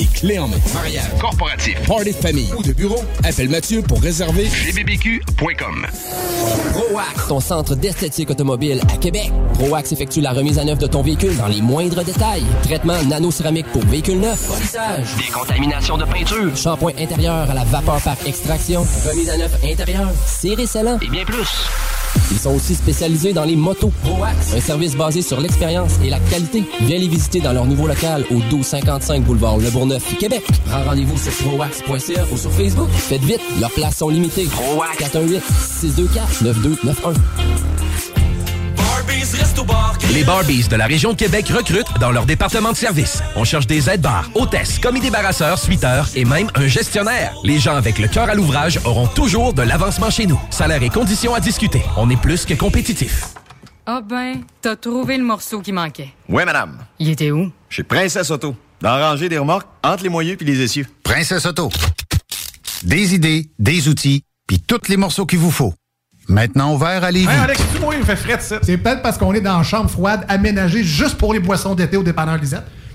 Et clés en main. Mariage, corporatif, party de famille ou de bureau, appelle Mathieu pour réserver cbbq.com. ProAx, ton centre d'esthétique automobile à Québec. ProAx effectue la remise à neuf de ton véhicule dans les moindres détails. Traitement nano-céramique pour véhicule neuf, polissage, décontamination de peinture, shampoing intérieur à la vapeur par extraction, remise à neuf intérieur, serré scellant et bien plus. Ils sont aussi spécialisés dans les motos. ProAx, un service basé sur l'expérience et la qualité. Viens les visiter dans leur nouveau local au 1255 boulevard Le Bourgneuf, Québec. Prends rendez-vous sur proax.ca ou sur Facebook. Faites vite, leurs places sont limitées. ProAx 418 624 9291. Les Barbies de la région de Québec recrutent dans leur département de service. On cherche des aides-bars, hôtesses, commis débarrasseurs, suiteurs et même un gestionnaire. Les gens avec le cœur à l'ouvrage auront toujours de l'avancement chez nous. Salaire et conditions à discuter. On est plus que compétitif. Ah ben, t'as trouvé le morceau qui manquait. Oui, madame. Il était où? Chez Princesse Auto. Dans la rangée des remorques, entre les moyeux puis les essieux. Princesse Auto. Des idées, des outils, puis tous les morceaux qu'il vous faut. Maintenant ouvert à Lévis. Hey, Alex, tu il fait frais ça. C'est peut-être parce qu'on est dans une chambre froide aménagée juste pour les boissons d'été au dépanneur Lisette.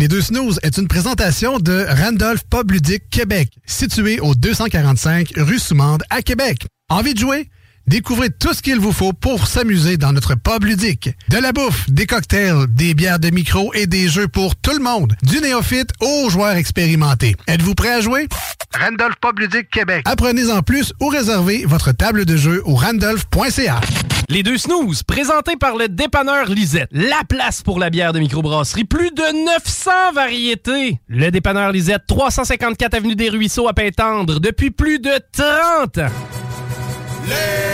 Les deux snooze est une présentation de Randolph Pub Ludique Québec, situé au 245 rue Soumande à Québec. Envie de jouer? Découvrez tout ce qu'il vous faut pour s'amuser dans notre pub ludique. De la bouffe, des cocktails, des bières de micro et des jeux pour tout le monde. Du néophyte aux joueurs expérimentés. Êtes-vous prêt à jouer? Randolph Pub Ludique Québec. Apprenez en plus ou réservez votre table de jeu au randolph.ca. Les deux snooze, présentés par le dépanneur Lisette. La place pour la bière de microbrasserie. Plus de 900 variétés. Le dépanneur Lisette, 354 Avenue des Ruisseaux à Pintendre, depuis plus de 30 ans. Les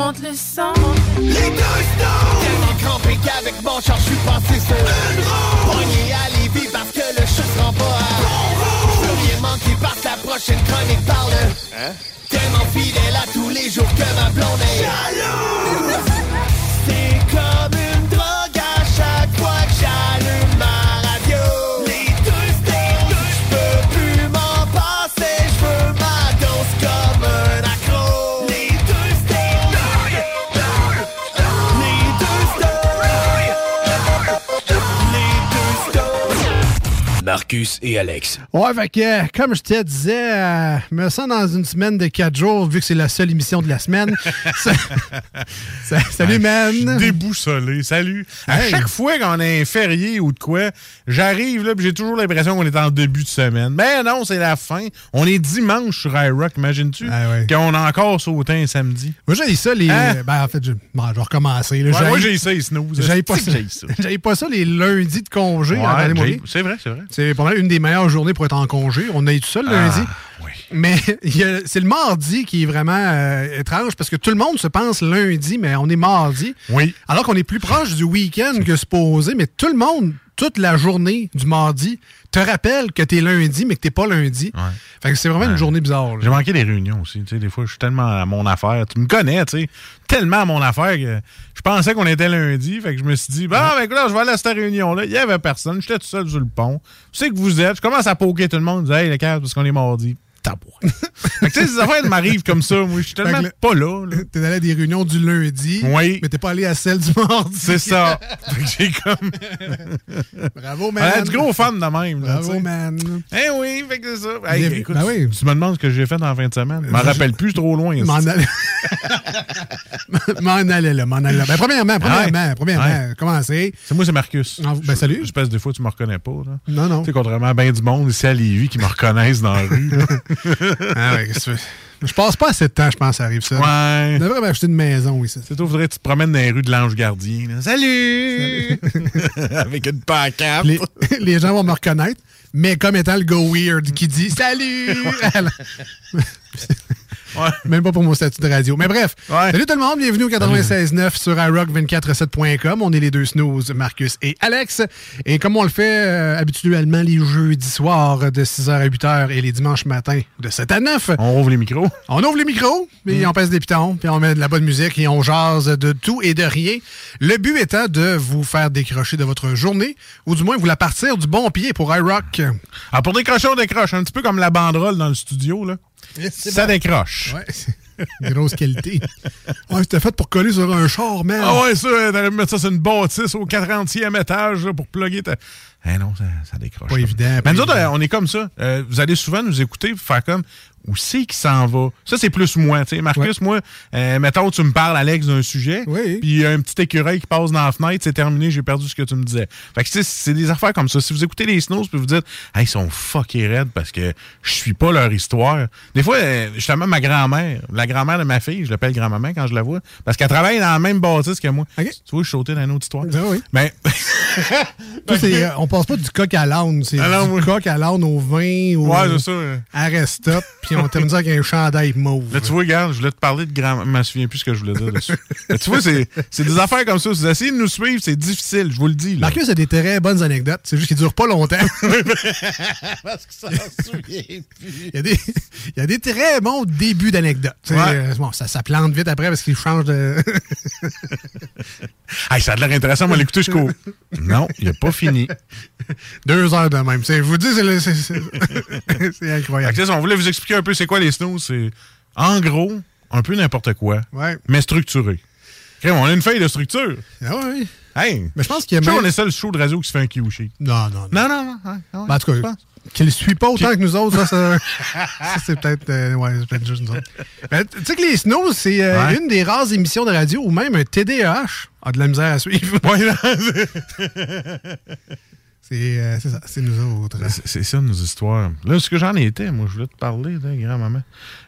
Monte le sang. Les deux snooze! Tellement crampé qu'avec mon char, je suis passé sur une roue. À Lévis parce que le chat se rend pas à bon Je veux rien manquer parce que la prochaine chronique parle. Hein? Tellement fidèle à tous les jours que ma blonde est jalouse. Marcus et Alex. Ouais, fait que, euh, comme je te disais, euh, me sens dans une semaine de quatre jours, vu que c'est la seule émission de la semaine. Ça- ça- salut, man! Je suis déboussolé. Salut. À Hey. chaque fois qu'on a un férié ou de quoi, j'arrive là, j'ai toujours l'impression qu'on est en début de semaine. Mais non, c'est la fin. On est dimanche sur iRock, imagines-tu? Qu'on a encore sauté un samedi. Moi, j'ai ça, les. Hein? Ben, en fait, je, bon, je vais recommencer. là. Ouais, moi, j'ai ça, les snooze. J'avais pas, ça- j'ai ça. j'avais pas ça les lundis de congé. Ouais, c'est vrai, c'est vrai. Pas mal une des meilleures journées pour être en congé. On a eu tout ça le Ah, lundi. Mais c'est le mardi qui est vraiment euh, étrange parce que tout le monde se pense lundi, mais on est mardi. Oui. Alors qu'on est plus proche du week-end que supposé, mais tout le monde, toute la journée du mardi te rappelle que t'es lundi, mais que t'es pas lundi. Fait que c'est vraiment une journée bizarre. J'ai manqué des réunions aussi. Tu des fois, je suis tellement à mon affaire. Tu me connais, tu sais. Tellement à mon affaire que je pensais qu'on était lundi. Fait que je me suis dit, bah, ben, là, je vais aller à cette réunion-là. Il y avait personne. J'étais tout seul sur le pont. Je sais que vous êtes. Je commence à poker tout le monde. Je dis, hey, les gars, parce qu'on est mardi. Tabouin. fait que, tu sais, ces affaires m'arrivent comme ça. Moi, je suis tellement pas là. là. T'es allé à des réunions du lundi, Oui. mais t'es pas allé à celle du mardi. C'est ça. Fait que j'ai comme. Bravo, On man. a du gros fan de même. là, Bravo, man. Eh oui, fait que c'est ça. Hey, écoute, ben oui. tu me demandes ce que j'ai fait en fin de semaine. Je m'en rappelle plus trop loin. M'en allais. m'en allais là, m'en allais là. Ben, premièrement, premièrement, Ouais. premièrement, Ouais. comment c'est? Moi, c'est Marcus. Ah, ben, salut. J'espère que des fois, tu me reconnais pas. Là. Non, non. Tu sais, contrairement à bien du monde ici à Lévis qui me reconnaissent dans la rue. Ah ouais, qu'est-ce que tu fais? Je passe pas assez de temps, je pense, ça arrive ça. Ouais. On devrait m'acheter une maison ici. C'est toi, faudrait que tu te promènes dans les rues de l'Ange Gardien. là. Salut! Avec une pancarte. Les, les gens vont me reconnaître, mais comme étant le go weird qui dit Salut! Même pas pour mon statut de radio. Mais bref, salut tout le monde, bienvenue au 96.9 sur iRock247.com. On est les deux snooze, Marcus et Alex. Et comme on le fait euh, habituellement les jeudis soirs de 6h à 8h et les dimanches matins de 7 à 9. On ouvre les micros. On ouvre les micros, puis on pèse des pitons, puis on met de la bonne musique et on jase de tout et de rien. Le but étant de vous faire décrocher de votre journée, ou du moins vous la partir du bon pied pour iRock. Ah, pour décrocher, on décroche. Un petit peu comme la banderole dans le studio. là. Ça décroche. Ouais, grosse qualité. Ouais, c'était fait pour coller sur un char, man. Ah ouais, ça, t'aurais pu mettre ça sur une bâtisse au 40e étage là, pour plugger ta... Eh non, ça, ça décroche. Pas évident. Mais pas nous autres, euh, on est comme ça. Euh, vous allez souvent nous écouter pour faire comme où c'est qu'il s'en va? Ça, c'est plus moi. tu sais. Marcus, moi, euh, mettons, tu me parles, Alex, d'un sujet, puis il y a un petit écureuil qui passe dans la fenêtre, c'est terminé, j'ai perdu ce que tu me disais. Fait que tu sais, c'est des affaires comme ça. Si vous écoutez les Snows, puis vous dites, hey, ils sont fuckés raides parce que je suis pas leur histoire. Des fois, euh, justement, ma grand-mère, la grand-mère de ma fille, je l'appelle grand-maman quand je la vois, parce qu'elle travaille dans la même bâtisse que moi. Tu vois, je sautais dans une autre histoire. Mais Toi, c'est, euh, on passe pas du coq à l'âne, c'est Ah du coq à l'âne au vin, au Ouais, ça, ouais. Arrestop, puis on termine ça avec un chandail mauve. Là, tu vois, regarde, je voulais te parler de grand. Je me souviens plus ce que je voulais dire dessus. Tu vois, c'est des affaires comme ça. Si vous essayez de nous suivre, c'est difficile, je vous le dis. Là. Marcus a des très bonnes anecdotes, c'est juste qu'ils durent pas longtemps. Parce que ça s'en souvient plus. Il y, a des, il y a des très bons débuts d'anecdotes. Ouais. euh, Bon, ça, ça plante vite après parce qu'il change de. Hey, ça a l'air intéressant, moi, l'écouter jusqu'au. Non, il a pas fini. Deux heures de même. Je vous dis, c'est le- c'est- c'est c'est incroyable. Que, on voulait vous expliquer un peu c'est quoi les snows. C'est, en gros, un peu n'importe quoi, Ouais. mais structuré. On a une feuille de structure. Ah ouais. Hey! Mais je pense qu'il y a même- on est seul show de radio qui se fait un kiwi Non, non, non. Non, non, non. ouais, ouais, Ben, en tout cas, qu'il ne suit pas autant que nous autres, ça, c'est peut-être euh, ouais, c'est peut-être juste nous autres. Ben, tu sais que les Snows, c'est euh, Ouais. une des rares émissions de radio où même un TDAH a de la misère à suivre. c'est euh, c'est ça, c'est nous autres. C'est- C'est ça nos histoires. Là, ce que j'en étais, moi, je voulais te parler, grand-maman.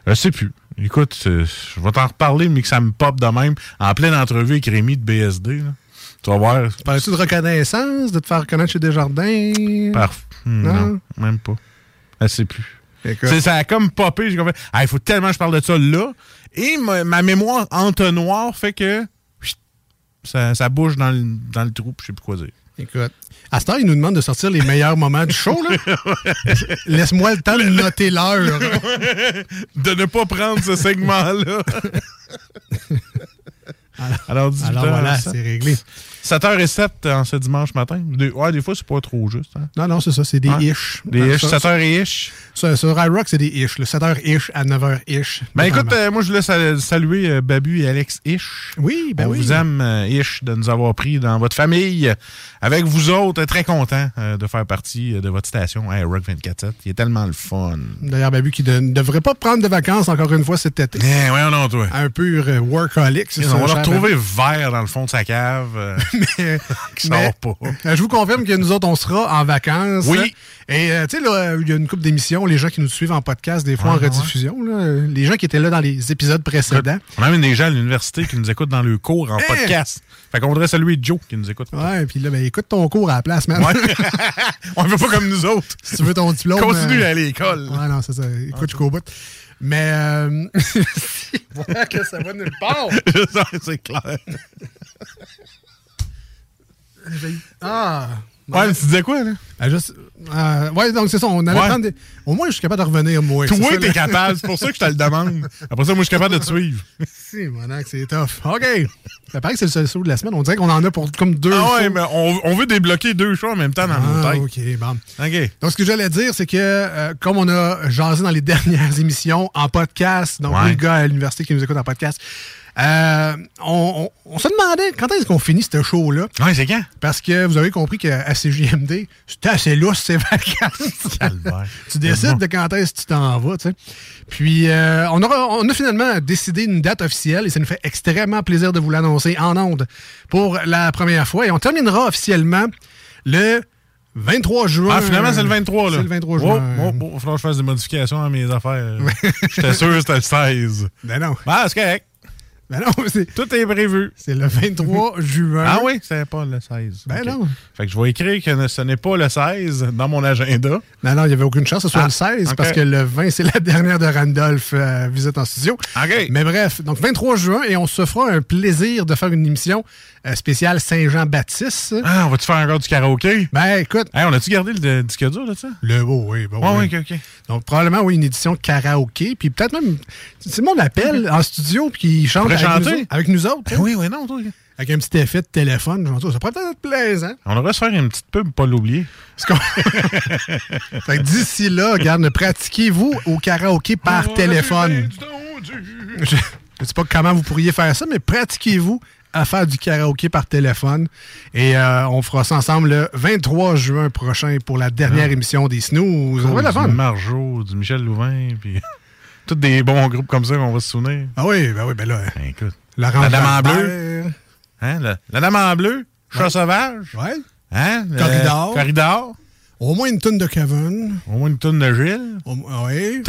Je sais plus. Écoute, euh, je vais t'en reparler, mais que ça me pop de même, en pleine entrevue avec Rémi de BSD. Là. Tu vas voir. Parlais-tu de reconnaissance, de te faire reconnaître chez Desjardins? Parf- Hmm, Non? non? même pas. Je sais plus. Ça a comme popé. J'ai fait, Ah, il faut tellement que je parle de ça là. Et ma, ma mémoire entonnoir fait que ça, ça bouge dans le, dans le trou, je sais plus quoi dire. Écoute. À ce temps, il nous demande de sortir les meilleurs moments du show. Laisse-moi le temps de noter l'heure. de ne pas prendre ce segment-là. Alors, 18 Alors heures, voilà, c'est réglé. 7h07 en ce dimanche matin. Des, ouais, des fois, c'est pas trop juste. hein. Non, non, c'est ça, c'est des Ouais. ish. Des Ah, ish, ça- 7h et ish. Sur, sur iRock, c'est des ish. Le 7h ish à 9h ish. Ben écoute, euh, moi je voulais sal- saluer euh, Babu et Alex Ish. Oui, ben On oui. vous aime, euh, Ish, de nous avoir pris dans votre famille. Avec vous autres, très content de faire partie de votre station hey, Rock 24 Il est tellement le fun. D'ailleurs, Babu qui ne devrait pas prendre de vacances encore une fois cet été. Eh, ouais, non, toi. Un pur workaholic. c'est ça, On va le retrouver vert dans le fond de sa cave. Mais- mais- pas. Je vous confirme que nous autres, on sera en vacances. Oui. Et euh, tu sais, là, il y a une couple d'émissions, les gens qui nous suivent en podcast, des fois en ouais. rediffusion, là, les gens qui étaient là dans les épisodes précédents. On a même des gens à l'université qui nous écoutent dans le cours en Eh! podcast. Fait qu'on voudrait saluer Joe qui nous écoute. Ouais, puis là, ben, écoute ton cours à la place, man. Ouais. On ne fait pas comme nous autres. si tu veux ton diplôme. Continue euh, à l'école. Ouais, non, c'est ça. Écoute jusqu'au bout. Mais, euh, voilà que ça va nulle part. c'est clair. Ah, Ouais, mais tu disais quoi, là? Ben, juste, euh, ouais, donc c'est ça. On allait Ouais. prendre des- Au moins, je suis capable de revenir, moi. Toi, t'es là. capable. C'est pour ça que je te le demande. Après ça, moi, je suis capable de te suivre. si, monac, c'est tough. OK. Ça paraît que c'est le seul show de la semaine. On dirait qu'on en a pour comme deux Ah ouais, mais on, on veut débloquer deux choix en même temps dans nos Ah, têtes. OK, bon. OK. Donc, ce que j'allais dire, c'est que euh, comme on a jasé dans les dernières émissions en podcast, donc Ouais. les gars à l'université qui nous écoutent en podcast, euh, on, on- on se demandait quand est-ce qu'on finit ce show-là. Ouais, c'est quand? Parce que vous avez compris qu'à CJMD, c'était assez lousse ces vacances. tu décides de quand est-ce que tu t'en vas, tu sais. Puis, euh, on, aura, on a finalement décidé une date officielle et ça nous fait extrêmement plaisir de vous l'annoncer en ondes pour la première fois. Et on terminera officiellement le 23 juin. Ah, finalement, c'est le 23, là. C'est le 23 Oh, juin. oh, oh, il va falloir que je fasse des modifications à mes affaires. J'étais sûr que c'était le 16. Ben non. Ah, c'est correct. Ben non. Tout est prévu. C'est le 23 juin. Ah oui, c'est pas le 16. Ben non. Fait que je vais écrire que ce n'est pas le 16 dans mon agenda. Non, non, il n'y avait aucune chance que ce soit Ah, le 16 ok. parce que le 20, c'est la dernière de Randolph euh, visite en studio. OK. Mais bref, donc 23 juin et on se fera un plaisir de faire une émission euh, spéciale Saint-Jean-Baptiste. Ah, on va-tu faire encore du karaoké? Ben écoute. Hey, on a-tu gardé le le disque dur de ça? Le beau, oui. Bon, oui. ouais, ok, ok. Donc probablement, oui, une édition karaoké. Puis peut-être même, c'est le monde appelle en studio puis chantent Pourrait avec, chanter? Nous, avec nous autres. hein. oui, oui, non, toi. Avec un petit effet de téléphone. genre, ça pourrait peut-être être plaisant. On devrait se faire une petite pub, pas l'oublier. Fait que d'ici là, regarde, pratiquez-vous au karaoké par téléphone. Je ne sais pas comment vous pourriez faire ça, mais pratiquez-vous à faire du karaoké par téléphone. Et euh, on fera ça ensemble le 23 juin prochain pour la dernière émission des Snooze. Ça va la du. Marjo, du Michel Louvain, puis tous des bons groupes comme ça qu'on va se souvenir. Ah oui, ben oui, ben là. écoute. Laurent la Dame en bleu. Hein, la, la Dame en bleu, Chat Ouais. sauvage. Ouais. Hein? Corridor. Corridor. Au moins une tonne de Kevin. Au moins une tonne de Gilles. oui. Ah va être-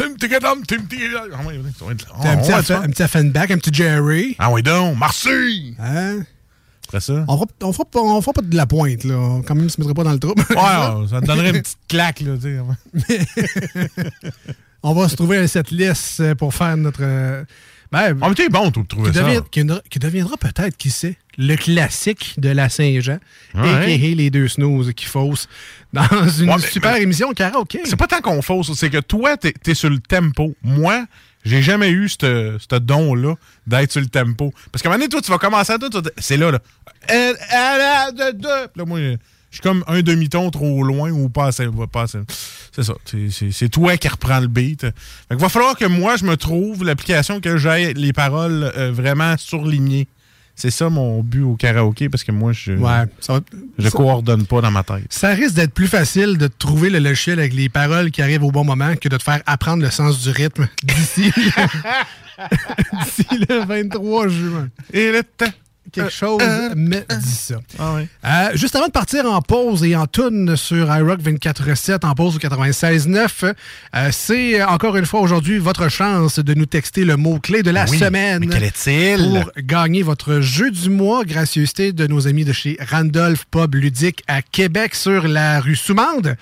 T'as un, on petit va Aff- ça. un petit Offenbach, un petit Jerry. Ah oui donc, Marseille! Hein? Après ça? On fera, on, fera pas, on fera pas de la pointe, là. On quand même se mettrait pas dans le trouble. Ouais, ça te donnerait une petite claque, là, tu sais. on va se trouver un setlist euh, pour faire notre. euh, Ben, Ah, mais t'es bon, toi, de trouver qui, ça. devient- qui qui deviendra peut-être, qui sait, le classique de la Saint-Jean, a.k.a. les deux snooze qui faussent dans une Ouais, super mais- émission karaoké. C'est pas tant qu'on fausse, c'est que toi, t'es es sur le tempo. Moi, j'ai jamais eu ce don-là d'être sur le tempo. Parce qu'à un moment donné, toi, tu vas commencer à tout. C'est là, là. Là, moi, je suis comme un demi-ton trop loin ou pas assez. pas assez- C'est ça. C'est- toi qui reprends le beat. Fait qu'il va falloir que moi, je me trouve l'application que j'ai les paroles euh, vraiment surlignées. C'est ça mon but au karaoké parce que moi, je, Ouais, ça va- je ça- coordonne pas dans ma tête. Ça risque d'être plus facile de trouver le logiciel avec les paroles qui arrivent au bon moment que de te faire apprendre le sens du rythme d'ici d'ici le 23 juin. Et le temps. Quelque chose me dit ça. Ah ouais. Euh, juste avant de partir en pause et en tune sur iRock 24.7 en pause au 96.9, euh, c'est euh, encore une fois aujourd'hui votre chance de nous texter le mot-clé de la Oui, semaine. mais quel est-il? Pour gagner votre jeu du mois, gracieuseté de nos amis de chez Randolph Pub Ludique à Québec sur la rue Soumande.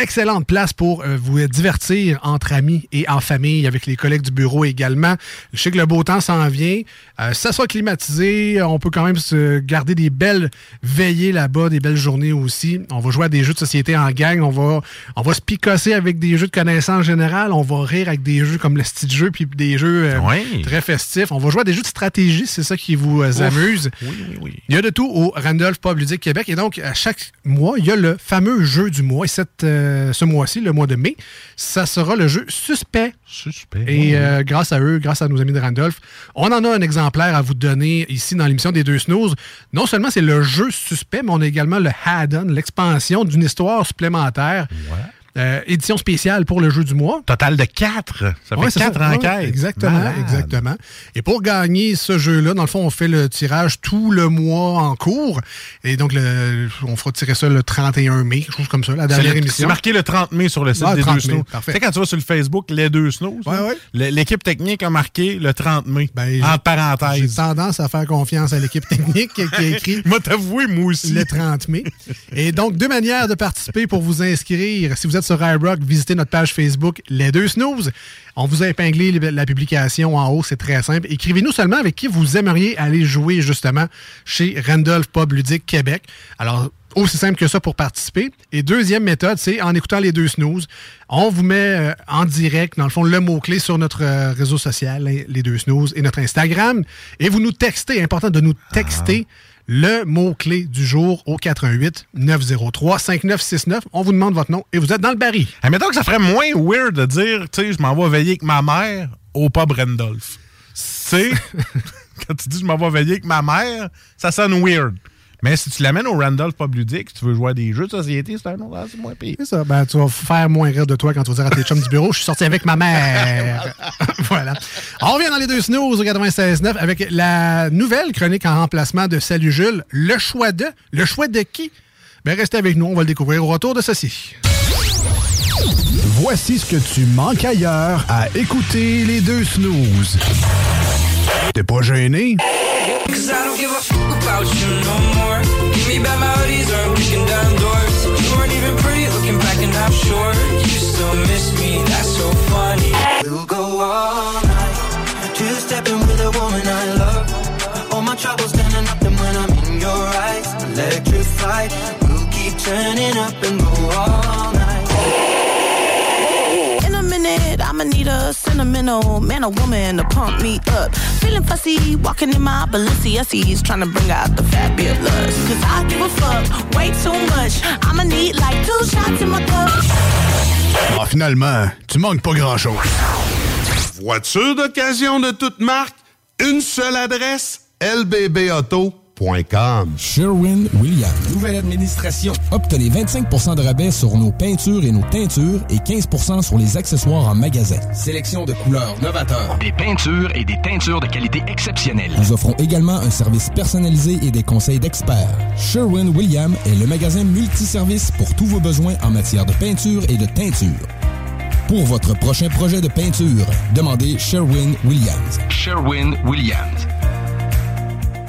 Excellente place pour euh, vous divertir entre amis et en famille, avec les collègues du bureau également. Je sais que le beau temps s'en vient. Euh, ça soit climatisé, on peut quand même se garder des belles veillées là-bas, des belles journées aussi. On va jouer à des jeux de société en gang. On va, on va se picosser avec des jeux de connaissance générale. On va rire avec des jeux comme le style jeu, puis des jeux euh, Oui. très festifs. On va jouer à des jeux de stratégie, c'est ça qui vous euh, amuse. Oui, oui, oui. Il y a de tout au Randolph Pub Ludique Québec. Et donc, à chaque mois, il y a le fameux jeu du mois. Et cette, euh, ce mois-ci, le mois de mai, ça sera le jeu Suspect. Suspect. Et euh, grâce à eux, grâce à nos amis de Randolph, on en a un à vous donner ici dans l'émission des deux snooze. Non seulement c'est le jeu Suspect, mais on a également le add-on, l'expansion d'une histoire supplémentaire. Euh, édition spéciale pour le jeu du mois. Total de 4. Ça fait Ouais, c'est 4 ça. Ouais, enquêtes. exactement, Malade. exactement. Et pour gagner ce jeu-là, dans le fond, on fait le tirage tout le mois en cours. Et donc, le- on fera tirer ça le 31 mai, quelque chose comme ça, la C'est dernière le- émission. C'est marqué le 30 mai sur le site Ah, des 30 deux snows. parfait. Tu sais, quand tu vas sur le Facebook, les deux snows, Ouais, l'équipe technique a marqué le 30 mai. Ben, j'ai- en J'ai parenthèse. tendance à faire confiance à l'équipe technique qui a écrit Moi, t'avouer, moi aussi. le 30 mai. Et donc, deux manières de participer pour vous inscrire. Si vous êtes sur visitez notre page Facebook Les Deux Snooze. On vous a épinglé la publication en haut, c'est très simple. Écrivez-nous seulement avec qui vous aimeriez aller jouer justement chez Randolph Pub Ludique Québec. Alors, aussi simple que ça pour participer. Et deuxième méthode, c'est en écoutant les deux snooze. On vous met euh, en direct, dans le fond, le mot-clé sur notre euh, réseau social, les deux snooze, et notre Instagram. Et vous nous textez, important de nous texter. Le mot-clé du jour au 88 903 5969. On vous demande votre nom et vous êtes dans le baril. Admettons que ça ferait moins weird de dire, tu sais, je m'en vais veiller avec ma mère au pub Randolph. C'est quand tu dis je m'en vais veiller avec ma mère, ça sonne weird. Mais si tu l'amènes au Randolph Pub Ludique, tu veux jouer à des jeux de société, c'est un autre, c'est moins pire. C'est ça. Ben, tu vas faire moins rire de toi quand tu vas dire à tes chums du bureau, je suis sorti avec ma mère. voilà. On revient dans les deux snooze au 96.9 avec la nouvelle chronique en remplacement de Salut Jules. Le choix de. Le choix de qui? Ben, restez avec nous, on va le découvrir au retour de ceci. Voici ce que tu manques ailleurs à écouter les deux snooze. T'es pas gêné? About you no more. Give me back my hoodies or I'm kicking down doors. You weren't even pretty looking back and I'm sure you still miss me. That's so funny. We'll go all night. Two stepping with a woman I love. All my troubles standing up and when I'm in your eyes. Electrified. We'll keep turning up and a sentimental man or woman to pump me up. Feeling fussy, walking in my Balenciennes, trying to bring out the fabulous. Cause I give a fuck way too much. I'ma need like two shots in my cup. Ah, finalement, tu manques pas grand-chose. Voiture d'occasion de toute marque, une seule adresse, Sherwin Williams. Nouvelle administration. Obtenez 25 de rabais sur nos peintures et nos teintures et 15 sur les accessoires en magasin. Sélection de couleurs novateurs. Des peintures et des teintures de qualité exceptionnelle. Nous offrons également un service personnalisé et des conseils d'experts. Sherwin Williams est le magasin multiservice pour tous vos besoins en matière de peinture et de teinture. Pour votre prochain projet de peinture, demandez Sherwin Williams. Sherwin Williams.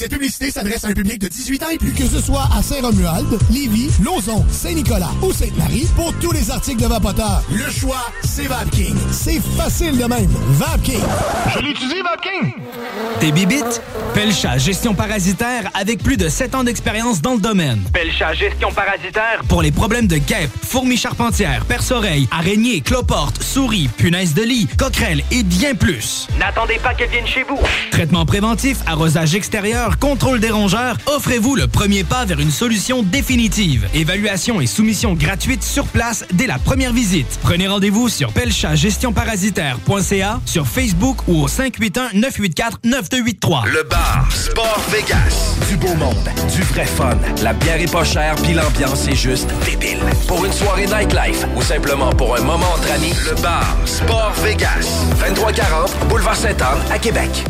Cette publicité s'adresse à un public de 18 ans et plus. Que ce soit à Saint-Romuald, Lévis, Lauson, Saint-Nicolas ou Sainte-Marie, pour tous les articles de Vapoteur, le choix, c'est VapKing. C'est facile de même. VapKing. Je l'utilise, VapKing. T'es bibite? Pelcha Gestion Parasitaire avec plus de 7 ans d'expérience dans le domaine. Pelcha Gestion Parasitaire. Pour les problèmes de guêpes, fourmis charpentières, perce-oreilles, araignées, cloportes, souris, punaises de lit, coquerelles et bien plus. N'attendez pas qu'elles viennent chez vous. Traitement préventif, arrosage extérieur, contrôle des rongeurs, offrez-vous le premier pas vers une solution définitive. Évaluation et soumission gratuite sur place dès la première visite. Prenez rendez-vous sur pelchatgestionparasitaire.ca, sur Facebook ou au 581-984-9283. Le bar Sport Vegas. Du beau monde, du vrai fun. La bière est pas chère puis l'ambiance est juste débile. Pour une soirée nightlife ou simplement pour un moment entre amis, le bar Sport Vegas. 2340 Boulevard Sainte-Anne à Québec.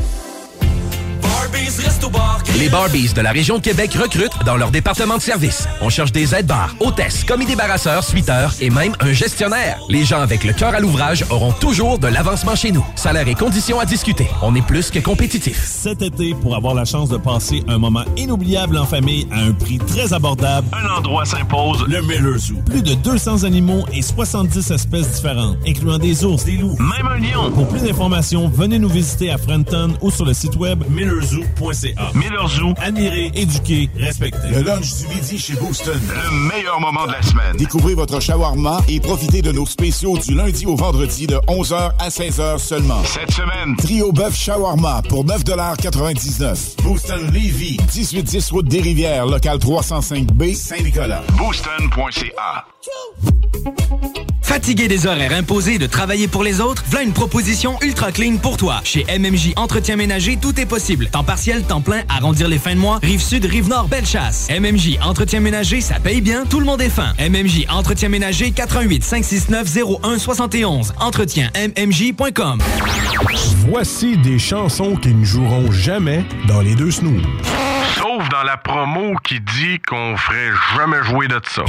Les Barbies de la région de Québec recrutent dans leur département de service. On cherche des aides-bars, hôtesses, commis débarrasseurs, suiteurs et même un gestionnaire. Les gens avec le cœur à l'ouvrage auront toujours de l'avancement chez nous. Salaire et conditions à discuter. On est plus que compétitif. Cet été, pour avoir la chance de passer un moment inoubliable en famille à un prix très abordable, Un endroit s'impose. le Miller Zoo. Plus de 200 animaux et 70 espèces différentes, incluant des ours, des loups, Même un lion. Pour plus d'informations, venez nous visiter à Frenton ou sur le site web millerzoo.ca. Miller Zoo. Admirer, éduquer, respecter. Le lunch du midi chez Booston. Le meilleur moment de la semaine. Découvrez votre shawarma et profitez de nos spéciaux du lundi au vendredi de 11h à 16h seulement. Cette semaine, Trio bœuf shawarma pour 9,99 Booston Levy, 1810 route des Rivières, local 305B, Saint-Nicolas. booston.ca. Fatigué des horaires imposés de travailler pour les autres, voilà une proposition ultra clean pour toi. Chez MMJ Entretien Ménager, tout est possible. Temps partiel, temps plein, arrondir les fins de mois, rive sud, rive nord, belle chasse. MMJ Entretien Ménager, ça paye bien, tout le monde est fin. MMJ Entretien Ménager, 88 569 01 71. Entretien MMJ.com. Voici des chansons qui ne joueront jamais dans les deux snooze. Sauf dans la promo qui dit qu'on ferait jamais jouer de ça.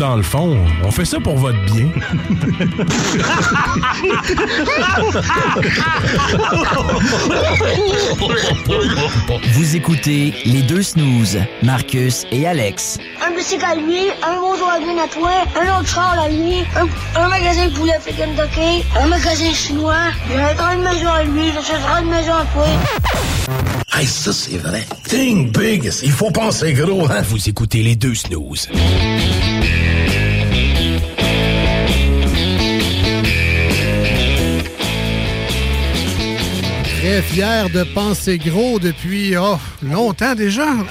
Dans le fond, on fait ça pour votre bien. Vous écoutez les deux snooze, Marcus et Alex. Un bicycle à lui, un Volkswagen à toi, un autre char à lui, un, un magasin de poulet fait Kentucky, un magasin chinois, il y a une maison à lui, j'achèterai une maison à toi. Hey, ça, c'est vrai. Think big. Il faut penser gros, hein? Vous écoutez les deux snooze. Très fier de penser gros depuis oh, longtemps déjà. Ouais,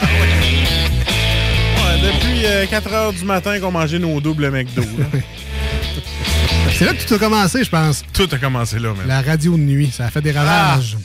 depuis 4 heures du matin qu'on mangeait nos doubles McDo. C'est là que tout a commencé, je pense. Tout a commencé là, même. La radio de nuit, ça a fait des ravages.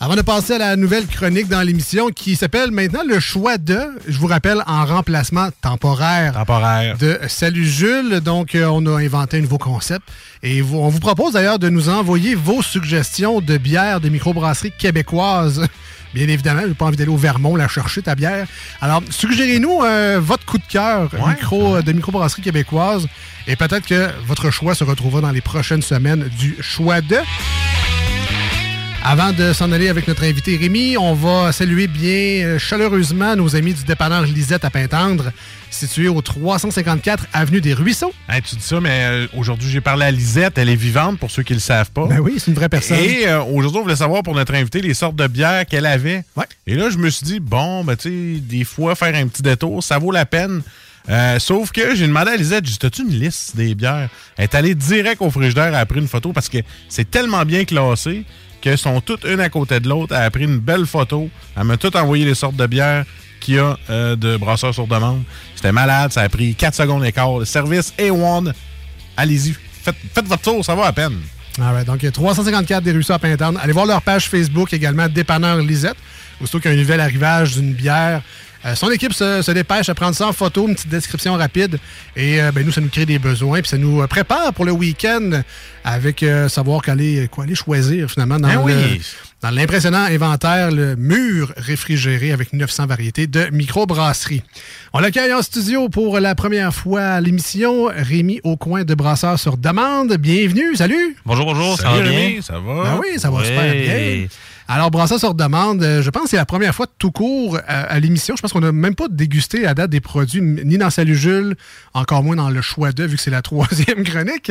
Avant de passer à la nouvelle chronique dans l'émission qui s'appelle maintenant Le choix de, je vous rappelle, en remplacement temporaire, temporaire. de Salut Jules. Donc, euh, on a inventé un nouveau concept. Et on vous propose d'ailleurs de nous envoyer vos suggestions de bières de microbrasserie québécoises. Bien évidemment, j'ai pas envie d'aller au Vermont la chercher, ta bière. Alors, suggérez-nous euh, votre coup de cœur micro, euh, de microbrasserie québécoise. Et peut-être que votre choix se retrouvera dans les prochaines semaines du choix de. Avant de s'en aller avec notre invité Rémi, on va saluer bien euh, chaleureusement nos amis du dépanneur Lisette à Pintendre, situé au 354 Avenue des Ruisseaux. Hey, tu dis ça, mais euh, aujourd'hui, j'ai parlé à Lisette. Elle est vivante, pour ceux qui ne le savent pas. Ben oui, c'est une vraie personne. Et euh, aujourd'hui, on voulait savoir pour notre invité les sortes de bières qu'elle avait. Et là, je me suis dit, bon, ben, tu sais, des fois, faire un petit détour, ça vaut la peine. Euh, sauf que j'ai demandé à Lisette, j'ai dit, as-tu une liste des bières? Elle est allée direct au frigidaire, elle a pris une photo parce que c'est tellement bien classé sont toutes une à côté de l'autre. Elle a pris une belle photo. Elle m'a tout envoyé les sortes de bières qu'il y a euh, de brasseurs sur demande. C'était malade, ça a pris 4 secondes et quart. Le service A1, allez-y, faites, faites votre tour, ça va à peine. Ah ouais, donc 354 des Ruisseaux à Pintendre. Allez voir leur page Facebook également, Dépanneur Lisette. Aussitôt qu'il y a un nouvel arrivage d'une bière, euh, son équipe se, se dépêche à prendre ça en photo, une petite description rapide. Et euh, ben, nous, ça nous crée des besoins. Puis ça nous euh, prépare pour le week-end avec euh, savoir qu'aller quoi aller choisir finalement dans Ben le- oui. dans l'impressionnant inventaire, le mur réfrigéré avec 900 variétés de microbrasserie. On l'accueille en studio pour la première fois à l'émission, Rémi au coin de Brasseurs sur demande. Bienvenue, salut! Bonjour, bonjour, ça Salut, va bien? Rémi, ça va? Ben oui, ça va super bien. Alors, Brasseurs sur demande, euh, je pense que c'est la première fois tout court euh, à, l'émission. Je pense qu'on n'a même pas dégusté à date des produits, ni dans Salut Jules, encore moins dans le choix de, vu que c'est la troisième chronique.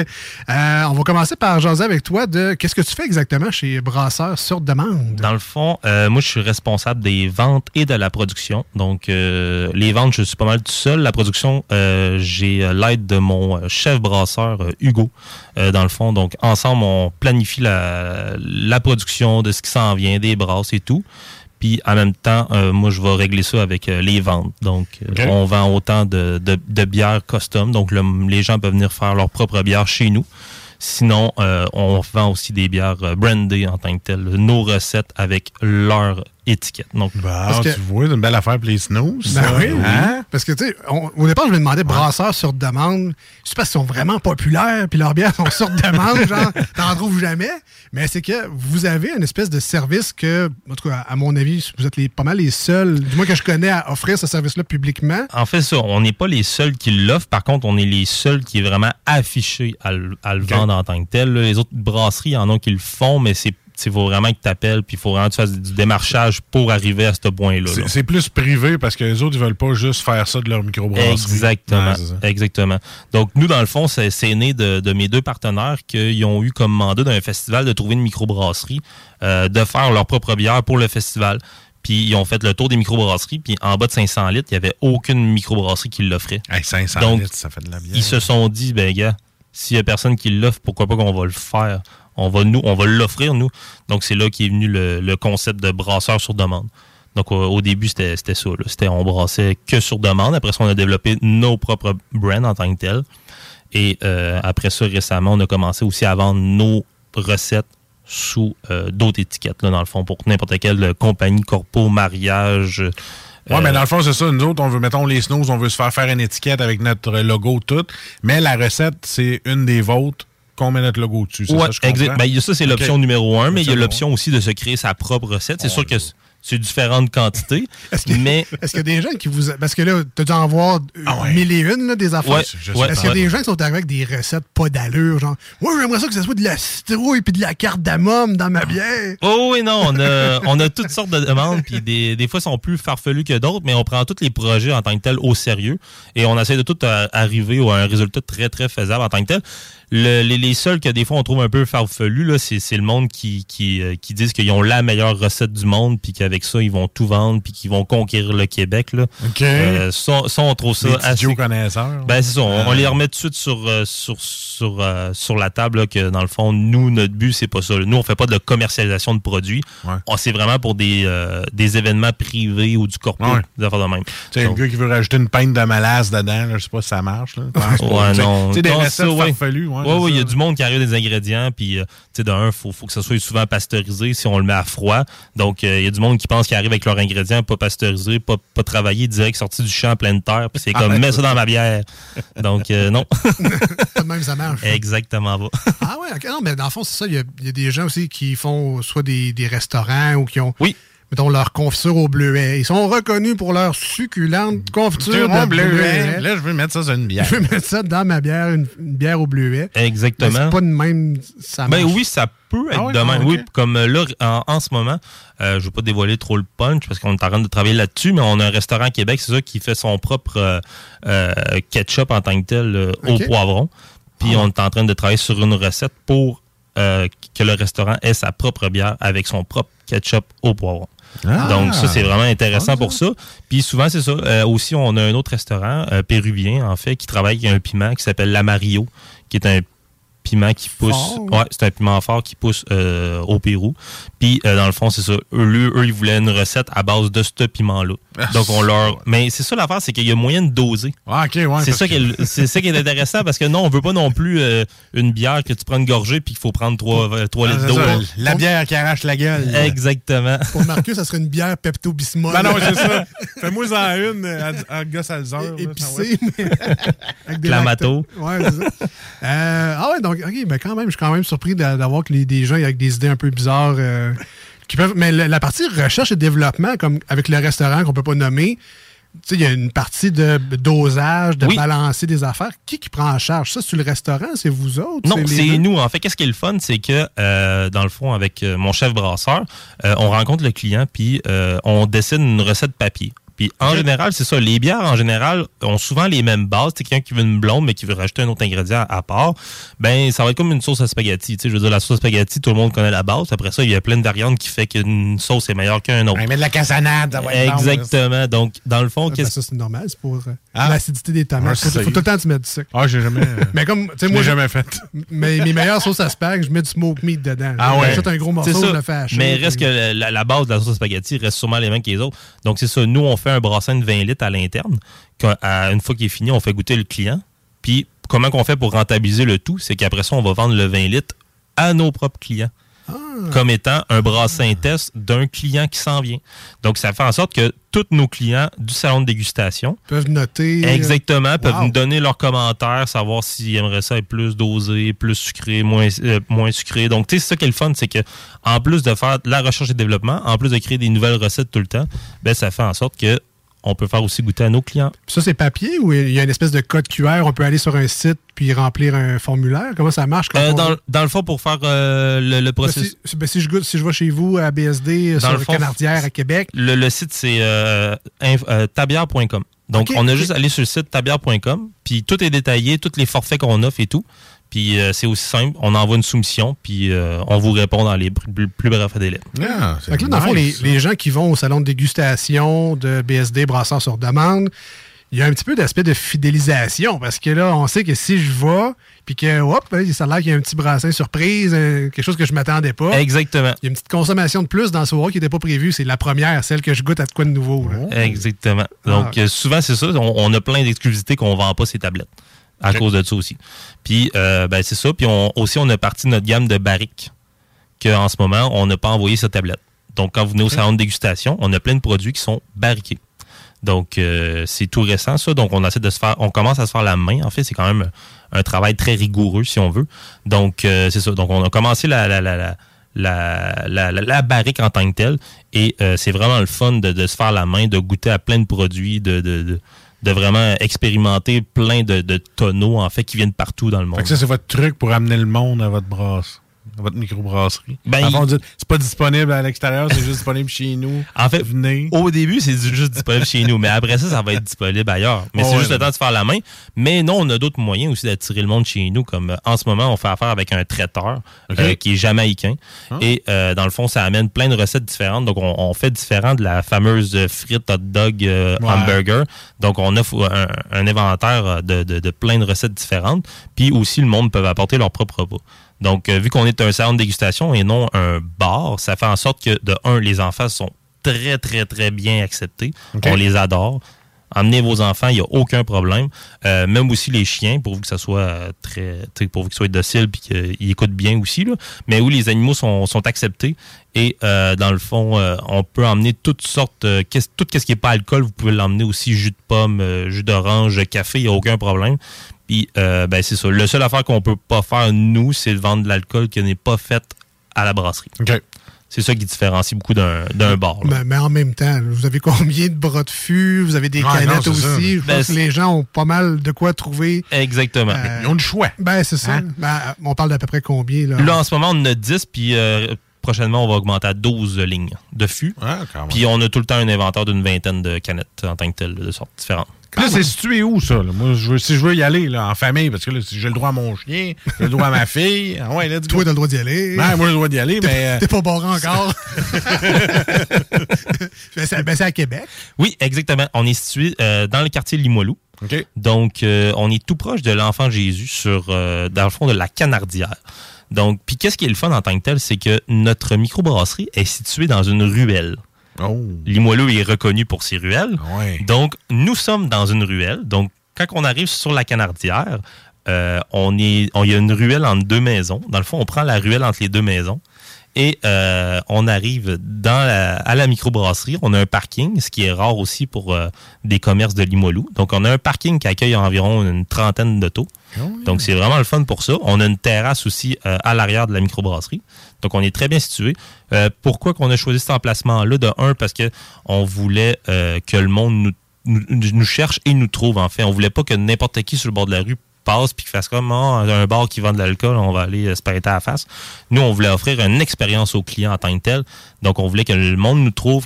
Euh, on va commencer par jaser avec toi de qu'est-ce que tu fais exactement chez Brasseurs sur demande? Dans le fond, moi, je suis responsable des ventes et de la production. Donc, les ventes, je suis pas mal tout seul. La production, j'ai l'aide de mon chef brasseur, Hugo, dans le fond. Donc, ensemble, on planifie la, la production de ce qui s'en vient, des brasses et tout. Puis en même temps, euh, moi, je vais régler ça avec euh, les ventes. Donc, euh, on vend autant de, de, de bières custom. Donc, le- les gens peuvent venir faire leur propre bière chez nous. Sinon, euh, on vend aussi des bières brandées en tant que telles, nos recettes avec leur étiquette. Donc, Ah, tu vois, c'est une belle affaire pour les snooze. Ben oui, Hein? Parce que, tu sais, au départ, je me demandais brasseurs sur demande. Je sais pas s'ils sont vraiment populaires, puis leurs bières sont sur demande, genre, t'en trouves jamais. Mais c'est que vous avez une espèce de service que, en tout cas, à mon avis, vous êtes les, pas mal les seuls, du moins que je connais, à offrir ce service-là publiquement. En fait, ça, on n'est pas les seuls qui l'offrent. Par contre, on est les seuls qui est vraiment affichés à, le- à le vendre en tant que tel. Les autres brasseries, il y en a qui le font, mais c'est il faut vraiment que tu appelles, puis il faut vraiment que tu fasses du démarchage pour arriver à ce point-là. C'est- plus privé parce que les autres, ils veulent pas juste faire ça de leur microbrasserie. Exactement. Ouais, exactement. Donc, nous, dans le fond, c'est c'est né de, de mes deux partenaires qui ont eu comme mandat d'un festival de trouver une microbrasserie, euh, de faire leur propre bière pour le festival. Puis, ils ont fait le tour des microbrasseries. Puis, en bas de 500 litres, il n'y avait aucune microbrasserie qui l'offrait. 500 Donc, litres, ça fait de la bière. Ils se sont dit, ben, gars, s'il n'y a personne qui l'offre, pourquoi pas qu'on va le faire? On va, nous, on l'offrir, nous. Donc, c'est là qu'est venu le, concept de brasseur sur demande. Donc, au, début, c'était ça. C'était on brassait que sur demande. Après ça, on a développé nos propres brands en tant que tels. Et euh, après ça, récemment, on a commencé aussi à vendre nos recettes sous euh, d'autres étiquettes, là, dans le fond, pour n'importe quelle compagnie, corpo, mariage. Euh, mais dans le fond, c'est ça. Nous autres, on veut, mettons, les snooze, on veut se faire faire une étiquette avec notre logo, tout. Mais la recette, c'est une des vôtres qu'on met notre logo dessus. Ouais, ça, exact. Ben, ça, c'est l'option numéro un, mais il y a L'option aussi de se créer sa propre recette. C'est sûr que c'est différentes quantités, mais Est-ce qu'il y a des gens qui vous. Parce que là, tu as dû en voir euh, mille et une, là, des affaires. Ouais, je sais. Est-ce qu'il y a Ouais. des gens qui sont arrivés avec des recettes pas d'allure, genre, moi, j'aimerais ça que ce soit de la citrouille puis de la cardamome dans ma bière. Oh oui, non, on a, on a toutes sortes de demandes, puis des, des fois, sont plus farfelus que d'autres, mais on prend tous les projets en tant que tels au sérieux et on essaie de tout euh, arriver à un résultat très, très faisable en tant que tel. Le- les, les seuls que des fois on trouve un peu farfelus, là, c'est, c'est le monde qui, qui, euh, qui disent qu'ils ont la meilleure recette du monde, puis qu'avec ça, ils vont tout vendre, puis qu'ils vont conquérir le Québec. Là. OK. Euh, ça, ça, on trouve ça Les assez... Connaisseurs. Ben, c'est ça. On, on Ah. les remet tout de suite sur, euh, sur, sur, euh, sur la table, là, que dans le fond, nous, notre but, c'est pas ça. Nous, on fait pas de commercialisation de produits. On C'est vraiment pour des, euh, des événements privés ou du corpo, Ouais. des affaires de même. Tu sais, gars qui veut rajouter une pinte de malasse dedans, là, je sais pas si ça marche. Là. Ouais, Tu sais- non. Tu sais, des recettes ça, ouais. Ouais, ouais, il y a du monde qui arrive des ingrédients, puis, euh, tu sais, d'un, faut, faut que ça soit souvent pasteurisé si on le met à froid. Donc, euh, il y a du monde qui pense qu'ils arrivent avec leurs ingrédients pas pasteurisés, pas, pas travaillés, direct sortis du champ plein de terre, puis c'est Ah, comme, ouais. mets ça dans ma bière. Donc, euh, non. Même, ça marche. Exactement pas. Ah ouais, ok. Non, mais dans le fond, c'est ça. Il y, a, il y a des gens aussi qui font soit des, des restaurants ou qui ont, mettons, leur confiture au bleuet. Ils sont reconnus pour leur succulente confiture vois, bleuet. bleuet. Là, je veux mettre ça sur une bière. Je vais mettre ça dans ma bière, une, une bière au bleuet. Exactement. Mais C'est pas de même. Ça Ben marche. oui, ça peut être Ah ouais, de même. ok. Oui, comme euh, là, en, en ce moment, euh, je veux pas dévoiler trop le punch parce qu'on est en train de travailler là-dessus, mais on a un restaurant à Québec, c'est ça, qui fait son propre euh, euh, ketchup en tant que tel au poivron. Puis Ah. on est en train de travailler sur une recette pour que le restaurant ait sa propre bière avec son propre ketchup au poivron. Ah. Donc ça, c'est vraiment intéressant Ah, pour ça. Puis souvent, c'est ça. Euh, aussi, on a un autre restaurant euh, péruvien, en fait, qui travaille avec un piment qui s'appelle l'Amarillo, qui est un piment qui pousse. Fort. Ouais, c'est un piment fort qui pousse euh, au Pérou. Puis dans le fond, c'est ça. Eux, eux, eux, ils voulaient une recette à base de ce piment-là. Donc on leur. Mais c'est ça l'affaire, c'est qu'il y a moyen de doser. Ah, ok, ouais. c'est ça, c'est ça qui est intéressant parce que non, on veut pas non plus euh, une bière que tu prends une gorgée puis qu'il faut prendre 3, Ah, litres d'eau. La bière qui arrache la gueule. Exactement. Pour Marcus, ça serait une bière Pepto-Bismol. Ben non, c'est ça. Fais-moi en une euh, à, à gosse Alzer. Épicée, mais avec des Clamato. Ouais, c'est ça. Euh, ah ouais, donc, OK, ben quand même, je suis quand même surpris d'a- d'avoir que les- des gens avec des idées un peu bizarres euh, qui peuvent. Mais la, partie recherche et développement, comme avec le restaurant qu'on peut pas nommer, tu sais, il y a une partie de dosage, de Oui. balancer des affaires. Qui qui prend en charge? Ça? C'est le restaurant? C'est vous autres? Non, c'est nous. En fait, qu'est-ce qui est le fun, c'est que euh, dans le fond, avec euh, mon chef brasseur, euh, on rencontre le client puis euh, on dessine une recette papier. Puis en général, c'est ça. Les bières, en général, ont souvent les mêmes bases. C'est quelqu'un qui veut une blonde, mais qui veut rajouter un autre ingrédient à part. Ben, ça va être comme une sauce à spaghetti. Tu sais, je veux dire, la sauce à spaghetti, tout le monde connaît la base. Après ça, il y a plein de variantes qui fait qu'une sauce est meilleure qu'un autre. Ouais, mais de la cassonade, ça va être bon, là. Exactement. Donc, dans le fond, Ben, qu'est-ce ça, c'est normal. C'est pour euh, Ah. l'acidité des tomates. Ah, faut, tout le temps tu mets du sucre. Ah, j'ai jamais. Mais comme, tu sais, moi, jamais fait. Mais mes meilleures sauces à spag, je mets du smoke meat dedans. Ah ouais. J'achète un gros morceau, C'est ça. je le fais hacher. Mais reste que la, la base de la sauce spaghetti reste sûrement les mêmes que les autres. Donc, c'est ça. Nous, on fait un brassin de 20 litres à l'interne. Une fois qu'il est fini, on fait goûter le client. Puis, comment qu'on fait pour rentabiliser le tout? C'est qu'après ça, on va vendre le 20 litres à nos propres clients. Comme étant un brassin test d'un client qui s'en vient. Donc, ça fait en sorte que tous nos clients du salon de dégustation peuvent noter. euh, Exactement, peuvent nous donner leurs commentaires, savoir s'ils aimeraient ça être plus dosé, plus sucré, moins, euh, moins sucré. Donc, tu sais, c'est ça qui est le fun, c'est que en plus de faire de la recherche et développement, en plus de créer des nouvelles recettes tout le temps, ben ça fait en sorte que on peut faire aussi goûter à nos clients. Ça, c'est papier ou il y a une espèce de code QR? On peut aller sur un site puis remplir un formulaire? Comment ça marche? quand Euh, on- dans, dans le fond, pour faire euh, le, le Ben, processus. si, ben, si je goûte, si je vais chez vous à BSD, Dans sur le fond, Canardière à Québec, Le, le site, c'est euh, euh, tabière.com. Donc, on a juste à aller sur le site tabière.com, puis tout est détaillé, tous les forfaits qu'on offre et tout. Puis euh, c'est aussi simple, on envoie une soumission, puis euh, on vous répond dans les plus, plus brefs délais. Ah, Fait que là, dans le fond, les, les gens qui vont au salon de dégustation de BSD Brasseur sur demande, il y a un petit peu d'aspect de fidélisation parce que là, on sait que si je vais, puis que, hop, hein, ça a l'air qu'il y a un petit brassin surprise, euh, quelque chose que je m'attendais pas. Exactement. Il y a une petite consommation de plus dans ce soir qui n'était pas prévue. C'est la première, celle que je goûte à de quoi de nouveau. là. Exactement. Donc, Ah. souvent, c'est ça. On, on a plein d'exclusivités qu'on vend pas ces tablettes. À cause de ça aussi. Puis, euh, ben, c'est ça. Puis, on, aussi, on a parti de notre gamme de barriques qu'en ce moment, on n'a pas envoyé cette tablette. Donc, quand vous venez au salon de dégustation, on a plein de produits qui sont barriqués. Donc, euh, c'est tout récent, ça. Donc, on essaie de se faire, on commence à se faire la main. En fait, c'est quand même un travail très rigoureux, si on veut. Donc, euh, c'est ça. Donc, on a commencé la, la, la, la, la, la, la- la barrique en tant que telle. Et euh, c'est vraiment le fun de, de se faire la main, de goûter à plein de produits, de, de, de, de vraiment expérimenter plein de, de tonneaux, en fait, qui viennent partout dans le monde. Fait que ça, c'est votre truc pour amener le monde à votre brasse, votre microbrasserie. Ben, il- c'est pas disponible à l'extérieur, c'est juste disponible chez nous. En fait, Venez. au début, c'est juste disponible chez nous, mais après ça, ça va être disponible ailleurs. Mais Oh, c'est ouais, juste le temps de faire la main. Mais non, on a d'autres moyens aussi d'attirer le monde chez nous, comme euh, en ce moment, on fait affaire avec un traiteur euh, qui est jamaïcain. Ah. Et euh, dans le fond, ça amène plein de recettes différentes. Donc, on, on fait différent de la fameuse frite hot dog Ouais. hamburger. Donc, on offre un, un inventaire de, de- de plein de recettes différentes. Puis aussi, le monde peut apporter leur propre repas. Donc, euh, vu qu'on est un salon de dégustation et non un bar, ça fait en sorte que, de un, les enfants sont très, très, très bien acceptés. On les adore. Emmenez vos enfants, il n'y a aucun problème. Euh, même aussi les chiens, pourvu que ça soit euh, très, pourvu qu'ils soient dociles et qu'ils écoutent bien aussi. Là. Mais où les animaux sont, sont acceptés. Et euh, dans le fond, euh, on peut emmener toutes sortes, qu'est-ce- tout ce qui n'est pas alcool, vous pouvez l'emmener aussi, jus de pomme, jus d'orange, café, il n'y a aucun problème. Puis, euh, ben, c'est ça. Le seul affaire qu'on peut pas faire, nous, c'est de vendre de l'alcool qui n'est pas fait à la brasserie. C'est ça qui différencie beaucoup d'un d'un bar. Mais, en même temps, vous avez combien de bras de fût? Vous avez des Ouais, canettes non, c'est ça. aussi. Je Ben, pense que les gens ont pas mal de quoi trouver. Exactement. Euh, Ils ont le choix. Ben, c'est ça. Hein? Ben, on parle d'à peu près combien? Là? Là, en ce moment, on en a 10, puis euh, prochainement, on va augmenter à 12 lignes de fût. Puis on a tout le temps un inventaire d'une vingtaine de canettes en tant que telles, de sortes différentes. Là, c'est situé où, ça? là? Moi, je veux- si je veux y aller là, en famille, parce que là, si j'ai le droit à mon chien, j'ai le droit à ma fille. Ah ouais, go. Toi, t'as le droit d'y aller. Ben, moi, j'ai le droit d'y aller, mais. euh, T'es pas barré encore. Ben, c'est ben, c'est à Québec. Oui, exactement. On est situé euh, dans le quartier Limoilou. Donc, euh, on est tout proche de l'enfant Jésus, sur, euh, dans le fond de la Canardière. Donc, puis qu'est-ce qui est le fun en tant que tel, c'est que notre microbrasserie est située dans une ruelle. Limoilou est reconnu pour ses ruelles. Donc, nous sommes dans une ruelle. Donc, quand on arrive sur la Canardière, euh, on est, on- il y a une ruelle entre deux maisons. Dans le fond, on prend la ruelle entre les deux maisons. Et euh, on arrive dans la- à la microbrasserie. On a un parking, ce qui est rare aussi pour euh, des commerces de Limoilou. Donc, on a un parking qui accueille environ une trentaine d'autos. Donc, c'est vraiment le fun pour ça. On a une terrasse aussi euh, à l'arrière de la microbrasserie. Donc, on est très bien situé. Euh, pourquoi qu'on a choisi cet emplacement-là? De un, parce que on voulait euh, que le monde nous, nous, nous cherche et nous trouve, en fait. On voulait pas que n'importe qui sur le bord de la rue passe puis qu'il fasse comme Ah, un bar qui vend de l'alcool, on va aller euh, se prêter à la face. Nous, on voulait offrir une expérience aux clients en tant que tel. Donc, on voulait que le monde nous trouve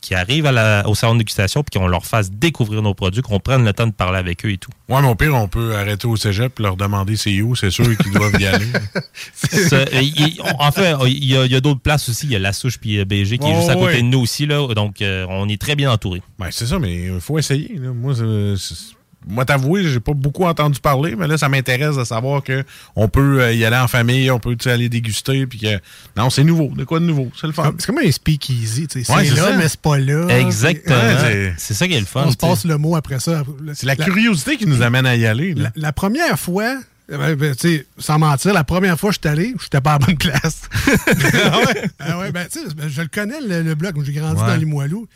qui arrivent à la- au salon de dégustation puis qu'on leur fasse découvrir nos produits, qu'on prenne le temps de parler avec eux et tout. Ouais, mais au pire, on peut arrêter au cégep et leur demander c'est où. C'est sûr qu'ils doivent y aller. Euh, il- on- en fait, il y a, d'autres places aussi. Il y a La Souche puis euh, BG qui est juste à côté ouais. de nous aussi. Là, donc, euh, on est très bien entouré. Ben, c'est ça, mais il faut essayer. là. Moi, c'est- moi, t'avouer, j'ai pas beaucoup entendu parler, mais là, ça m'intéresse de savoir que on peut euh, y aller en famille, on peut aller déguster, puis que non, c'est nouveau. De quoi de nouveau? C'est le fun. C'est comme un speakeasy. tu sais. Ouais, c'est là, ça. mais c'est pas là. Exactement. Ouais, c'est ça qui est le fun. On se passe le mot après ça. C'est la curiosité qui nous amène à y aller. La, la première fois, ben, ben, tu sais, sans mentir, la première fois que je suis allé, j'étais pas à la bonne place. ah ouais? Ah ouais, ben, tu sais, ben, je le connais, le, le bloc. J'ai grandi Ouais. dans Limoilou.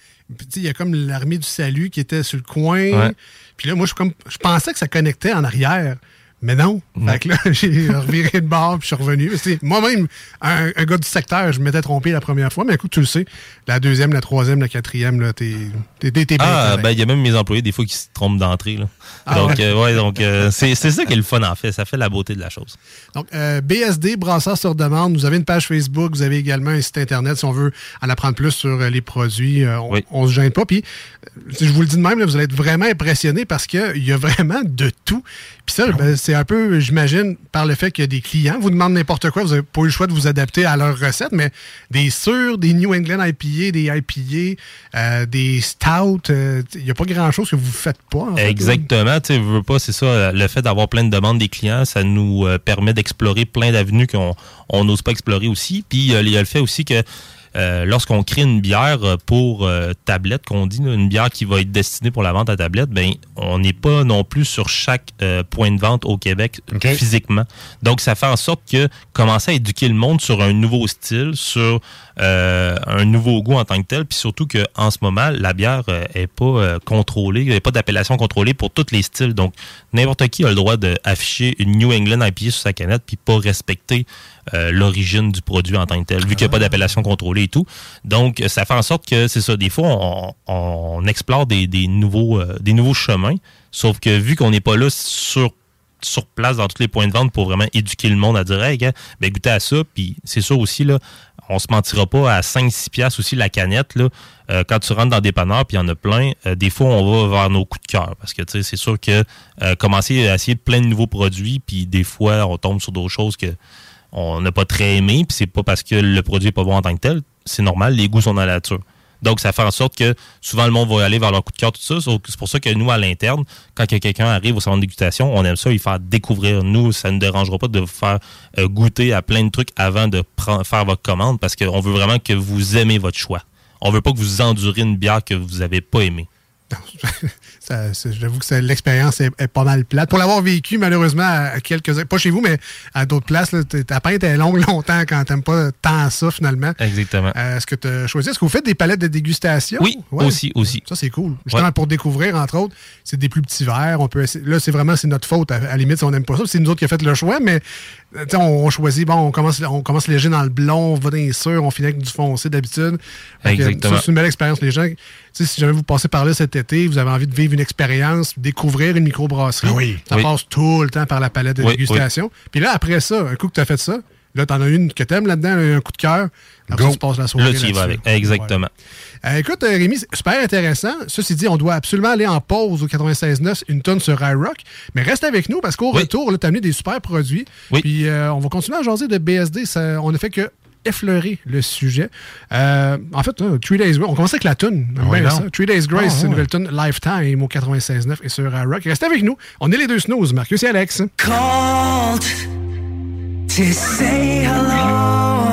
Il y a comme l'armée du salut qui était sur le coin. Puis là, moi, je, comme, je pensais que ça connectait en arrière. Mais non. Fait que là, j'ai reviré de bord puis je suis revenu. Moi-même, un, un gars du secteur, je m'étais trompé la première fois, mais écoute, tu le sais, la deuxième, la troisième, la quatrième, là, t'es t'es- Ah, ben, il y a même mes employés, des fois, qui se trompent d'entrée. là. Ah donc, ouais? euh, ouais, donc euh, c'est c'est ça qui est le fun, en fait. Ça fait la beauté de la chose. Donc, euh, BSD, Brasseur sur demande. Vous avez une page Facebook, vous avez également un site Internet si on veut en apprendre plus sur euh, les produits. euh, on, on se gêne pas. Puis, euh, je vous le dis de même, là, vous allez être vraiment impressionné parce qu'il y a vraiment de tout. Puis ça, ben, c'est un peu, j'imagine, par le fait qu'il y a des clients. Vous demandent n'importe quoi, vous n'avez pas eu le choix de vous adapter à leurs recettes, mais des sûrs, des New England IPA, des IPA, euh, des Stout, euh, il n'y a pas grand-chose que vous ne faites pas. en fait, là. Exactement, tu sais, veux pas, c'est ça, le fait d'avoir plein de demandes des clients, ça nous euh, permet d'explorer plein d'avenues qu'on on n'ose pas explorer aussi. Puis il y a le fait aussi que euh, lorsqu'on crée une bière euh, pour euh, tablette, qu'on dit, là, une bière qui va être destinée pour la vente à tablette, ben on n'est pas non plus sur chaque euh, point de vente au Québec physiquement. Donc ça fait en sorte que commencer à éduquer le monde sur un nouveau style, sur un nouveau goût en tant que tel, puis surtout qu'en ce moment, la bière est pas contrôlée, il n'y a pas d'appellation contrôlée pour tous les styles. Donc, n'importe qui a le droit d'afficher une New England IPA sur sa canette, puis pas respecter euh, l'origine du produit en tant que tel, vu qu'il n'y a pas d'appellation contrôlée et tout. Donc, euh, ça fait en sorte que, c'est ça, des fois, on, on explore des, des nouveaux, euh, des nouveaux chemins, sauf que vu qu'on n'est pas là sur sur place dans tous les points de vente pour vraiment éduquer le monde à dire hey, gars, ben goûtez à ça puis c'est sûr aussi là on se mentira pas à 5-6 piastres aussi la canette là. Euh, quand tu rentres dans des panneurs puis il y en a plein euh, des fois on va vers nos coups de cœur parce que tu sais c'est sûr que euh, commencer à essayer plein de nouveaux produits puis des fois on tombe sur d'autres choses que on n'a pas très aimé puis c'est pas parce que le produit est pas bon en tant que tel c'est normal les goûts sont dans la nature donc, ça fait en sorte que souvent le monde va aller vers leur coup de cœur, tout ça. C'est pour ça que nous, à l'interne, quand que quelqu'un arrive au salon de on aime ça, il faire découvrir. Nous, ça ne dérangera pas de vous faire euh, goûter à plein de trucs avant de faire votre commande parce qu'on veut vraiment que vous aimez votre choix. On veut pas que vous endurez une bière que vous n'avez pas aimée. J'avoue que l'expérience est, est pas mal plate. Pour l'avoir vécu, malheureusement, à, quelques... Pas chez vous, mais à d'autres places, là, ta pinte est longue longtemps quand t'aimes pas tant ça, finalement. Exactement. Euh, Est-ce que tu as choisi? Est-ce que vous faites des palettes de dégustation? Oui, aussi, aussi. Ça, c'est cool. Justement, Ouais. pour découvrir, entre autres, c'est des plus petits verres. On peut essayer- Là, c'est vraiment c'est notre faute. À, la limite, si on n'aime pas ça, c'est nous autres qui avons fait le choix, mais on, on choisit, bon, on commence, on commence léger dans le blond, on va dans les sûrs, on finit avec du foncé d'habitude. Exactement. c'est une belle expérience. Les gens, si jamais vous passez par là cet été, vous avez envie de vivre une expérience, découvrir une microbrasserie, ça Oui. passe tout le temps par la palette de Oui, dégustation. Puis là, après ça, un coup que tu as fait ça, là, tu en as une que t'aimes là-dedans, un coup de cœur. Après, Go. tu passes la soirée Là, tu y vas avec. Exactement. Euh, écoute, euh, Rémi, super intéressant. Ceci dit, on doit absolument aller en pause au 96.9, une tonne sur iRock. Mais reste avec nous parce qu'au retour, tu as amené des super produits. Puis euh, on va continuer à jaser de BSD. Ça, on ne fait que effleurer le sujet. Euh, en fait, euh, Three Days Grace, on commence avec la tune. Oui, non. Three Days Grace, Ah, c'est une nouvelle tune Lifetime au 96.9 et sur iRock. Restez avec nous. On est les deux snooze, Marcus et Alex. called to say hello.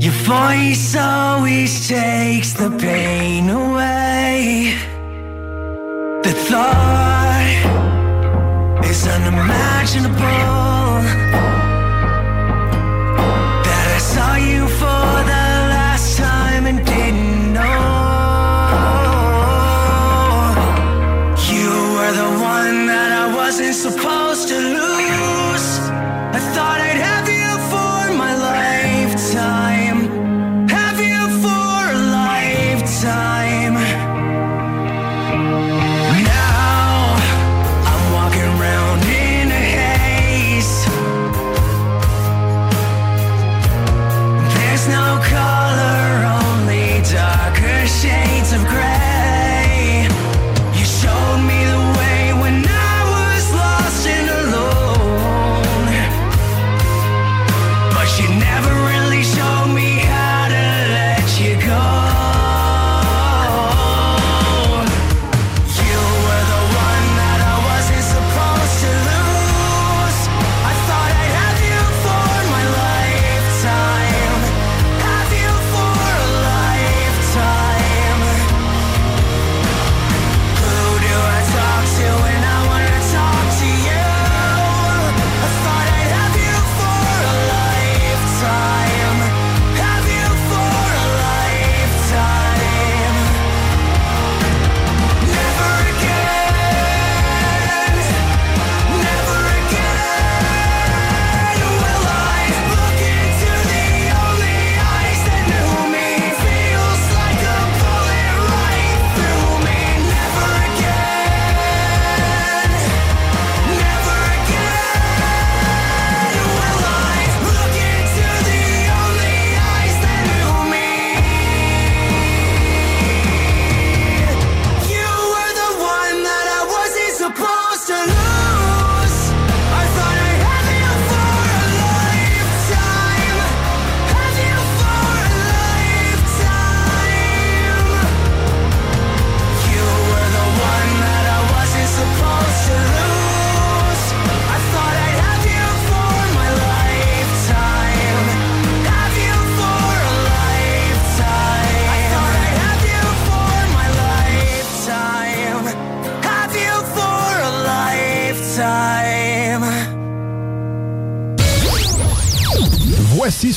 Your voice always takes the pain away. The thought is unimaginable.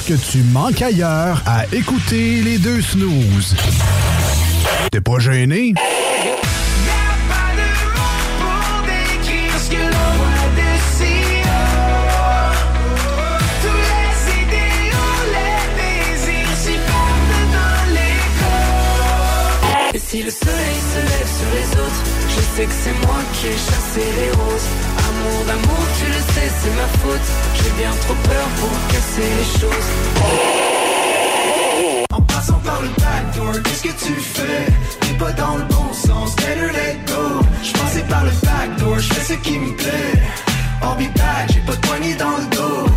Que tu manques ailleurs à écouter les deux snooze. T'es pas gêné? Si le soleil se lève sur les autres, je sais que c'est moi qui ai chassé les roses. Amour d'amour, tu le sais, c'est ma faute. J'ai bien trop peur pour casser les choses. En passant par le backdoor, qu'est-ce que tu fais? T'es pas dans le bon sens, better let go J'passais par le backdoor, j'fais ce qui me plaît be back, j'ai pas de poignée dans le dos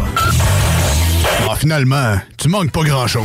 Ah, finalement, tu manques pas grand-chose.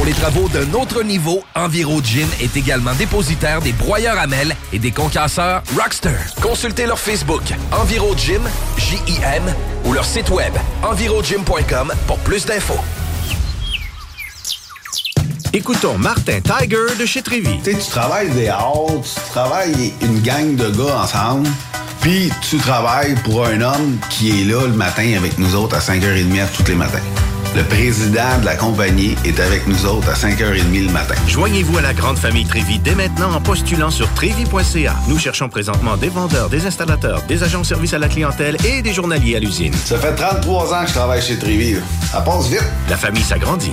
Pour les travaux d'un autre niveau, Enviro Gym est également dépositaire des broyeurs à mêles et des concasseurs Rockster. Consultez leur Facebook Enviro Gym, J-I-M, ou leur site web envirogym.com pour plus d'infos. Écoutons Martin Tiger de chez Trévy. Tu sais, tu travailles des heures, tu travailles une gang de gars ensemble, puis tu travailles pour un homme qui est là le matin avec nous autres à 5h30 tous les matins. Le président de la compagnie est avec nous autres à 5h30 le matin. Joignez-vous à la grande famille Trévi dès maintenant en postulant sur trévi.ca. Nous cherchons présentement des vendeurs, des installateurs, des agents de service à la clientèle et des journaliers à l'usine. Ça fait 33 ans que je travaille chez Trévi. Ça passe vite. La famille s'agrandit.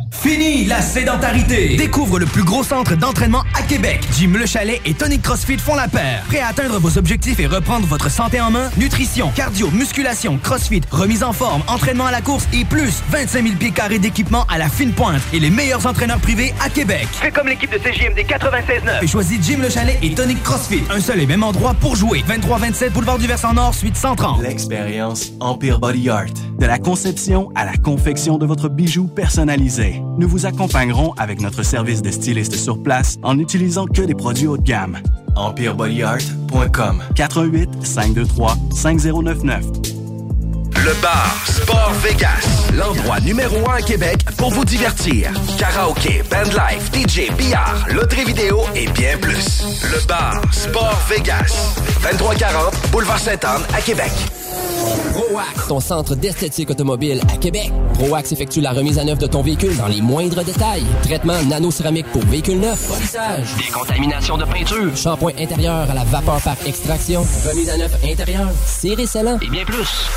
Fini la sédentarité! Découvre le plus gros centre d'entraînement à Québec. Jim Le Chalet et Tonic CrossFit font la paire. Prêt à atteindre vos objectifs et reprendre votre santé en main? Nutrition, cardio, musculation, CrossFit, remise en forme, entraînement à la course et plus 25 000 pieds carrés d'équipement à la fine pointe et les meilleurs entraîneurs privés à Québec. Fais comme l'équipe de CJMD 96.9. Et choisis Jim Le Chalet et Tonic CrossFit. Un seul et même endroit pour jouer. 23-27 Boulevard du Versant Nord, suite 130. L'expérience Empire Body Art. De la conception à la confection de votre bijou personnalisé. Nous vous accompagnerons avec notre service de styliste sur place en n'utilisant que des produits haut de gamme. EmpireBodyArt.com 418 523 5099 Le bar Sport Vegas, l'endroit numéro un à Québec pour vous divertir. Karaoke, bandlife, DJ, billard, loterie vidéo et bien plus. Le bar Sport Vegas, 2340 Boulevard Sainte-Anne à Québec. ProAx, ton centre d'esthétique automobile à Québec. ProAx effectue la remise à neuf de ton véhicule dans les moindres détails. Traitement nano-céramique pour véhicule neuf, polissage, décontamination de peinture, shampoing intérieur à la vapeur par extraction, remise à neuf intérieure, serré scellant et bien plus.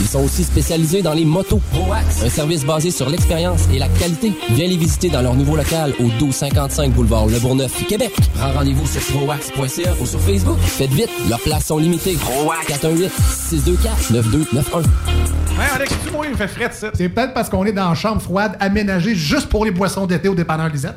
Ils sont aussi spécialisés dans les motos. ProAx, un service basé sur l'expérience et la qualité. Viens les visiter dans leur nouveau local au 1255 boulevard Le Bourgneuf, Québec. Prends rendez-vous sur proax.ca ou sur Facebook. Faites vite, leurs places sont limitées. ProAx 418 624 9291. Ouais, Alex, dis-moi, il fait fret, ça. C'est peut-être parce qu'on est dans une chambre froide aménagée juste pour les boissons d'été au dépanneur Lisette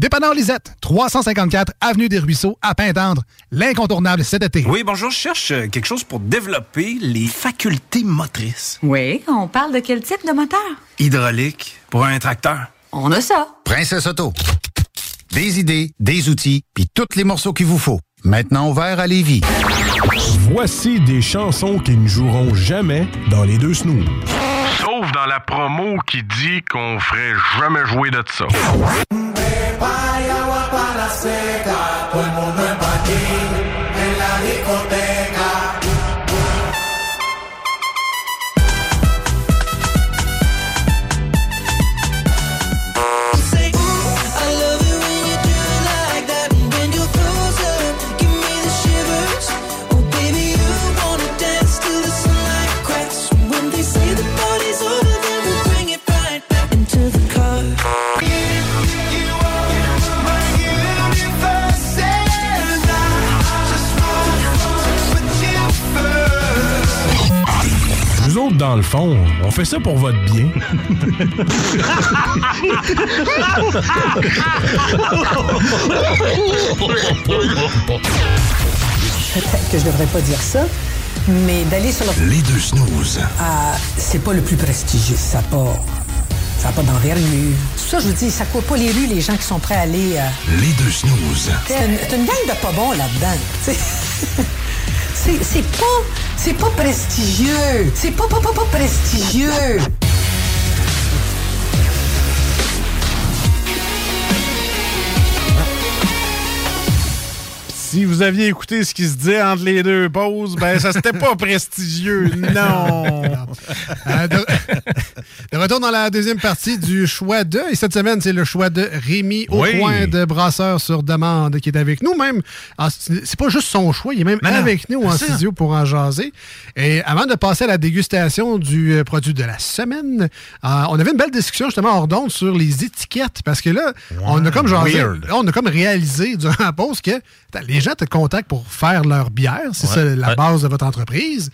Dépanneur Lisette, 354 Avenue des Ruisseaux, à Pintendre. L'incontournable cet été. Oui, bonjour, je cherche euh, quelque chose pour développer les facultés motrices. Oui, on parle de quel type de moteur? Hydraulique, pour un tracteur. On a ça. Princesse Auto. Des idées, des outils, puis tous les morceaux qu'il vous faut. Maintenant ouvert à Lévis. Voici des chansons qui ne joueront jamais dans les deux snooze. Sauf dans la promo qui dit qu'on ferait jamais jouer de ça. Eba! Dans le fond, on fait ça pour votre bien. Peut-être que je devrais pas dire ça, mais d'aller sur le... Les deux snooze. Ah, c'est pas le plus prestigieux. Ça n'a pas... Ça a pas d'envergure. Tout ça, je vous dis, ça court pas les rues, les gens qui sont prêts à aller... euh, Les deux snooze. C'est une, une gang de pas bons là-dedans. c'est pas... C'est pas prestigieux. C'est pas, pas, pas, pas prestigieux. Si vous aviez écouté ce qui se dit entre les deux pauses, ben ça c'était pas prestigieux, non. Euh, de, de retour dans la deuxième partie du choix de. Et cette semaine, c'est le choix de Rémi au Oui. coin de Brasseur sur demande qui est avec nous. Même, en- c'est pas juste son choix, il est même non, avec nous en ça. studio pour en jaser. Et avant de passer à la dégustation du euh, produit de la semaine, euh, on avait une belle discussion justement hors d'onde sur les étiquettes. Parce que là, on a comme on a comme réalisé durant la pause que les gens te contactent pour faire leur bière. C'est Ouais. ça la base de votre entreprise.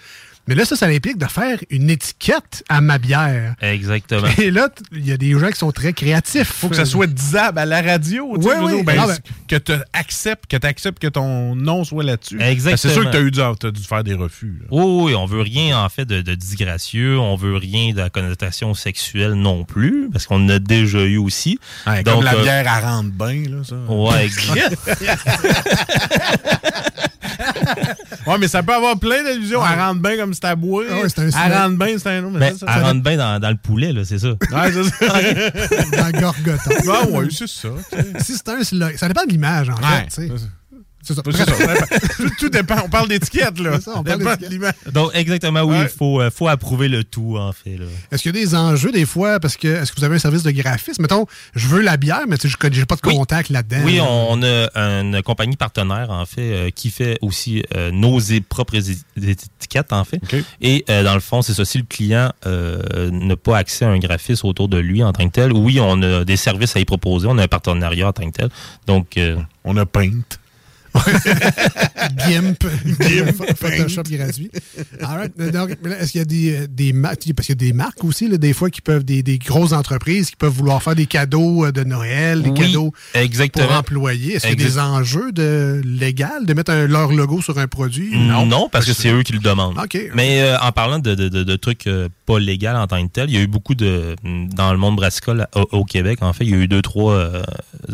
Mais là, ça, ça implique de faire une étiquette à ma bière. Exactement. Et là, il y a des gens qui sont très créatifs. Faut que ça soit disable à la radio. tu sais, Oui, oui. Ben, Ah, ben- Que tu acceptes que, t'acceptes que ton nom soit là-dessus. Ben, Exactement. C'est sûr que tu as, eu dû, t'as dû faire des refus. là. Oui, oui, on veut rien en fait de, de disgracieux, on veut rien de la connotation sexuelle non plus, parce qu'on en a déjà eu aussi. Ouais, comme la euh, bière à rendre bien, là, ça. Ouais, exact. ouais, mais ça peut avoir plein d'allusions. Elle rentre bien comme c'est à boire. Ah ouais, c'est un Elle rentre bien, c'est un nom. mais Ben, elle ça rentre bien dans, dans le poulet, là, c'est ça. Ouais, c'est ça. dans Gorgoton. Ah ouais, c'est ça. si c'est un slogan, ça dépend de l'image, en Ouais, fait. C'est ça. Tout, tout dépend. On parle d'étiquette, là. C'est ça, on parle de. Donc, exactement, oui, il Ouais. faut, euh, faut approuver le tout, en fait. Est-ce qu'il y a des enjeux des fois? Parce que est-ce que vous avez un service de graphisme? Mettons, je veux la bière, mais tu sais, je n'ai pas de Oui. contact là-dedans. Oui, on a une compagnie partenaire, en fait, euh, qui fait aussi euh, nos propres étiquettes, en fait. Et euh, dans le fond, c'est ça. Si le client euh, n'a pas accès à un graphiste autour de lui en tant que tel, oui, on a des services à y proposer. On a un partenariat en tant que tel. Donc, euh, on a Paint. GIMP. GIMP. Photoshop gratuit. All right. Donc, mais là, est-ce qu'il y a des, euh, des marques? Parce qu'il y a des marques aussi, là, des fois, qui peuvent, des, des grosses entreprises qui peuvent vouloir faire des cadeaux euh, de Noël, des Oui, cadeaux exactement. pour employés. Est-ce qu'il y a des enjeux de légal de mettre un- leur logo sur un produit? Non, parce que c'est eux qui le demandent. Mais euh, en parlant de, de- de- de trucs euh, pas légaux en tant que tel, il y a eu beaucoup de. Dans le monde brassicole au, au Québec, en fait, il y a eu deux, trois euh,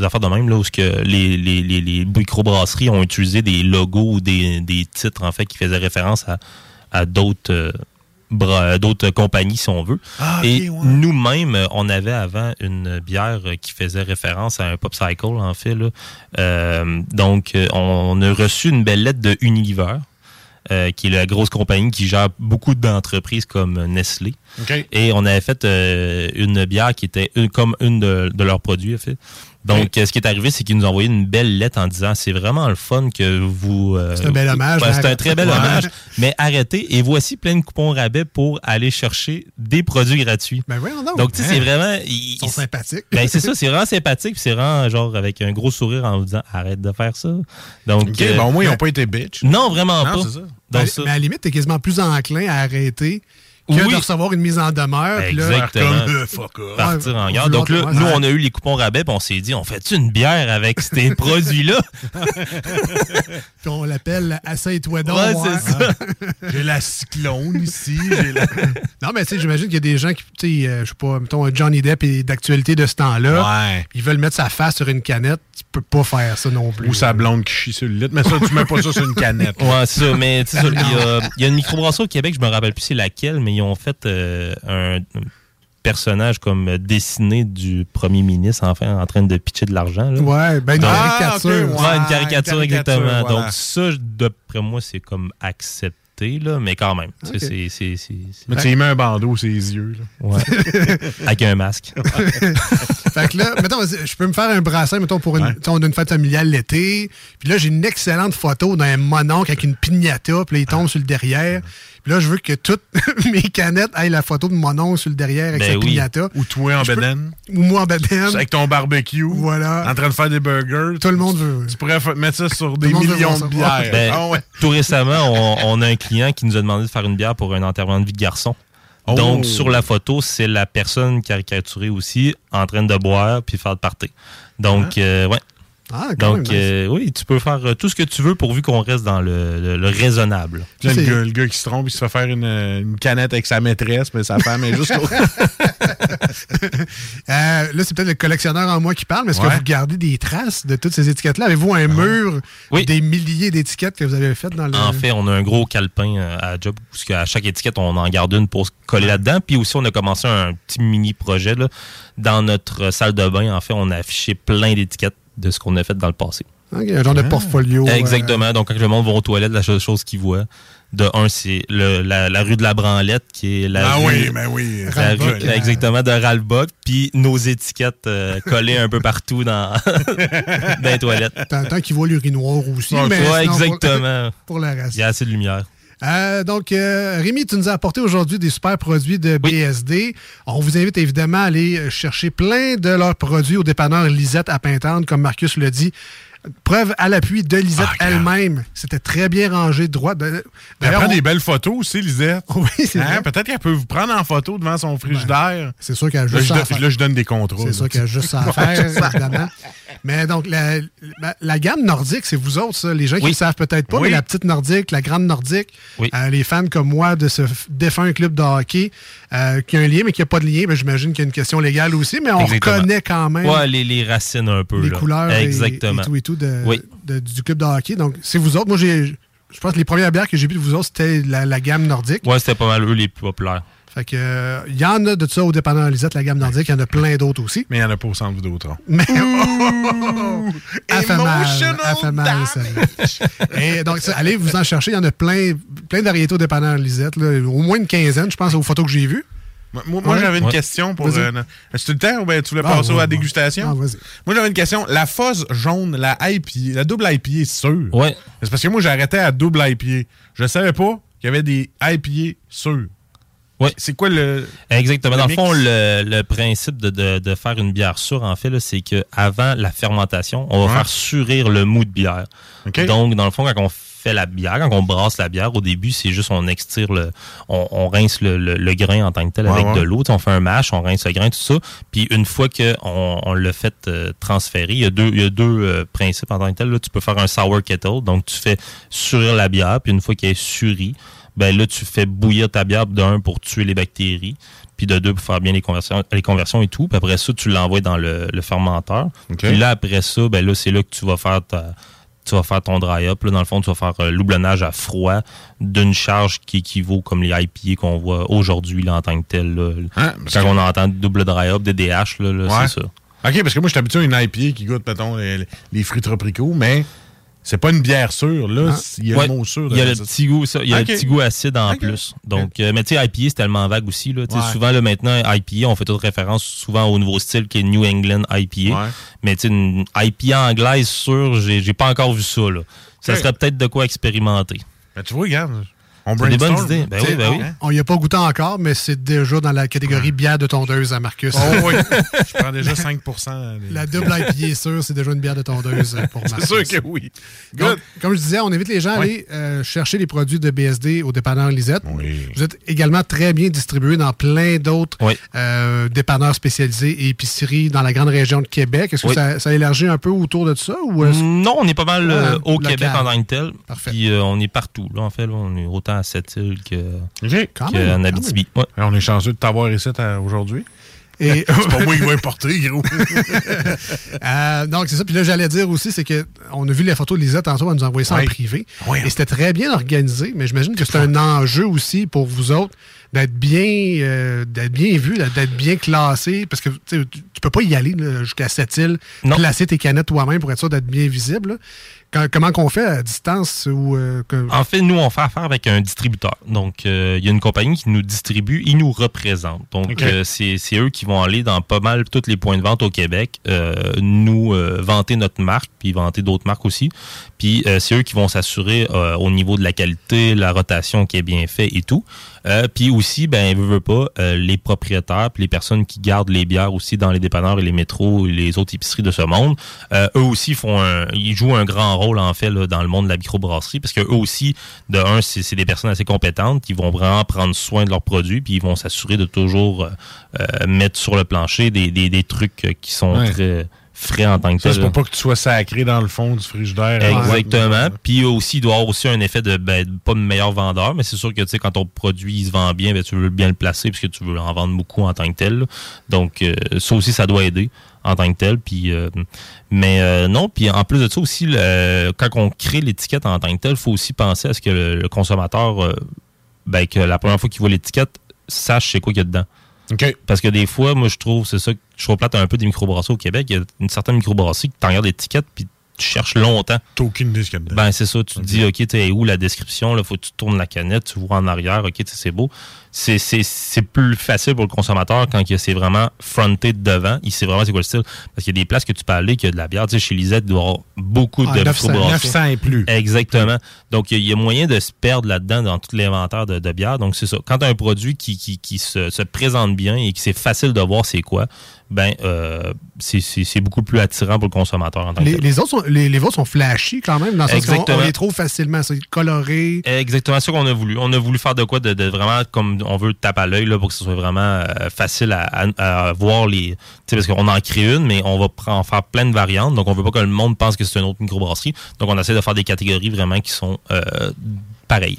affaires de même, là, où ce que les, les, les, les microbrasseries ont utilisé des logos ou des, des titres, en fait, qui faisaient référence à, à d'autres. euh, d'autres compagnies si on veut. Ah, Et ouais. nous-mêmes, euh, on avait avant une bière euh, qui faisait référence à un Popcycle, en fait. Là. Euh, donc, on a reçu une belle lettre de Unilever, euh, qui est la grosse compagnie qui gère beaucoup d'entreprises comme Nestlé. Et on avait fait euh, une bière qui était une- comme une de, de leurs produits, en fait. Donc, ce qui est arrivé, c'est qu'ils nous ont envoyé une belle lettre en disant c'est vraiment le fun que vous. euh, C'est un bel hommage, hein. c'est un très bel hommage. Mais arrêtez et voici plein de coupons rabais pour aller chercher des produits gratuits. Ben voyons donc. Donc, tu sais, Hein. c'est vraiment. Ils Ils sont sympathiques. Ben, c'est ça, c'est vraiment sympathique. puis C'est vraiment genre avec un gros sourire en vous disant arrête de faire ça. Donc, OK, euh, bon, au moins, ils n'ont pas été bitch. Non, vraiment Non, pas. c'est ça. Mais- ça- Mais à la limite, t'es quasiment plus enclin à arrêter que Oui. de recevoir une mise en demeure. puis là, Exactement. comme, euh, fuck. Partir en gare. Donc là, nous, on a eu les coupons rabais, puis on s'est dit, on fait une bière avec ces produits-là? Puis on l'appelle Assez-toi donc. Ouais, ouais. c'est ça. J'ai la cyclone ici. j'ai la- Non, mais tu sais, j'imagine qu'il y a des gens qui, tu sais, euh, je sais pas, mettons, un Johnny Depp est d'actualité de ce temps-là. Ouais. Ils veulent mettre sa face sur une canette. Tu peux pas faire ça non plus. Ou sa blonde qui chie sur le lit. Mais ça, tu mets pas ça sur une canette. Ouais, c'est ça. Mais tu sais, ça, il y a, il y a une microbrasserie au Québec, je me rappelle plus c'est laquelle, mais ils ont fait euh, un personnage comme dessiné du premier ministre, enfin, en train de pitcher de l'argent. Ouais, ben une Donc- caricature. Ouais, une caricature, une caricature, exactement. voilà. Donc ça, d'après moi, c'est comme accepté, là, mais quand même. Mais tu y mets un bandeau sur les yeux. Là. Ouais. Avec un masque. fait que là, mettons, je peux me faire un brassin, mettons, pour une, tu sais, on a une fête familiale l'été. Puis là, j'ai une excellente photo d'un mononcle avec une pignata. Puis là, il tombe sur le derrière. Puis là, je veux que toutes mes canettes aient la photo de mon oncle sur le derrière avec Ben sa oui. pignata. Ou toi en bedaine. Ou moi en bedaine. Avec ton barbecue. Voilà. En train de faire des burgers. Tout le monde veut. Tu pourrais mettre ça sur des millions de bières. Ben, Ah ouais. Tout récemment, on, on a un client qui nous a demandé de faire une bière pour un enterrement de vie de garçon. Oh. Donc, sur la photo, c'est la personne caricaturée aussi en train de boire puis faire de party. Donc, euh, ouais. Ah, quand Donc, même, nice. euh, oui, tu peux faire euh, tout ce que tu veux pourvu qu'on reste dans le, le- le raisonnable. Là, le, gars, le gars qui se trompe, il se fait faire une, une canette avec sa maîtresse, mais sa femme est juste au... Euh, là, c'est peut-être le collectionneur en moi qui parle, mais est-ce Ouais. que vous gardez des traces de toutes ces étiquettes-là? Avez-vous un mur des milliers d'étiquettes que vous avez faites dans le. En fait, on a un gros calepin euh, à job parce qu'à chaque étiquette, on en garde une pour se coller là-dedans. Puis aussi, on a commencé un petit mini projet là. dans notre euh, salle de bain. En fait, on a affiché plein d'étiquettes de ce qu'on a fait dans le passé. Ok, un genre de portfolio. euh, Exactement. Donc, quand le monde va aux toilettes, la seule chose qu'ils voient, de un, c'est le- la, la rue de la Branlette, qui est la Ah rue, oui, ben oui. la rue- exactement, de Ralbock, puis nos étiquettes euh, collées un peu partout dans, dans les toilettes. Tant, tant qu'il voit l'urinoir aussi. Ouais, mais ouais, sinon, pour- exactement. Pour, reste. Il y a assez de lumière. Euh, donc, euh, Rémi, tu nous as apporté aujourd'hui des super produits de BSD. On vous invite évidemment à aller chercher plein de leurs produits au dépanneur Lisette à Pintante, comme Marcus le dit. Preuve à l'appui de Lisette Ah, elle-même. C'était très bien rangé, droit. Ben, Elle prend on- des belles photos aussi, Lisette. Oui, c'est Hein, vrai. Peut-être qu'elle peut vous prendre en photo devant son frigidaire. C'est sûr qu'elle a Là, juste je ça à donne- faire. Là, je donne des contrôles. C'est qu'il y a juste ça à faire, évidemment. Mais donc, la, la- la gamme nordique, c'est vous autres, ça. Les gens qui Oui. ne savent peut-être pas, Oui. mais la petite nordique, la grande nordique, Oui. euh, les fans comme moi de ce défunt club de hockey, euh, qui a un lien, mais qui n'a pas de lien, ben, j'imagine qu'il y a une question légale aussi, mais on Exactement. reconnaît quand même Ouais, les, les racines un peu. les là. couleurs et- Exactement. Et, tout et tout de, Oui. de- du club de hockey. Donc, c'est vous autres. Moi, j'ai. Je pense que les premières bières que j'ai bu de vous autres, c'était la, la gamme nordique. Ouais, c'était pas mal eux les plus populaires. Fait que, euh, il y en a de ça au dépendant Lisette, la gamme nordique. Il y en a plein d'autres aussi. Mais il n'y en a pas au centre Vidéotron. Mais elle fait mal, elle fait mal, celle-là. Et donc, ça, allez vous en chercher. Il y en a plein, plein de variétés au dépanneur Lisette. là. Au moins une quinzaine, je pense, aux photos que j'ai vues. Moi, moi, Ouais. j'avais une Ouais. question pour. Euh, Est-ce que tu le temps ou bien tu voulais Ah, passer ouais, à la dégustation? Ah, moi, j'avais une question. La fausse jaune, la IPA, la double IPA, sûre. Ouais. C'est parce que moi, j'arrêtais à double IPA. Je savais pas qu'il y avait des IPA sûrs. Ouais. C'est quoi le. Exactement. le Dans le fond, le, le principe de, de- de faire une bière sûre, en fait, c'est qu'avant la fermentation, on va Ouais. faire surir le mou de bière. Donc, dans le fond, quand on fait la bière, quand on brasse la bière, au début, c'est juste on extire le. On, on rince le, le- le grain en tant que tel Ouais, avec ouais. de l'eau. On fait un mash, on rince le grain, tout ça. Puis une fois qu'on on, l'a fait euh, transférer, il y a deux, il y a deux euh, principes en tant que tel. Là, tu peux faire un sour kettle. Donc, tu fais surir la bière, puis une fois qu'elle est surie, ben là, tu fais bouillir ta bière d'un pour tuer les bactéries, puis de deux pour faire bien les conversions, les conversions et tout. Puis après ça, tu l'envoies dans le, le fermenteur. Puis là, après ça, ben là, c'est là que tu vas faire ta tu vas faire ton dry up. Là, dans le fond, tu vas faire euh, l'oublonnage à froid d'une charge qui équivaut comme les IPA qu'on voit aujourd'hui en tant que tel. là. Hein, Quand que- on entend double dry up, DDH, là, là, Ouais. c'est ça. OK, parce que moi, je suis habitué à une IPA qui goûte, mettons, les, les fruits tropicaux, mais C'est pas une bière sûre, là. Il y a Ouais. le mot sûr. Il y a le petit goût, ça. Il y a le petit goût acide en plus. Donc, euh, mais tu sais, IPA, c'est tellement vague aussi. Là. Ouais. Souvent, là, maintenant, IPA, on fait toute référence souvent au nouveau style qui est New England IPA. Mais tu sais, une IPA anglaise sûre, j'ai pas encore vu ça. Là. Ça serait peut-être de quoi expérimenter. Ben, tu vois, regarde. On C'est des bonnes brainstorm. idées. Ben oui, ben oui. On n'y a pas goûté encore, mais c'est déjà dans la catégorie bière de tondeuse à Marcus. Oh oui. Je prends déjà 5 des- La double IPA est sûre, c'est déjà une bière de tondeuse pour Marcus. C'est sûr que oui. Donc, comme je disais, on invite les gens à aller euh, chercher les produits de BSD au dépanneur Lisette. Vous êtes également très bien distribué dans plein d'autres euh, dépanneurs spécialisés et épiceries dans la grande région de Québec. Est-ce que Oui. ça, ça élargit un peu autour de ça? Ou Non, on est pas mal euh, Ouais, au local. Québec en tant que tel. Puis euh, on est partout. Là, en fait, là, on est autant à Sept-Îles que, Quand que même, en quand Abitibi. Ouais. On est chanceux de t'avoir ici euh, aujourd'hui. Et- c'est pas moi qui vais importer, gros. Euh, donc, c'est ça. Puis là, j'allais dire aussi, c'est que on a vu les photos de Lisette tantôt, elle nous a envoyé ça Oui. en privé. Oui. Et c'était très bien organisé, mais j'imagine que c'est un enjeu aussi pour vous autres d'être bien, euh, d'être bien vu, d'être bien classé, parce que tu peux pas y aller jusqu'à cette île, placer tes canettes toi-même pour être sûr d'être bien visible. là. Comment qu'on fait à distance ou euh, que- En fait, nous, on fait affaire avec un distributeur. Donc, euh, il y a une compagnie qui nous distribue, ils nous représentent. Donc, euh, c'est eux qui vont aller dans pas mal tous les points de vente au Québec, nous vanter notre marque, puis vanter d'autres marques aussi. Puis, c'est eux qui vont s'assurer au niveau de la qualité, la rotation qui est bien fait et tout. Euh, puis aussi, ben, veut, veut pas, euh, les propriétaires, puis les personnes qui gardent les bières aussi dans les dépanneurs et les métros et les autres épiceries de ce monde, euh, eux aussi font un, ils jouent un grand rôle en fait là, dans le monde de la microbrasserie parce que eux aussi, de un, c'est des personnes assez compétentes qui vont vraiment prendre soin de leurs produits puis ils vont s'assurer de toujours euh, mettre sur le plancher des, des, des trucs qui sont Ouais. très frais en tant que Ça, tel. c'est pour pas que tu sois sacré dans le fond du frigidaire. Exactement. Puis aussi, il doit avoir aussi un effet de ben, pas de meilleur vendeur, mais c'est sûr que tu sais, quand ton produit il se vend bien, ben, tu veux bien le placer puisque tu veux en vendre beaucoup en tant que tel. là. Donc euh, ça aussi, ça doit aider en tant que tel. Puis euh, mais euh, non, puis en plus de ça aussi, le- quand on crée l'étiquette en tant que tel, il faut aussi penser à ce que le, le consommateur, ben, que la première fois qu'il voit l'étiquette, sache c'est quoi qu'il y a dedans. Parce que des fois, moi, je trouve, c'est ça que je trouve un peu des microbrasseries au Québec. Il y a une certaine microbrasserie qui t'en regarde l'étiquette puis tu cherches longtemps. T'as aucune idée de ce qu'il y a dedans. Ben, c'est ça. Tu te dis, OK, sais, où la description? Là, faut que tu tournes la canette, tu vois en arrière, OK, c'est beau. C'est, c'est, c'est plus facile pour le consommateur quand c'est vraiment fronté de devant. Il sait vraiment c'est quoi le style. Parce qu'il y a des places que tu peux aller, qu'il y a de la bière. Tu sais, chez Lisette, il doit y avoir beaucoup Ah, de 900, microbrasseries. 900 et plus. Exactement. Donc, il y, a- il y a moyen de se perdre là-dedans dans tout l'inventaire de, de bière. Donc, c'est ça. Quand tu as un produit qui, qui, qui se, se présente bien et que c'est facile de voir c'est quoi, ben, euh, c'est, beaucoup plus attirant pour le consommateur en tant que les, autres sont, les, les vôtres sont flashy quand même, dans le sens on les trouve facilement, c'est coloré. Exactement ça qu'on a voulu. On a voulu faire de quoi de, de vraiment comme on veut taper à l'œil là pour que ce soit vraiment euh, facile à, à- à voir les. Parce qu'on en crée une, mais on va en faire plein de variantes. Donc on veut pas que le monde pense que c'est une autre microbrasserie. Donc on essaie de faire des catégories vraiment qui sont euh, pareilles.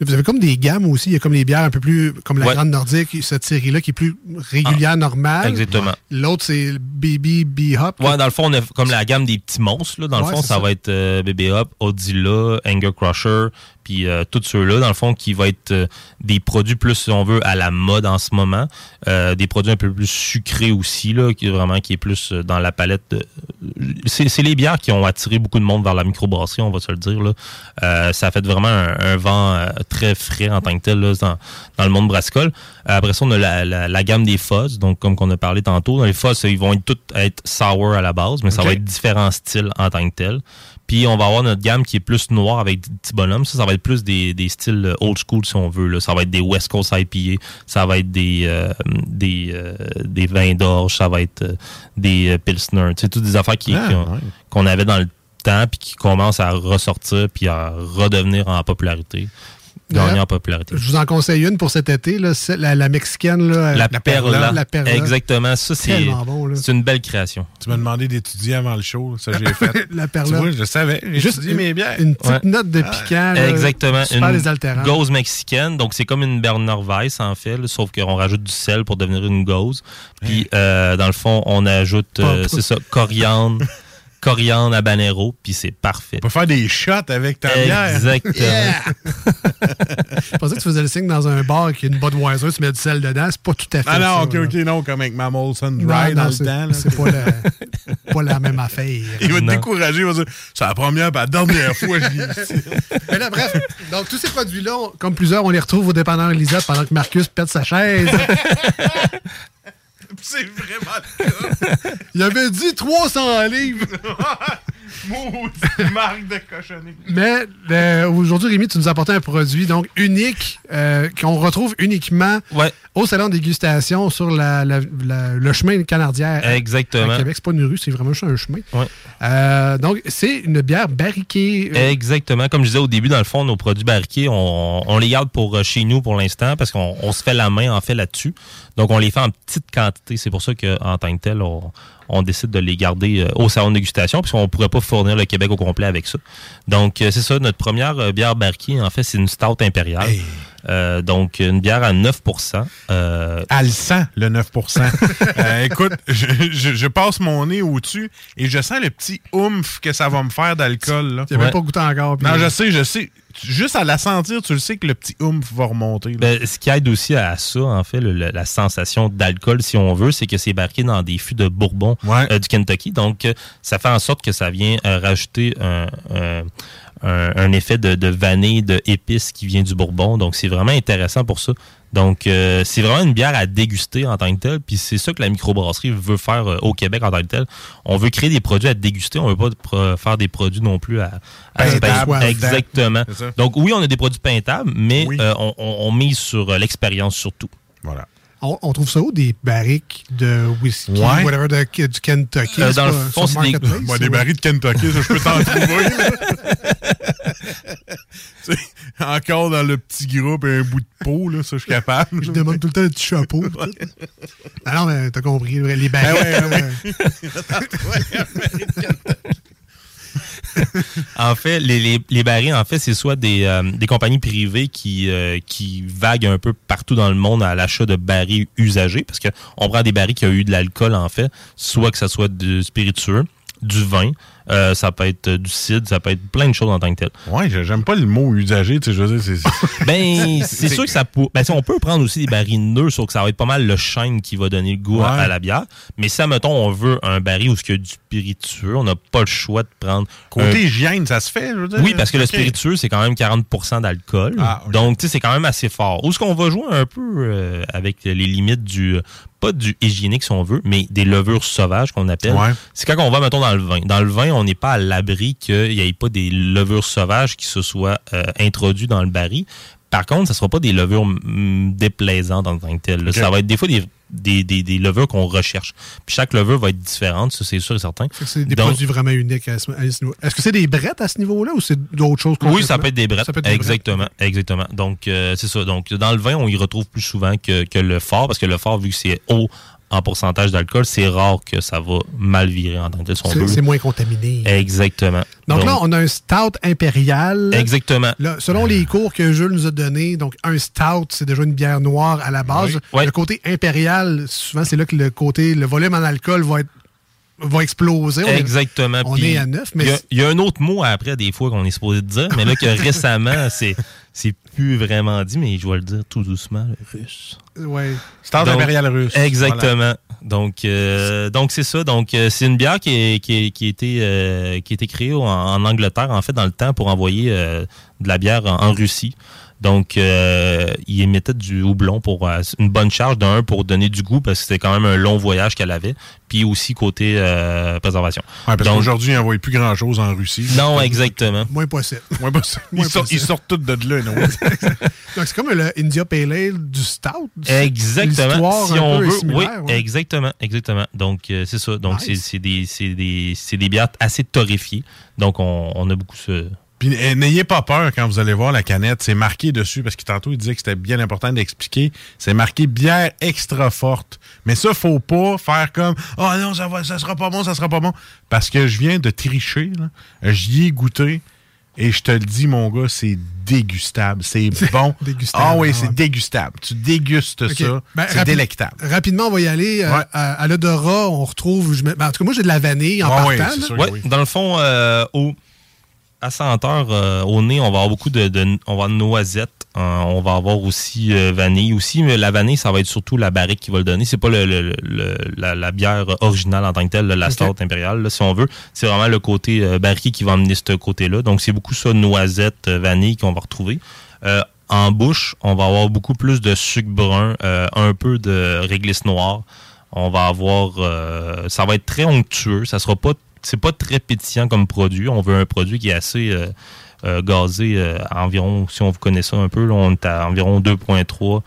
Vous avez comme des gammes aussi. Il y a comme les bières un peu plus, comme la Ouais. Grande Nordique, cette série-là qui est plus régulière, normale. Exactement. L'autre, c'est le Baby B-Hop. Ouais, dans le fond, on a comme la gamme des petits monstres. Là. Dans Ouais, le fond, ça, ça. va être euh, BB Up, Odzilla, Anger Crusher, puis euh, tous ceux-là, dans le fond, qui va être euh, des produits plus, si on veut, à la mode en ce moment. Euh, des produits un peu plus sucrés aussi, là, qui est vraiment qui est plus dans la palette. de- C'est les bières qui ont attiré beaucoup de monde vers la microbrasserie, on va se le dire. Là. Ça a fait vraiment un, un vent très frais en tant que tel là, dans, dans le monde brassicole. Après ça, on a la, la- la gamme des fuzz, donc comme qu'on a parlé tantôt. Dans les fuzz, ils vont être toutes être sour à la base, mais ça va être différents styles en tant que tel. Puis on va avoir notre gamme qui est plus noire avec des petits bonhommes. Ça, ça va être plus des, des styles euh, old school si on veut. Là. Ça va être des West Coast IPA, ça va être des euh, des, euh, des vins d'orge, ça va être euh, des euh, pilsner. Tu sais, toutes des affaires qui, Ah, ouais. qu'on avait dans le temps puis qui commencent à ressortir puis à redevenir en popularité. Gagner en popularité. Je vous en conseille une pour cet été, là, la, la mexicaine. Là, La, perla. La perla. Exactement. Ça, c'est bon, une belle création. Tu m'as demandé d'étudier avant le show. Ça, j'ai fait. La perla. Tu vois, je savais. Juste une- mes bières. Une petite Ouais. note de piquant. là, Exactement. Super une gauze mexicaine. Donc, c'est comme une Berner Weiss, en fait, là, sauf qu'on rajoute du sel pour devenir une gauze. Puis, euh, dans le fond, on ajoute, euh, c'est ça, coriandre, coriandre habanero, puis c'est parfait. On peut faire des shots avec ta bière. Exactement. Je pensais que tu faisais le signe dans un bar qui a une Budweiser, tu mets du sel dedans. C'est pas tout à fait Ah non, ça, ok, là. ok, non, comme avec ma Molson Dry dans le temps. C'est pas, la- pas la même affaire. Il va te décourager, il va dire c'est la première, pas la dernière fois que je l'ai ici. Mais là, bref, donc tous ces produits-là, comme plusieurs, on les retrouve au dépanneur Lisette pendant que Marcus pète sa chaise. C'est vraiment le cas. Il avait dit 300 livres. Maudite marque de cochonnerie. Mais euh, aujourd'hui, Rémi, tu nous as apporté un produit donc unique euh, qu'on retrouve uniquement au salon de dégustation sur la- la- la- le chemin canardien Exactement. à Québec. C'est pas une rue, c'est vraiment juste un chemin. Ouais. Euh, donc, c'est une bière barriquée. euh, Exactement. Comme je disais au début, dans le fond, nos produits barriqués, on, on les garde pour chez nous pour l'instant parce qu'on on se fait la main en fait là-dessus. Donc, on les fait en petite quantité. C'est pour ça qu'en tant que tel, on, on décide de les garder euh, au salon de dégustation puisqu'on ne pourrait pas fournir le Québec au complet avec ça. Donc, euh, c'est ça. Notre première euh, bière barriquée, en fait, c'est une stout impériale. Euh, donc, une bière à 9% euh, Elle sent le 9% Euh, Écoute, je, je- je passe mon nez au-dessus et je sens le petit oomph que ça va me faire d'alcool. Tu n'as même pas goûté encore. Non, je sais, je sais. Juste à la sentir, tu le sais que le petit oomph va remonter. Ben, ce qui aide aussi à ça, en fait, le- la sensation d'alcool, si on veut, c'est que c'est barqué dans des fûts de bourbon euh, du Kentucky. Donc, euh, ça fait en sorte que ça vient euh, rajouter un, un- un- un effet de, de vanille, de épices qui vient du bourbon. Donc, c'est vraiment intéressant pour ça. Donc, euh, c'est vraiment une bière à déguster en tant que telle. Puis c'est ça que la microbrasserie veut faire euh, au Québec en tant que tel. On veut créer des produits à déguster. On veut pas faire des produits non plus à, à. Exactement. Donc, oui, on a des produits pintables, mais euh, on, on- on mise sur euh, l'expérience surtout. Voilà. On, on trouve ça où des barriques de whisky, Ouais. whatever, de, du Kentucky? Euh, dans le fond, c'est des- des barils de Kentucky, ça, je peux t'en trouver. Là. Tu sais, Encore dans le petit groupe et un bout de peau, là, ça, je suis capable. Je demande tout le temps un petit chapeau. tout. Ah non, mais t'as compris, les barriques. Ah ouais, ouais. En fait, les, les, les barils, en fait, c'est soit des, euh, des compagnies privées qui, euh, qui vaguent un peu partout dans le monde à l'achat de barils usagés, parce que on prend des barils qui ont eu de l'alcool, en fait, soit que ça soit du spiritueux, du vin, euh, ça peut être du cidre, ça peut être plein de choses en tant que tel. Ouais, je- j'aime pas le mot usagé, tu sais, je veux dire, c'est... Ben, c'est sûr que ça peut. Ben, si on peut prendre aussi des barils neufs, sauf que ça va être pas mal le chêne qui va donner le goût à, Ouais. à la bière. Mais si, mettons, on veut un baril où il y a du spiritueux, on n'a pas le choix de prendre. Côté un- hygiène, ça se fait, je veux dire? Oui, parce que le spiritueux, c'est quand même 40% d'alcool. Ah. Donc, tu sais, c'est quand même assez fort. Où est-ce qu'on va jouer un peu euh, avec les limites du. euh, Pas du hygiénique, si on veut, mais des levures sauvages qu'on appelle. Ouais. C'est quand on va, mettons, dans le vin. Dans le vin, on n'est pas à l'abri qu'il n'y ait pas des levures sauvages qui se soient euh, introduites dans le baril. Par contre, ça ne sera pas des levures mm, déplaisantes en tant que telles. Ça va être des fois des, des, des, des levures qu'on recherche. Puis chaque levure va être différente, ça c'est sûr et certain. C'est des Donc- produits vraiment uniques à ce, à ce niveau. Est-ce que c'est des brettes à ce niveau-là ou c'est d'autres choses? Oui, ça complètement? peut être des brettes. Ça peut être des brettes. exactement, exactement. Donc, euh, c'est ça. Donc, dans le vin, on y retrouve plus souvent que, que le fort, parce que le fort, vu que c'est haut en pourcentage d'alcool, c'est rare que ça va mal virer en tant que tel. C'est moins contaminé. Exactement. Donc, là, on a un stout impérial. Exactement. Là, selon les cours que Jules nous a donnés, donc un stout, c'est déjà une bière noire à la base. Oui. Le côté impérial, souvent, c'est là que le côté, le volume en alcool va être va exploser. On est- Exactement. On Puis, est à neuf, mais Il y a- y, un autre mot après, des fois, qu'on est supposé dire, mais là, que récemment, c'est c'est plus vraiment dit, mais je vais le dire tout doucement, le russe. ouais. Stout Donc, impérial russe. Exactement. Donc, euh, donc c'est ça. Donc, euh, c'est une bière qui, est, qui, est- qui a été, euh, qui a été créée en, en Angleterre, en fait, dans le temps, pour envoyer euh, de la bière en, en Russie. Donc, euh, ils émettaient du houblon pour euh, une bonne charge, d'un, pour donner du goût, parce que c'était quand même un long voyage qu'elle avait, puis aussi côté euh, préservation. Ouais, parce qu'aujourd'hui, ils n'envoient plus grand-chose en Russie. Non, exactement. Moins possible. Moins possible. Ils, Moins sortent, ils sortent de là, non? Donc, c'est comme le India Pale Ale du stout. Exactement. Si un on peu est veut, oui, ouais. exactement, exactement. Donc euh, c'est ça. Donc Nice. c'est- c'est des, c'est des, c'est des bières assez torréfiées. Donc on, on a beaucoup ce. Puis euh, n'ayez pas peur quand vous allez voir la canette. C'est marqué dessus, parce que tantôt, il disait que c'était bien important d'expliquer. C'est marqué bière extra forte. Mais ça, faut pas faire comme Oh non, ça, va, ça sera pas bon, ça sera pas bon. Parce que je viens de tricher. là. J'y ai goûté. Et je te le dis, mon gars, c'est dégustable. C'est bon. Dégustable, Ah oui, ah c'est dégustable. Tu dégustes ça. Ben, c'est rapi- délectable. Rapidement, on va y aller. euh, Ouais. à à l'odorat, on retrouve. je mets- ben, en tout cas, moi, j'ai de la vanille en Ah partant. oui, oui. dans le fond, euh, au, à senteur, euh, au nez, on va avoir beaucoup de, de- on va avoir noisettes, Euh, on va avoir aussi euh, vanille aussi, mais la vanille, ça va être surtout la barrique qui va le donner. C'est pas le, le- le- la, la bière originale en tant que telle, là, la Ok. stout impériale, là, si on veut. C'est vraiment le côté euh, barriqué qui va amener ce côté-là. Donc, c'est beaucoup ça, noisette, euh, vanille qu'on va retrouver. Euh, en bouche, on va avoir beaucoup plus de sucre brun, euh, un peu de réglisse noire. On va avoir, euh, ça va être très onctueux. Ça sera pas, c'est pas très pétillant comme produit. On veut un produit qui est assez euh, euh, gazé euh, environ, si on vous connaît ça un peu, là, on est à environ 2.3.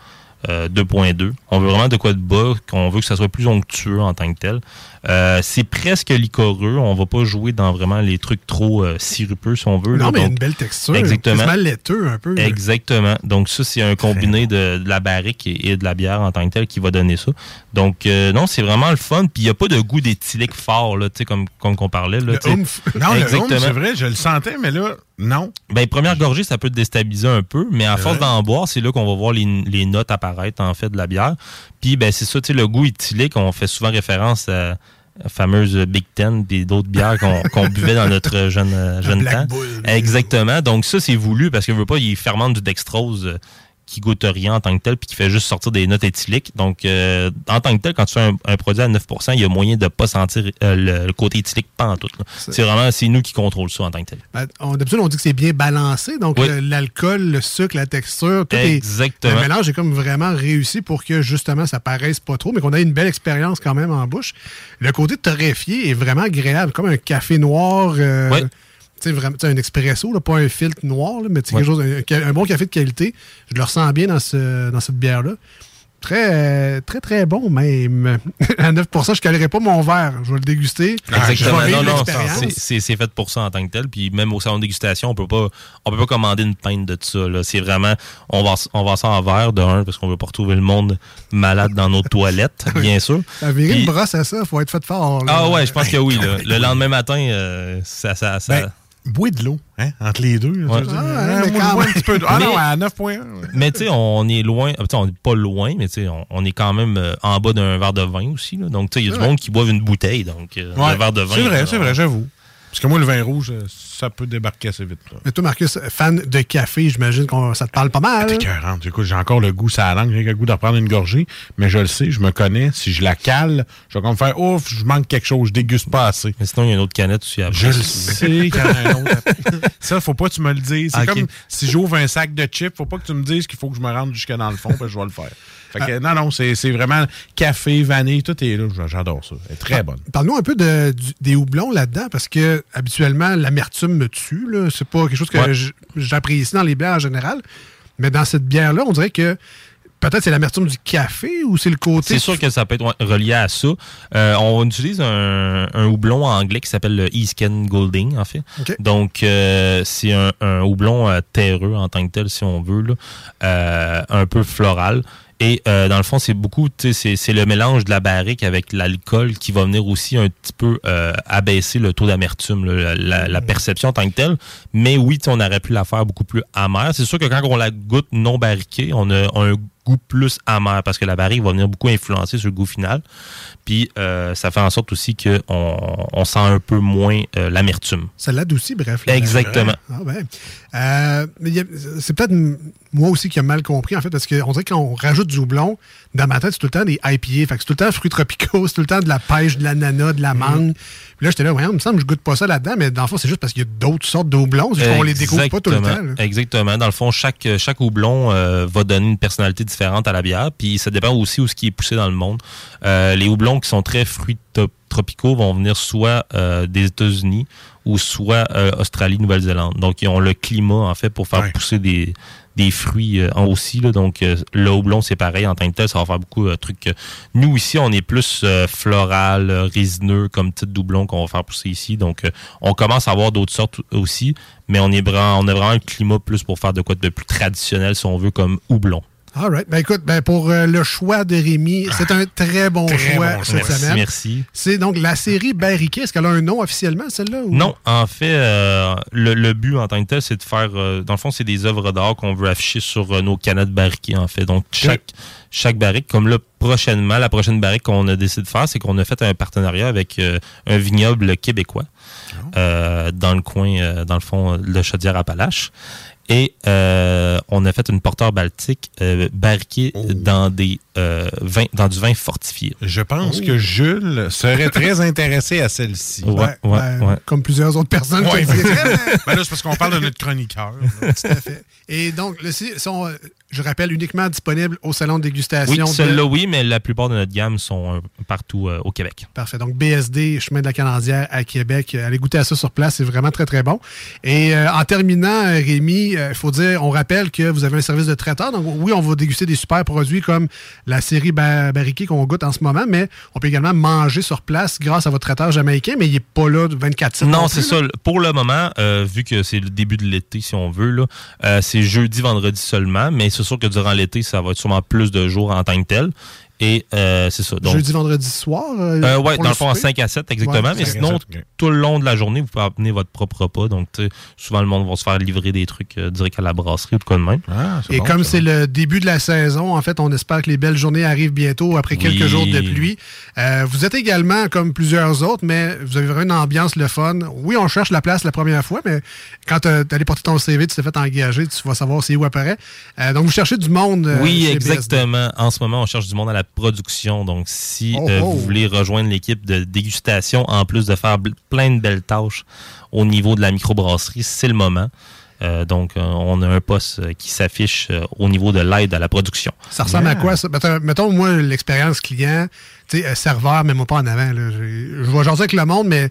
euh, 2.2. On veut vraiment de quoi de bas, qu'on veut que ça soit plus onctueux en tant que tel. Euh, c'est presque liquoreux. On va pas jouer dans vraiment les trucs trop euh, sirupeux, si on veut. Non, là. mais il y a Donc, une belle texture. Exactement. Quasiment laiteux un peu. Exactement. Donc ça, c'est un combiné de, de la barrique et, et de la bière en tant que telle qui va donner ça. Donc euh, non, c'est vraiment le fun. Puis il n'y a pas de goût d'éthylique fort, là, tu sais, comme, comme qu'on parlait. Là, Le. Non, le oomph, c'est vrai, je le sentais, mais là, non. Ben, première gorgée, ça peut te déstabiliser un peu, mais à force d'en boire, c'est là qu'on va voir les, les notes apparaître, en fait, de la bière. Puis, ben, c'est ça, tu sais, le goût éthylique, on fait souvent référence à la fameuse Big Ten puis d'autres bières qu'on buvait dans notre jeune, jeune Black temps. Bull, Exactement. Donc, ça, c'est voulu parce que, veut pas, il fermente du dextrose euh, qui goûte rien en tant que tel puis qui fait juste sortir des notes éthyliques. Donc, euh, en tant que tel, quand tu fais un, un produit à 9% il y a moyen de pas sentir euh, le, le côté éthylique en tout. C'est vraiment, c'est nous qui contrôlons ça en tant que tel. Ben, on- D'habitude, on dit que c'est bien balancé. Donc, Oui. le- l'alcool, le sucre, la texture, tout Exactement. est. Le mélange est comme vraiment réussi pour que justement ça paraisse pas trop, mais qu'on ait une belle expérience quand même en bouche. Le côté torréfié est vraiment agréable, comme un café noir. euh, Oui. Sais, vraiment, un expresso, là, pas un filtre noir, là, mais Ouais. quelque chose, un, bon café de qualité. Je le ressens bien dans, ce, dans cette bière-là. Très, euh, très, très bon, même. à 9% je ne calerai pas mon verre. Je vais le déguster. Exactement. Je vais vivre Non, non, c'est- fait pour ça en tant que tel. Puis même au salon de dégustation, on peut pas, on peut pas commander une pinte de ça. C'est vraiment, on va, on va ça en verre de un parce qu'on veut pas retrouver le monde malade dans nos toilettes, bien sûr. À virer Puis- une brosse à ça, faut être fait fort. là. ah ouais, je pense que oui. là. Le lendemain matin, euh, ça, ça, ça- Ben, bois de l'eau, hein, entre les deux. Ouais. Ah, mais quand un petit peu de- Ah non, à 9.1. Mais tu sais, on est loin. On n'est pas loin, mais tu sais, on, on est quand même euh, en bas d'un verre de vin aussi. là. Donc, tu sais, il y a du Ouais. monde qui boive une bouteille. Donc, euh, Ouais, le verre de vin. C'est vrai, là, c'est vrai, j'avoue. Parce que moi, le vin rouge, ça peut débarquer assez vite. là. Mais toi, Marcus, fan de café, j'imagine que ça te parle pas mal. T'es écœurante. Écoute, j'ai encore le goût ça la langue, j'ai le goût de reprendre une gorgée, mais je le sais, je me connais. Si je la cale, je vais comme faire ouf, je manque quelque chose, je déguste pas assez. Mais sinon, il y a une autre canette aussi après. Je le sais qu'il y en a un autre. après. Ça, faut pas que tu me le dises. C'est comme si j'ouvre un sac de chips, faut pas que tu me dises qu'il faut que je me rende jusque dans le fond, parce que je vais le faire. Fait que, non, non, c'est vraiment café, vanille, tout est là. J'adore ça. Elle est très bonne. Parle-nous un peu de, du- des houblons là-dedans, parce que habituellement, l'amertume me tue. C'est pas quelque chose que Ouais. j'apprécie dans les bières en général. Mais dans cette bière-là, on dirait que peut-être c'est l'amertume du café ou c'est le côté. C'est sûr que ça peut être relié à ça. Euh, on utilise un, un houblon anglais qui s'appelle le Easken Golding, en fait. Donc, euh, c'est un, un houblon euh, terreux en tant que tel, si on veut, là, un peu floral. Et euh, dans le fond, c'est beaucoup, c'est- le mélange de la barrique avec l'alcool qui va venir aussi un petit peu euh, abaisser le taux d'amertume, la, la- la perception en tant que telle. Mais oui, on aurait pu la faire beaucoup plus amère. C'est sûr que quand on la goûte non barriquée, on a un goût plus amer parce que la barrique va venir beaucoup influencer sur le goût final. Puis euh, ça fait en sorte aussi qu'on on sent un peu moins euh, l'amertume. Ça l'adoucit, bref. Exactement. Ah ben. Euh, c'est peut-être moi aussi qui ai mal compris, en fait, parce qu'on dirait que quand on rajoute du houblon, dans ma tête, c'est tout le temps des IPA. Fait que c'est tout le temps fruits tropicaux, c'est tout le temps de la pêche, de l'ananas, de la mangue. Puis là, j'étais là, ouais, il me semble que je goûte pas ça là-dedans, mais dans le fond, c'est juste parce qu'il y a d'autres sortes de houblons. C'est qu'on les découvre pas tout le temps. Exactement. là. Exactement. Dans le fond, chaque, chaque houblon euh, va donner une personnalité différente à la bière. Puis ça dépend aussi où ce qui est poussé dans le monde. Euh, les houblons qui sont très fruits tropicaux vont venir soit euh, des États-Unis ou soit Australie, Nouvelle-Zélande. Donc, ils ont le climat, en fait, pour faire pousser des, des fruits euh, en aussi. Là. Donc, euh, le houblon, c'est pareil. En tant que tel, ça va faire beaucoup de trucs. euh, Nous, ici, on est plus floral, résineux, comme petit doublon qu'on va faire pousser ici. Donc, on commence à avoir d'autres sortes aussi, mais on est on a vraiment le climat plus pour faire de quoi de plus traditionnel, si on veut, comme houblon. All right. Ben écoute, ben pour euh, le choix de Rémi, c'est un très bon Très choix bon cette choix. semaine. Merci. C'est donc la série Barriquet. Est-ce qu'elle a un nom officiellement, celle-là? ou- Non, en fait, euh, le, le but en tant que tel, c'est de faire, euh, dans le fond, c'est des œuvres d'art qu'on veut afficher sur nos canettes barriquées, en fait. Donc, chaque, chaque barrique, comme là, prochainement, la prochaine barrique qu'on a décidé de faire, c'est qu'on a fait un partenariat avec un vignoble québécois euh, dans le coin, euh, dans le fond, de Chaudière-Appalaches. Et euh, on a fait une porteur baltique euh, barriquée dans, des, euh, vins, dans du vin fortifié. Je pense que Jules serait très intéressé à celle-ci. Ouais, ouais, Ben, ouais. Comme plusieurs autres personnes. Ben là, c'est parce qu'on parle de notre chroniqueur. là. Tout à fait. Et donc, le site sont, euh, je rappelle, uniquement disponibles au salon de Oui, dégustation. de- celle-là, oui, mais la plupart de notre gamme sont euh, partout euh, au Québec. Parfait. Donc, BSD, Chemin de la Canadière à Québec. Allez goûter à ça sur place. C'est vraiment très, très bon. Et euh, en terminant, Rémi, il faut dire, on rappelle que vous avez un service de traiteur. Donc, oui, on va déguster des super produits comme la série ba- Barriquée qu'on goûte en ce moment, mais on peut également manger sur place grâce à votre traiteur jamaïcain, mais il n'est pas là 24-7. Non, plus, c'est là. ça. Pour le moment, vu que c'est le début de l'été, si on veut, c'est jeudi, vendredi seulement, mais c'est sûr que durant l'été, ça va être sûrement plus de jours en tant que tel. Et euh, c'est ça. Donc, Jeudi, vendredi soir. euh, Euh, ouais, pour dans le fond, en souper? 5 à 7, exactement. Ouais, mais 5 à sinon, 7, ok. tout le long de la journée, vous pouvez amener votre propre repas. Donc, souvent, le monde va se faire livrer des trucs euh, direct à la brasserie ou de quoi de même. Et comme c'est le début de la saison, en fait, on espère que les belles journées arrivent bientôt après quelques Oui. jours de pluie. Euh, vous êtes également comme plusieurs autres, mais vous avez vraiment une ambiance le fun. Oui, on cherche la place la première fois, mais quand tu allé porter ton CV, tu t'es fait engager, tu vas savoir c'est où apparaît. Euh, donc, vous cherchez du monde. euh, oui, BSD. exactement. En ce moment, on cherche du monde à la production. Donc, si Oh, euh, oh. vous voulez rejoindre l'équipe de dégustation, en plus de faire plein de belles tâches au niveau de la microbrasserie, c'est le moment. Euh, donc, euh, on a un poste euh, qui s'affiche euh, au niveau de l'aide à la production. Ça ressemble à quoi, ça? Mettons, mettons, moi, l'expérience client, tu sais, euh, serveur, mais moi pas en avant. là. Je vais jaser avec le monde, mais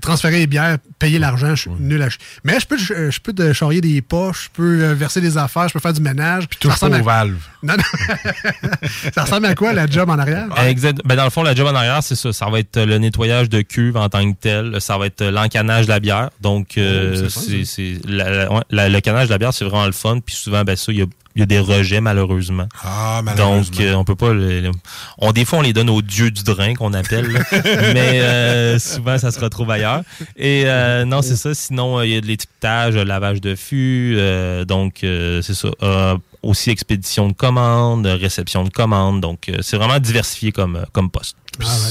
transférer les bières, payer l'argent, je suis nul à Mais je peux, je, je peux te charrier des poches, je peux euh, verser des affaires, je peux faire du ménage. Puis touche pas aux valves. Non, non. ça ressemble à quoi, la job en arrière? Exact. Ben, dans le fond, la job en arrière, c'est ça. Ça va être euh, le nettoyage de cuve en tant que tel. Ça va être euh, l'encanage de la bière. Donc, euh, Oh, c'est le canage de la bière, c'est vraiment le fun. Puis souvent, ben ça, il y a, il y a des rejets, malheureusement. Ah, malheureusement. Donc, euh, on peut pas... le- on, des fois, on les donne aux dieux du drain, qu'on appelle. là. Mais euh, souvent, ça se retrouve ailleurs. Et euh, non, c'est ça. Sinon, euh, il y a de l'étiquetage, le lavage de fût. euh, donc, euh, c'est ça. Euh, aussi expédition de commandes, réception de commandes. Donc, euh, c'est vraiment diversifié comme, euh, comme poste.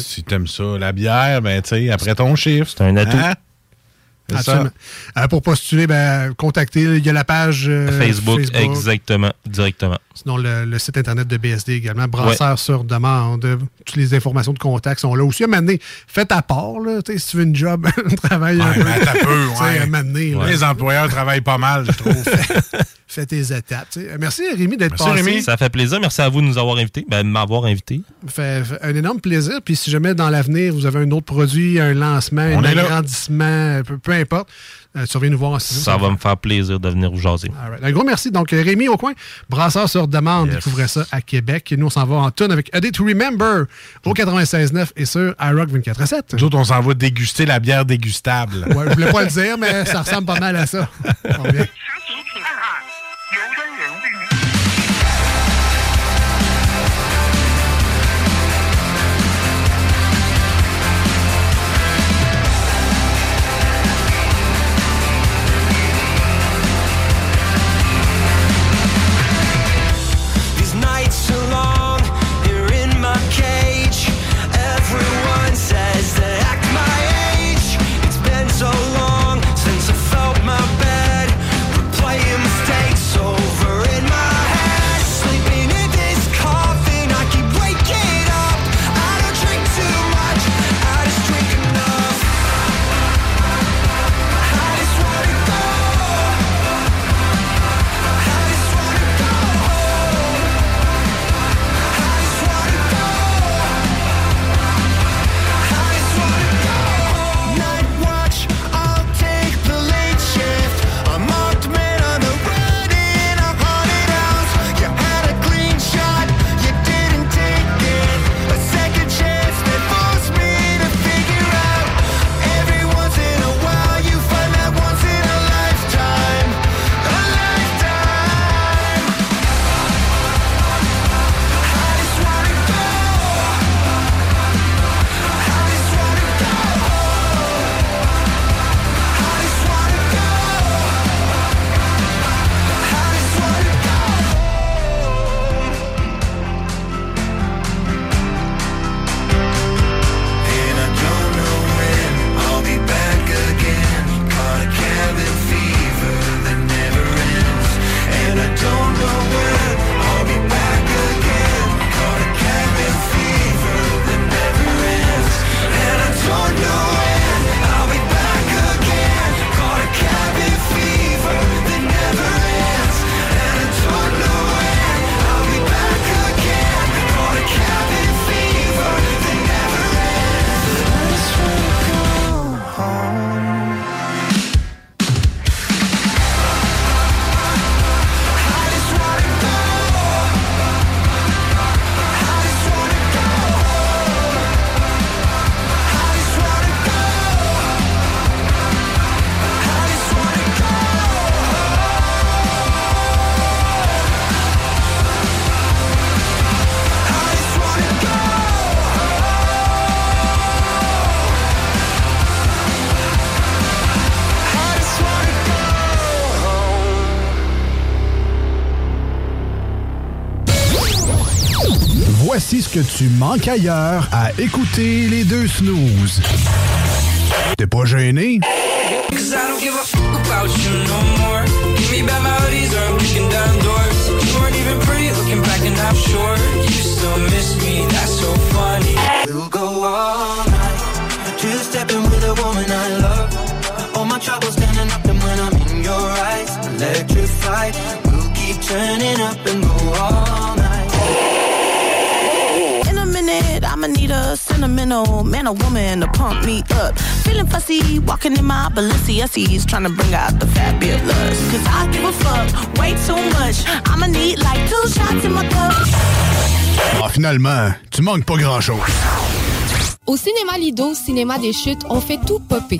Si t'aimes ça, la bière, ben, tu sais, après ton chiffre. C'est un atout. Hein? Absolument. Euh, pour postuler, ben, contactez. Il y a la page euh, Facebook, exactement, directement. Sinon, le, le site internet de BSD également, Brasseur sur demande. Toutes les informations de contact sont là aussi. À donné, faites à part, là, si tu veux une job, un travail un Ouais, peu. un peu, ouais. Les employeurs travaillent pas mal, je trouve. Fais tes étapes. Merci, Rémi, d'être passé. Rémi. Ça fait plaisir. Merci à vous de nous avoir invités, ben, de m'avoir invité. Fait, fait un énorme plaisir. Puis si jamais dans l'avenir, vous avez un autre produit, un lancement, On un agrandissement, peu, peu importe, euh, tu reviens nous voir en studio. Ça va me faire plaisir de venir vous jaser. Right. Un gros merci. Donc, euh, Rémi au coin, brasseur sur demande, découvrez ça à Québec. Et nous, on s'en va en tune avec A Day to Remember au 96.9 et sur iRock 24.7. Nous autres, on s'en va déguster la bière dégustable. Ouais, je voulais pas le dire, mais ça ressemble pas mal à ça. All my troubles standing up and when I'm in your eyes, electrified. We'll keep turning up and go all night. I'ma need a sentimental man or woman to pump me up. Feeling fussy, walking in my Balenciennes, trying to bring out the fabulous. Cause I give a fuck way too much. I'ma need like two shots in my cup. Ah, finalement, tu manques pas grand-chose. Au cinéma Lido, cinéma des chutes, on fait tout popper.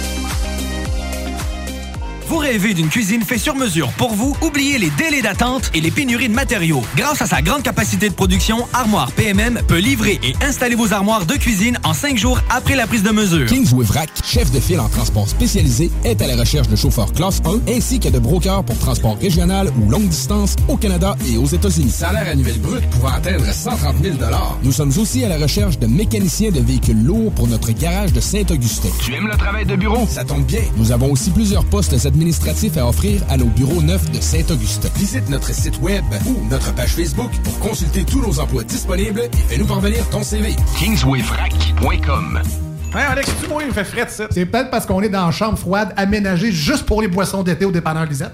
Vous rêvez d'une cuisine faite sur mesure pour vous? Oubliez les délais d'attente et les pénuries de matériaux. Grâce à sa grande capacité de production, Armoire PMM peut livrer et installer vos armoires de cuisine en cinq jours après la prise de mesure. Kingsway Vrac, chef de file en transport spécialisé, est à la recherche de chauffeurs classe 1 ainsi que de brokers pour transport régional ou longue distance au Canada et aux États-Unis. Salaire annuel brut pouvant atteindre 130 000 Nous sommes aussi à la recherche de mécaniciens de véhicules lourds pour notre garage de Saint-Augustin. Tu aimes le travail de bureau? Ça tombe bien. Nous avons aussi plusieurs postes administratifs à offrir à nos bureaux neufs de Saint-Augustin. Visite notre site web ou notre page Facebook pour consulter tous nos emplois disponibles et fais-nous parvenir ton CV. Kingswayfrac.com Hey Alex, tu moi, il me fait frais de ça. C'est peut-être parce qu'on est dans une chambre froide aménagée juste pour les boissons d'été au dépanneur Lisette.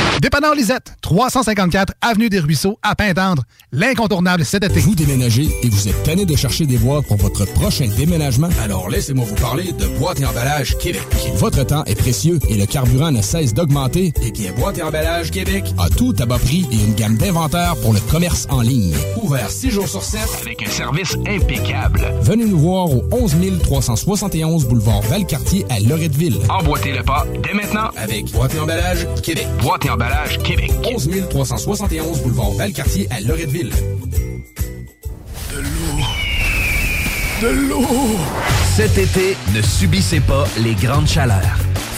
Dépanneur Lisette, 354 Avenue des Ruisseaux, à Pintendre. L'incontournable cet été. Vous déménagez et vous êtes tanné de chercher des boîtes pour votre prochain déménagement? Alors laissez-moi vous parler de Boîte et Emballage Québec. Votre temps est précieux et le carburant ne cesse d'augmenter. Eh bien, Boîte et Emballage Québec a tout à bas prix et une gamme d'inventaires pour le commerce en ligne. Ouvert 6 jours sur 7 avec un service impeccable. Venez nous voir au 11 371 boulevard Valcartier à Loretteville. Emboîtez le pas dès maintenant avec Boîte et Emballage Québec. Boîte et Emballage Québec. 11 371 boulevard Valcartier à Loretteville. De l'eau. De l'eau. Cet été, ne subissez pas les grandes chaleurs.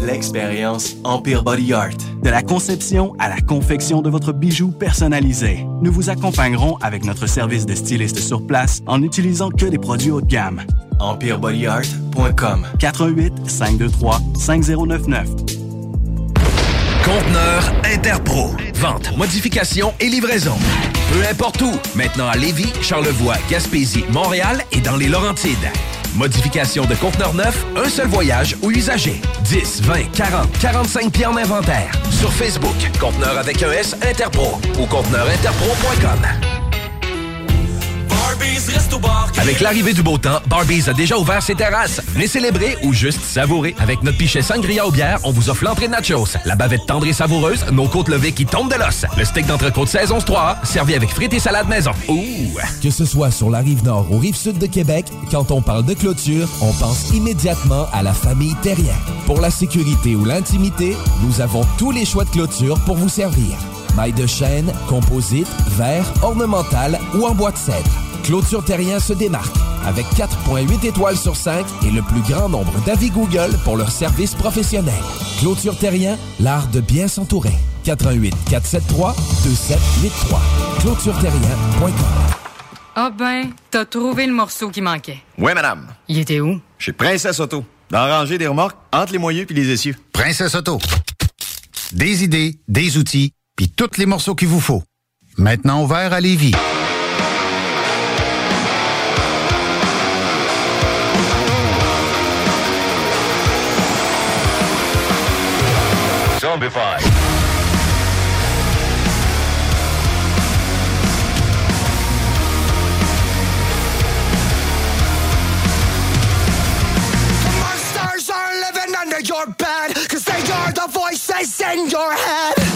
L'expérience Empire Body Art. De la conception à la confection de votre bijou personnalisé. Nous vous accompagnerons avec notre service de styliste sur place en n'utilisant que des produits haut de gamme. EmpireBodyArt.com 418 523 5099 Conteneur Interpro. Vente, modification et livraison. Peu importe où. Maintenant à Lévis, Charlevoix, Gaspésie, Montréal et dans les Laurentides. Modification de conteneur neuf, un seul voyage ou usager. 10, 20, 40, 45 pieds en inventaire. Sur Facebook, conteneur avec un S Interpro ou conteneurinterpro.com. Avec l'arrivée du beau temps, Barbies a déjà ouvert ses terrasses. Venez célébrer ou juste savourer. Avec notre pichet sangria au bière, on vous offre l'entrée de nachos, la bavette tendre et savoureuse, nos côtes levées qui tombent de l'os, le steak d'entrecôte saison 3, servi avec frites et salade maison. Ouh! Que ce soit sur la rive nord ou rive sud de Québec, quand on parle de clôture, on pense immédiatement à la famille Terrien. Pour la sécurité ou l'intimité, nous avons tous les choix de clôture pour vous servir. Maille de chêne, composite, verre, ornemental ou en bois de cèdre. Clôture Terrien se démarque avec 4.8 étoiles sur 5 et le plus grand nombre d'avis Google pour leur service professionnel. Clôture Terrien, l'art de bien s'entourer. 88 473 2783. clôtureterrien.com. Ah ben, t'as trouvé le morceau qui manquait. Oui, madame. Il était où? Chez Princesse Auto. Dans la rangée des remorques, entre les moyeux puis les essieux. Princesse Auto. Des idées, des outils, puis tous les morceaux qu'il vous faut. Maintenant ouvert à Lévis. Under your bed Cause they are the voices in your head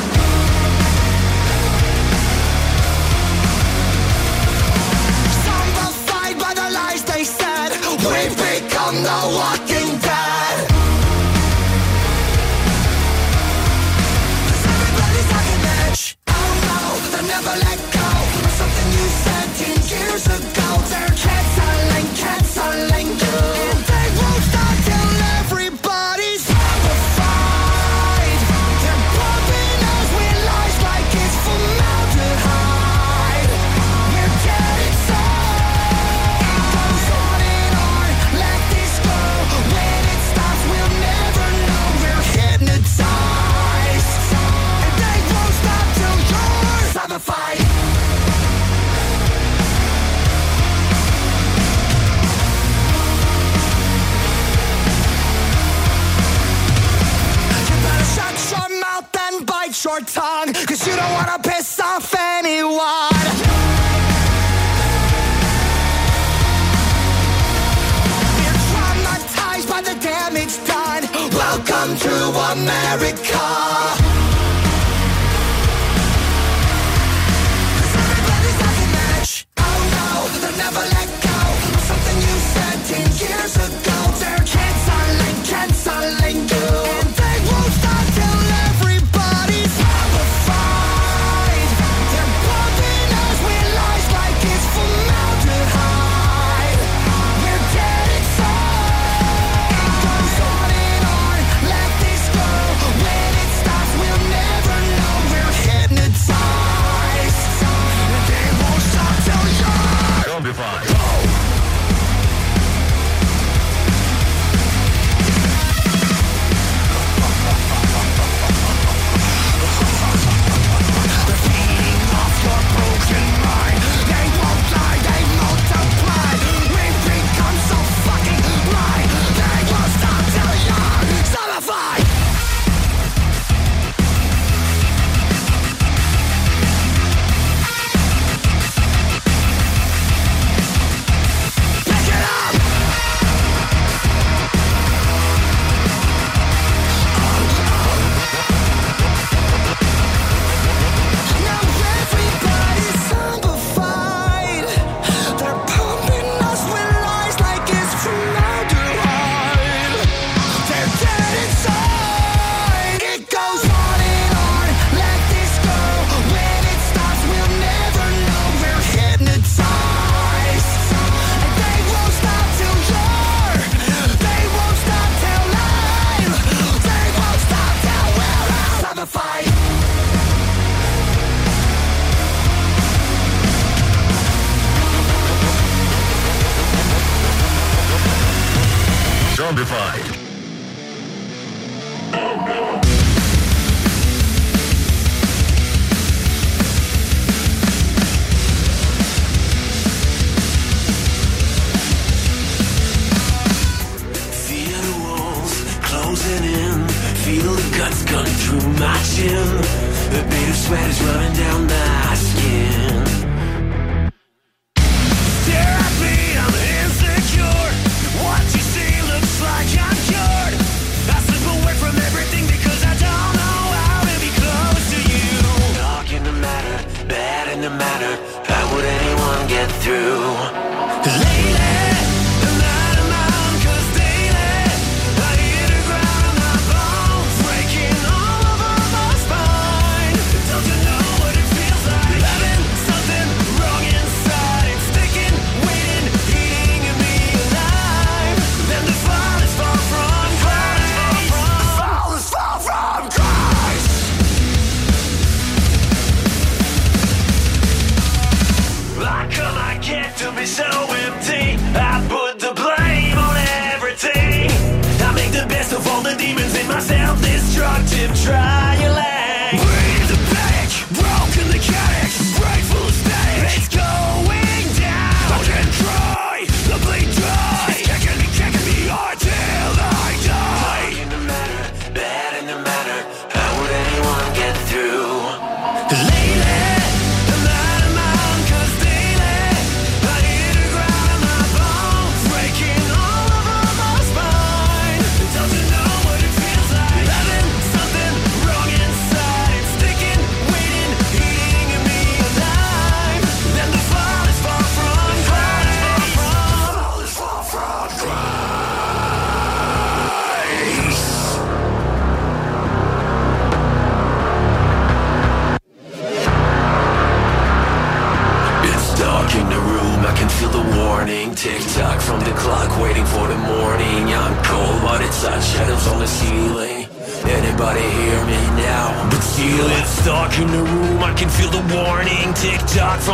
your tongue Cause you don't wanna piss off anyone. We're traumatized by the damage done. Welcome to America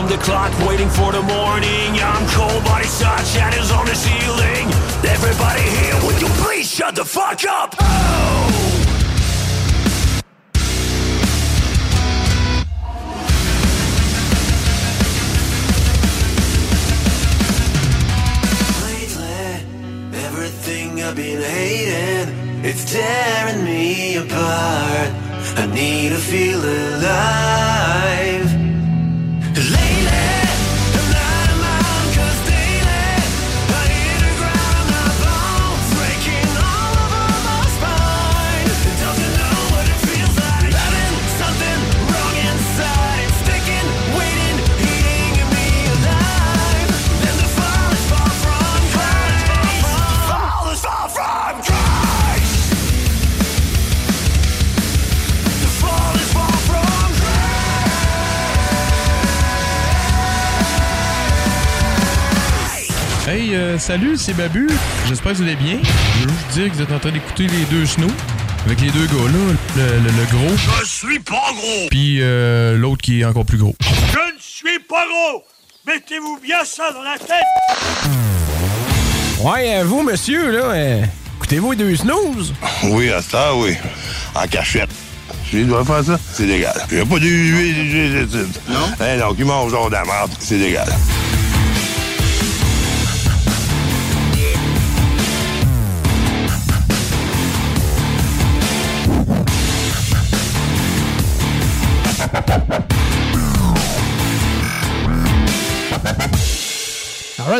the clock, c'est Babu. J'espère que vous allez bien. Je veux juste dire que vous êtes en train d'écouter les deux snows. Avec les deux gars là, le, le- le gros. Je suis pas gros. Puis euh, l'autre qui est encore plus gros. Je ne suis pas gros. Mettez-vous bien ça dans la tête. Ouais, euh, vous, monsieur, là, euh, écoutez-vous les deux snooze? Oui, à ça, oui. En cachette. Je dois faire ça, c'est légal. Il n'y a pas d'huile, Non? Eh non, qui mange genre de la merde, c'est légal.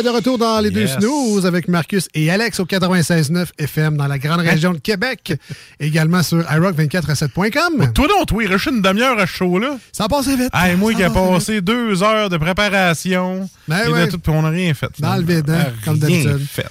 De retour dans les deux Yes. snooze avec Marcus et Alex au 96.9 FM dans la grande région de Québec. Également sur iRock247.com. Toi donc, il reste une demi-heure à ce show-là. Ça a passé vite. Hey, moi qui a passé passé deux heures de préparation. Ben et de tout, puis on n'a rien fait. Dans le vide, hein, Ah, comme rien d'habitude. fait.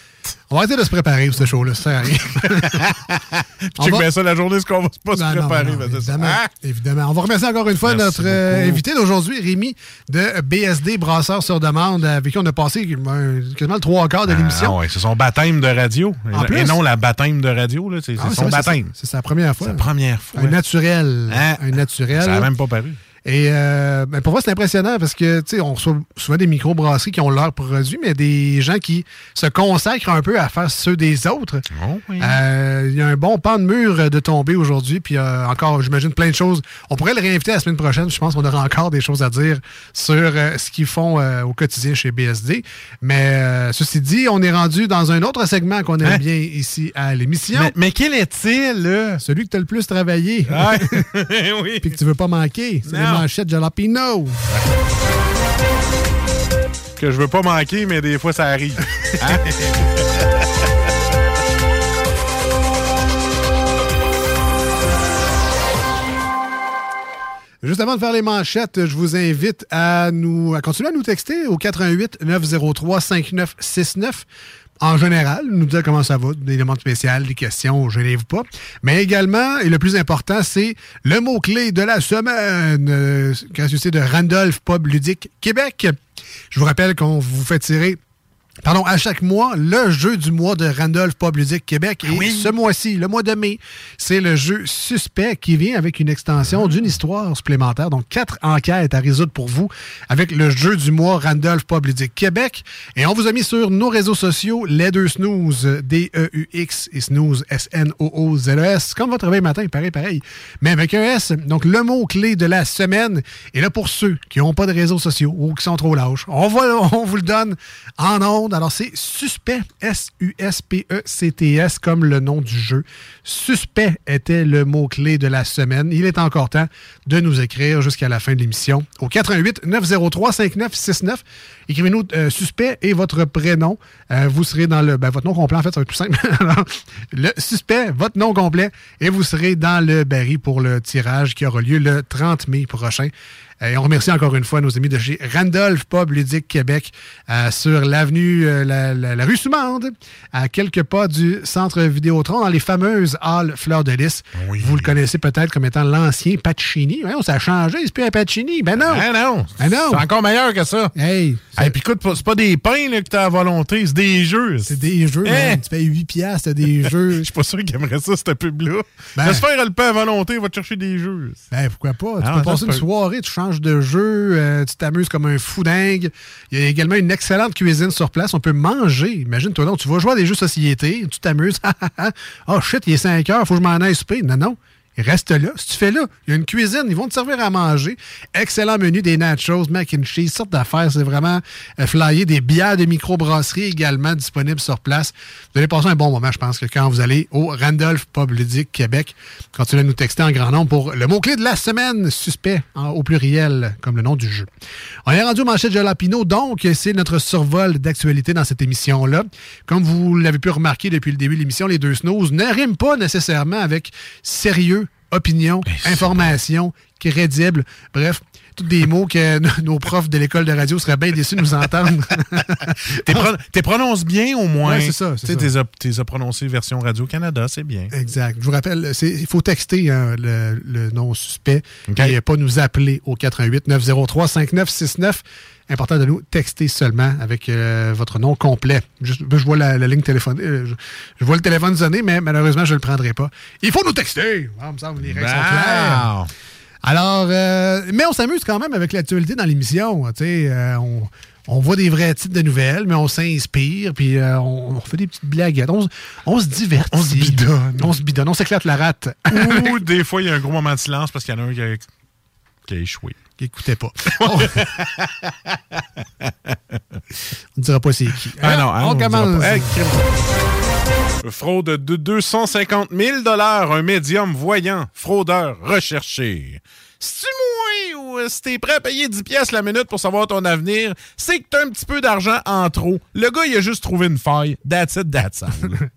On va arrêter de se préparer pour ce show-là, ça sert à rien. Va- bien ça la journée, ce qu'on va pas se non, préparer. non, c'est évidemment, Ah! évidemment. On va remercier encore une fois Merci notre euh, invité d'aujourd'hui, Rémi, de BSD Brasseur sur demande, avec qui on a passé quasiment le trois quarts de l'émission. Ah ouais, c'est son baptême de radio. En Et plus? non la baptême de radio, c'est Ah, c'est c'est son vrai, c'est baptême. C'est sa première fois. Sa première fois. Un naturel. Hein? Un naturel. Ça n'a même pas paru. Et euh, ben, pour moi, c'est impressionnant parce que, tu sais, on reçoit souvent des microbrasseries qui ont leurs produits, mais des gens qui se consacrent un peu à faire ceux des autres. Oh Euh, Il y a un bon pan de mur de tomber aujourd'hui, puis euh, encore, j'imagine, plein de choses. On pourrait le réinviter la semaine prochaine. Je pense qu'on aura encore des choses à dire sur euh, ce qu'ils font au quotidien chez BSD. Mais ceci dit, on est rendu dans un autre segment qu'on aime Hein? bien ici à l'émission. Mais, mais quel est-il? Celui que tu as le plus travaillé. Oui. Puis que tu veux pas manquer. C'est manchettes Jalapino. Que je veux pas manquer, mais des fois, ça arrive. Hein? Juste avant de faire les manchettes, je vous invite à nous à continuer à nous texter au 88 903 5969 en général, nous dire comment ça va, des demandes spéciales, des questions, je vous pas. Mais également, et le plus important, c'est le mot-clé de la semaine, euh, de Randolph Pub Ludique Québec. Je vous rappelle qu'on vous fait tirer Pardon, à chaque mois, le jeu du mois de Randolph Pub Ludique Québec. Ah Et ce mois-ci, le mois de mai, c'est le jeu Suspect qui vient avec une extension d'une histoire supplémentaire. Donc, quatre enquêtes à résoudre pour vous avec le jeu du mois Randolph Pub Ludique Québec. Et on vous a mis sur nos réseaux sociaux les deux snooze, D-E-U-X et snooze, S-N-O-O-Z-E-S, comme votre réveil matin, pareil, pareil. Mais avec un S. Donc, le mot-clé de la semaine. Et là, pour ceux qui n'ont pas de réseaux sociaux ou qui sont trop lâches, on, va, on vous le donne en ondes. Alors, c'est Suspect, S-U-S-P-E-C-T-S, comme le nom du jeu. Suspect était le mot-clé de la semaine. Il est encore temps de nous écrire jusqu'à la fin de l'émission au 88 903 5969. Écrivez-nous euh, suspect et votre prénom. Euh, vous serez dans le. ben, votre nom complet, en fait, ça va être plus simple. Alors, le suspect, votre nom complet, et vous serez dans le baril pour le tirage qui aura lieu le 30 mai prochain. Euh, Et on remercie encore une fois nos amis de chez Randolph Pub Ludique Québec euh, sur l'avenue, euh, la, la- la rue Soumande, à quelques pas du centre Vidéotron, dans les fameuses halles Fleur de Lys. Vous le connaissez peut-être comme étant l'ancien Pacini. Ouais, ça a changé, c'est plus un Pacini. Ben non! Ben non! Ben non! C'est encore meilleur que ça. Hey! Hey, puis écoute, c'est pas des pains là, que t'as à volonté, c'est des jeux. C'est des jeux, Hein? man. Tu payes 8 piastres, des jeux. Je suis pas sûr qu'il aimerait ça, cette pub-là. Ben- Laisse faire le pain à volonté, va te chercher des jeux. Ben, pourquoi pas? Tu Ah, peux passer une soirée, tu changes de jeu, euh, tu t'amuses comme un fou dingue. Il y a également une excellente cuisine sur place. On peut manger. Imagine-toi donc, tu vas jouer à des jeux société, tu t'amuses. oh shit, il est 5 heures, faut que je m'en aille souper. Non, non. Reste là. Si tu fais là, il y a une cuisine, ils vont te servir à manger. Excellent menu, des nachos, mac and cheese, sortes d'affaires. C'est vraiment euh, flyé. Des bières de microbrasserie également disponibles sur place. Vous allez passer un bon moment, je pense, que quand vous allez au Randolph Pub Ludique Québec. Continuez à nous texter en grand nombre pour le mot-clé de la semaine, suspect, au pluriel, comme le nom du jeu. On est rendu au manchette Jalapino, donc c'est notre survol d'actualité dans cette émission-là. Comme vous l'avez pu remarquer depuis le début de l'émission, les deux snooze ne riment pas nécessairement avec sérieux, opinion, information, crédible. Bref, tous des mots que nos- profs de l'école de radio seraient bien déçus de nous entendre. T'es pro- prononces bien au moins. Ouais, c'est ça, c'est Tu t'es prononcé version Radio-Canada, c'est bien. Exact. Je vous rappelle, il faut texter hein, le, le nom suspect OK. et pas nous appeler au 88 903 5969. Important de nous texter seulement avec euh, votre nom complet. Je vois la, la ligne téléphonique. euh, je, je vois le téléphone sonner, mais malheureusement, je ne le prendrai pas. Il faut nous texter. Ah, il me semble que les règles sont claires. Wow. Alors, euh, mais on s'amuse quand même avec l'actualité dans l'émission. Sais, euh, on, on voit des vrais titres de nouvelles, mais on s'inspire, puis euh, on, on fait des petites blaguettes. On, se- on se divertit. On se bidonne. On se bidonne. On s'éclate la rate. Ou des fois, il y a un gros moment de silence parce qu'il y en a un qui a, qui a échoué. Qui écoutait pas. on ne dira pas c'est qui. Ah non, hein, on, on commence. pas. Hey, crime. Fraude de 250 000 un médium voyant, fraudeur recherché. Si tu moins ou euh, si t'es prêt à payer 10 pièces la minute pour savoir ton avenir, c'est que t'as un petit peu d'argent en trop. Le gars, il a juste trouvé une faille. That's it, that's all.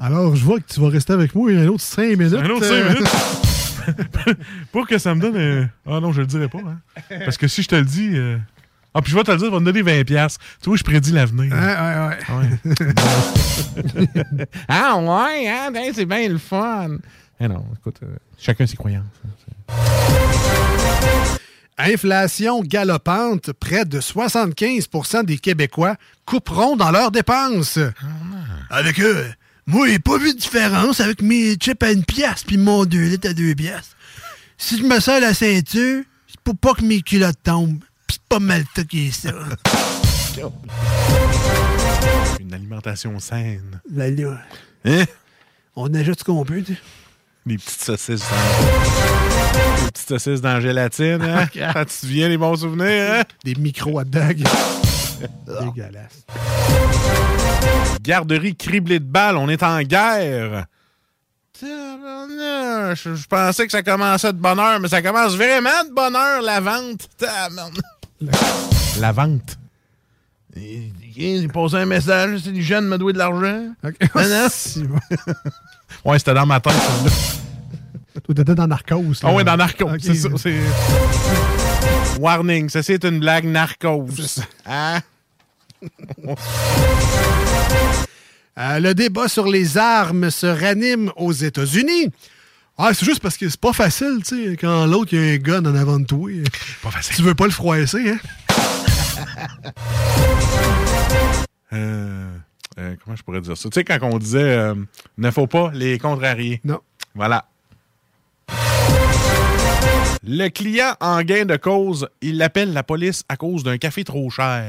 Alors, je vois que tu vas rester avec moi un autre 5 minutes. Un autre Euh, cinq minutes. pour que ça me donne. un- Ah non, je le dirai pas. Hein. Parce que si je te le dis. euh, Ah, puis je vais te le dire, tu vas me donner 20$. piastres. Tu vois, je prédis l'avenir. Ouais, ouais, ouais. ah, ouais, hein, ben, c'est bien le fun. Eh non, écoute, euh, chacun ses croyances. Inflation galopante, près de 75% des Québécois couperont dans leurs dépenses. Avec eux, moi, j'ai pas vu de différence avec mes chips à une pièce puis mon 2 litres à 2 pièces. Si je me sers la ceinture, c'est pour pas que mes culottes tombent. Pis c'est pas mal tout qui est ça. Une alimentation saine. Ben là, Hein? on ajoute ce qu'on peut, tu sais. Des petites saucisses dans... Des petites saucisses dans la gélatine, hein? Quand tu te souviens des bons souvenirs, hein? Des micro hot dogs. Dégueulasse. Garderie criblée de balles, on est en guerre. Je, je pensais que ça commençait de bonne heure, mais ça commence vraiment de bonne heure, la vente. La vente. J'ai posé un message, c'est du jeune me doit de l'argent. Non. ouais, c'était dans ma tête, celle-là. Toi, t'étais dans Narcos. Ah ouais, dans Narcos, c'est ça. Warning, ça c'est une blague narcos. Hein? Euh, le débat sur les armes se ranime aux États-Unis. Ah, c'est juste parce que c'est pas facile, tu sais, quand l'autre, il y a un gun en avant de toi. Pas facile. Tu veux pas le froisser, hein? Euh, euh, comment je pourrais dire ça? Tu sais, quand on disait euh, ne faut pas les contrarier. Non. Voilà. Le client en gain de cause, il appelle la police à cause d'un café trop cher.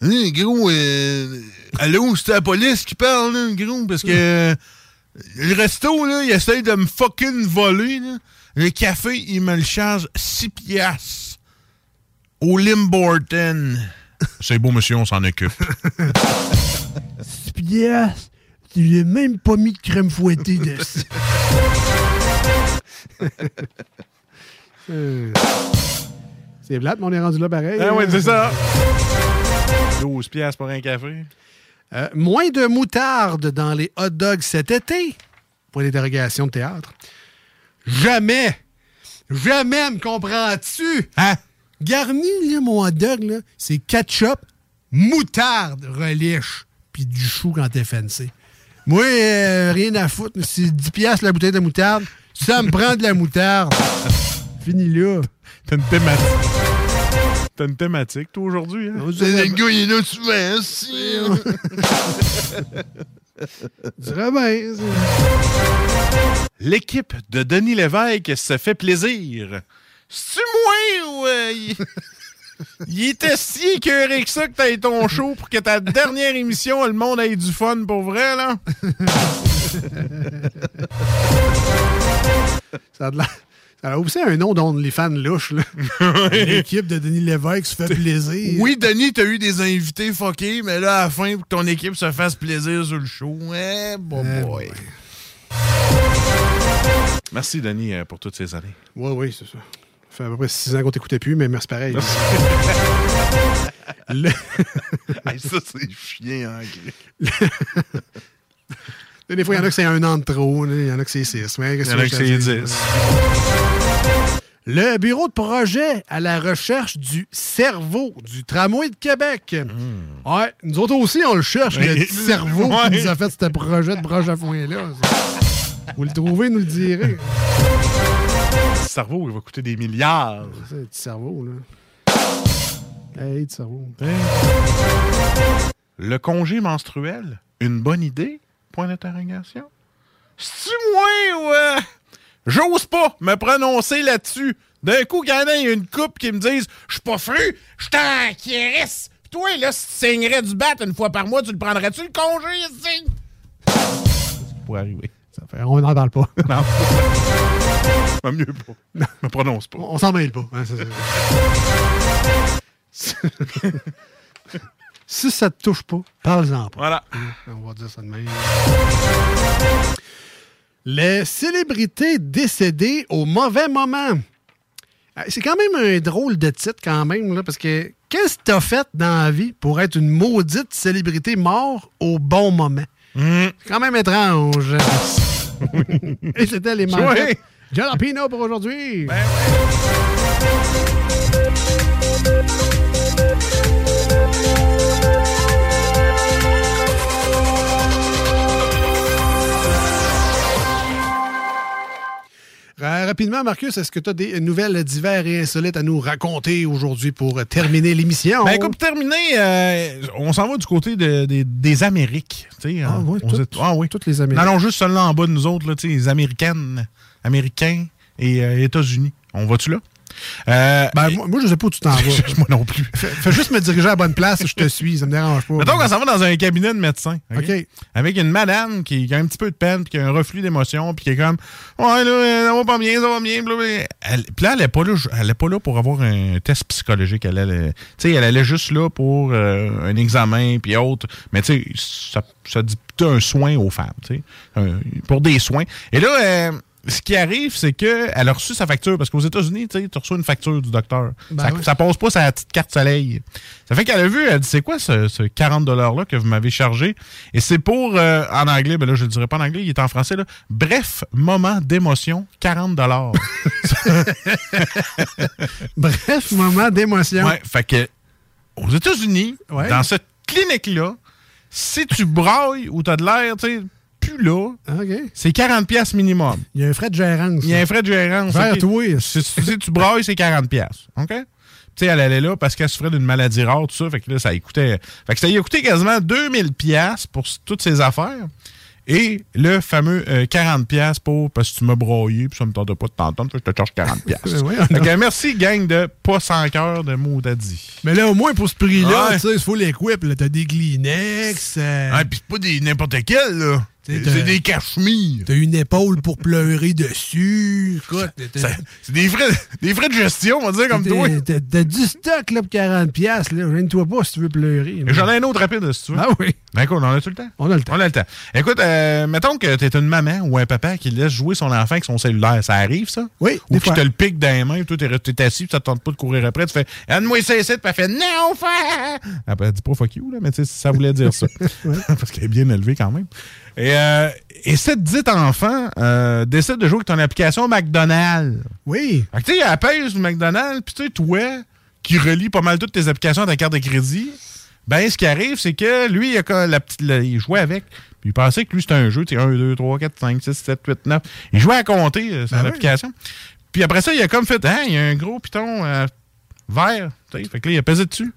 Hein, gros, euh, allô, c'est la police qui parle, là, gros, parce que euh, le resto, là, il essaye de me fucking voler, là. Le café, il me le charge 6 piastres. Au Limborton. C'est beau, monsieur, on s'en occupe. piastres? Tu lui as même pas mis de crème fouettée dessus. Euh, c'est plate, mais on est rendu là pareil. Ah hein? ouais, c'est ça. 12 piastres pour un café? Euh, moins de moutarde dans les hot dogs cet été? Point d'interrogation de théâtre. Jamais! Jamais, me comprends-tu? Hein? Garni, là, mon hot dog, c'est ketchup, moutarde, relish, puis du chou quand t'es fancy. Moi, euh, rien à foutre. C'est 10 piastres la bouteille de moutarde. Ça me prend de la moutarde. Fini là. T'as une thématique. T'as une thématique, toi, aujourd'hui. Hein? Le gars, il est là souvent, bien. L'équipe de Denis Lévesque se fait plaisir. C'est-tu moi ou... euh, il... il était si écœuré que ça que t'as ton show pour que ta dernière émission, le monde ait du fun pour vrai, là? Ça a, de l'air- ça a aussi un nom d'OnlyFans louche. là. L'équipe de Denis Lévesque se fait plaisir. Oui, Denis, t'as eu des invités fuckés, mais là, à la fin, pour que ton équipe se fasse plaisir sur le show, eh, bon boy. Merci, Denis, euh, pour toutes ces années. Oui, oui, c'est ça. Ça fait à peu près six ans qu'on t'écoutait plus, mais merci pareil. Le- Hey, ça, c'est chien, hein, Des fois, il y en a que c'est un an de trop, il y en a que c'est six. Il y en a que c'est? 10. Le bureau de projet à la recherche du cerveau du tramway de Québec. Ouais, nous autres aussi, on le cherche, le Hmm. Petit cerveau Ouais. qui nous a fait ce projet de broche à foin-là. Vous le trouvez, nous le direz. Le cerveau, il va coûter des milliards. C'est le petit cerveau, là. Hey, petit cerveau. Le congé menstruel, une bonne idée? Point d'interrogation? C'est-tu moi ou... euh, J'ose pas me prononcer là-dessus. D'un coup, quand il y a une coupe qui me dise « Je suis pas fru, je t'en crisse. Puis Toi, là, si tu saignerais du bat une fois par mois, tu le prendrais-tu le congé ici? » Pour arriver. Ça fait, on n'en parle pas. Non. Pas mieux pas. Me prononce pas. On s'en mêle pas. hein, c'est ça. si ça te touche pas, parle-en pas. Voilà. On va dire ça de même. Les célébrités décédées au mauvais moment. Euh, C'est quand même un drôle de titre, quand même, là, parce que qu'est-ce que t'as fait dans la vie pour être une maudite célébrité morte au bon moment? C'est quand même étrange. Et c'était les manchettes. Jalapino pour aujourd'hui. Euh, rapidement, Marcus, est-ce que tu as des nouvelles divers et insolites à nous raconter aujourd'hui pour euh, terminer l'émission? Ben, pour terminer, euh, on s'en va du côté de- des- des Amériques. Ah, euh, dit- ah oui. toutes les Amériques. Non, non, juste celle-là en bas de nous autres, là, les Américaines, Américains et euh, États-Unis. On va-tu là? Euh, Ben, moi, moi, je sais pas où tu t'en vas. moi non plus. Fais, fais juste me diriger à la bonne place, je te suis, ça me dérange pas. Mettons qu'on s'en va dans un cabinet de médecin. OK? Avec une madame qui, qui a un petit peu de peine, puis qui a un reflux d'émotion, puis qui est comme Ouais, là, euh, ça va pas bien, ça va bien. blablabla. Elle- Puis là, elle n'est pas, là- elle est pas là pour avoir un test psychologique. Elle, allait- tu sais, elle allait juste là pour euh, un examen, puis autre. Mais tu sais, ça, ça dit plutôt un soin aux femmes, tu sais, pour des soins. Et là, euh, ce qui arrive, c'est qu'elle a reçu sa facture, parce qu'aux États-Unis, tu reçois une facture du docteur. Ben ça, oui. ça passe pas sa petite carte soleil. Ça fait qu'elle a vu, elle dit, c'est quoi ce, ce 40$-là que vous m'avez chargé? Et c'est pour, euh, en anglais, ben là, je le dirai pas en anglais, il est en français, là. Bref, moment d'émotion, 40$. Bref, moment d'émotion. Ouais, fait que aux États-Unis, Ouais. dans cette clinique-là, si tu brailles ou t'as de l'air, tu sais, plus là, c'est 40 pièces minimum. Il y a un frais de gérance. Il y a un frais de gérance. Vers ok? toi. Si, si tu brailles, c'est 40 pièces. OK? Tu sais, elle allait là parce qu'elle souffrait d'une maladie rare, tout ça. Fait que là, ça coûtait. Fait que ça lui a coûté quasiment 2000 pièces pour toutes ses affaires. Et le fameux euh, 40 pièces pour parce que tu m'as broyé puis ça me tentait pas de t'entendre, je te charge 40 pièces. Ben oui, merci gang de pas sans cœur de mots dit. Mais là, au moins, pour ce prix-là, Ouais. tu sais, il faut l'équipe. là. T'as des Kleenex. euh, Ah, puis c'est pas des n'importe quel, là. C'est des cachemires. T'as une épaule pour pleurer dessus. C'est des frais, des frais de gestion, on va dire, comme toi. T'as du stock là, pour 40$. piastres, Là. Gêne-toi pas si tu veux pleurer. J'en ai un autre rapide, si tu veux. Ah oui. Ben écoute, on a tout le temps? On a le temps. On a le temps. Écoute, euh, mettons que t'es une maman ou un papa qui laisse jouer son enfant avec son cellulaire. Ça arrive, ça? Oui. Ou qui te le pique dans les mains, toi, t'es t'es assis, puis ça te tente pas de courir après. Tu fais, Anne-moi ça ici, puis elle fait, non, frère! Après, elle dit pas fuck you, là, mais tu sais, ça voulait dire ça. Parce qu'elle est bien élevée quand même. Et, euh, et cette dite enfant euh, décide de jouer avec ton application McDonald's. Oui. Fait que tu sais, elle pèse le McDonald's, puis tu sais, toi, qui relie pas mal toutes tes applications à ta carte de crédit, ben, ce qui arrive, c'est que lui, il, a la petite, le- il jouait avec, puis il pensait que lui, c'était un jeu, tu sais, 1, 2, 3, 4, 5, 6, 7, 8, 9. Il jouait à compter euh, sur Ben oui. l'application. Puis après ça, il a comme fait, hein, il y a un gros piton euh, vert, tu sais, fait que là, il a pesé dessus.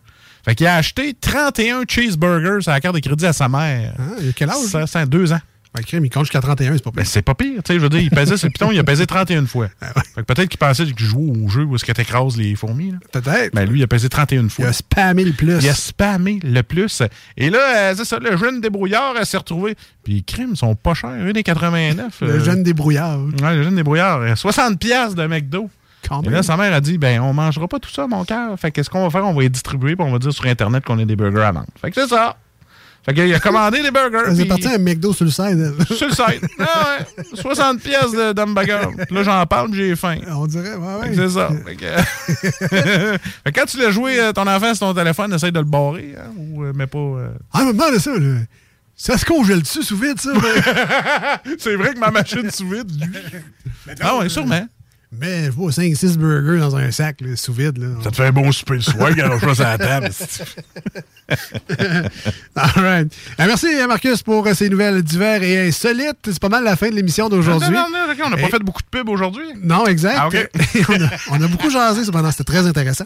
Fait qu'il a acheté 31 cheeseburgers à la carte de crédit à sa mère. Ah, il a quel âge? Ça, c'est deux ans. Ben, crème, il compte jusqu'à 31, c'est pas Ben, pire. c'est pas pire. Tu sais, je veux dire, il pesait ce piton, il a pesé 31 fois. Fait que peut-être qu'il pensait qu'il jouait au jeu où est-ce que t'écrases les fourmis. là. Peut-être. Ben, lui, il a pesé 31 fois. Il a spammé le plus. Il a spammé le plus. Et là, euh, c'est ça, le jeune débrouillard elle s'est retrouvé. Puis les crimes sont pas chers. 1,89. Le euh, jeune débrouillard. Ouais, le jeune débrouillard. euh, 60$ piastres de McDo. Quand Et là, sa mère a dit ben, on mangera pas tout ça, mon cœur. Fait qu'est-ce qu'on va faire On va les distribuer, puis on va dire sur Internet qu'on a des burgers à vendre. Fait que c'est ça. Fait qu'il a commandé des burgers. C'est parti un McDo sur le site. sur le site. Ah ouais. 60 pièces de d'hamburger. Puis là, j'en parle, j'ai faim. On dirait, ouais, ouais. Fait que C'est ça. Fait que- Fait que quand tu l'as joué, euh, ton enfant sur ton téléphone, essaye de le barrer, hein, ou euh, mais pas. euh, Ah, mais demande ça, là. Ça se congèle dessus sous vide, ça? C'est vrai que ma machine sous vide, lui? Ah ouais, sûrement. Mais je vois 5-6 burgers dans un sac, là, sous vide. Là. Ça te fait un bon souper le soir, garoche à la table. All right. Euh, merci, Marcus, pour euh, ces nouvelles divers et insolites. C'est pas mal la fin de l'émission d'aujourd'hui. Non, non, non, ok, on n'a pas Et- fait beaucoup de pub aujourd'hui. Non, exact. Ah, on, a, on a beaucoup jasé cependant, c'était très intéressant.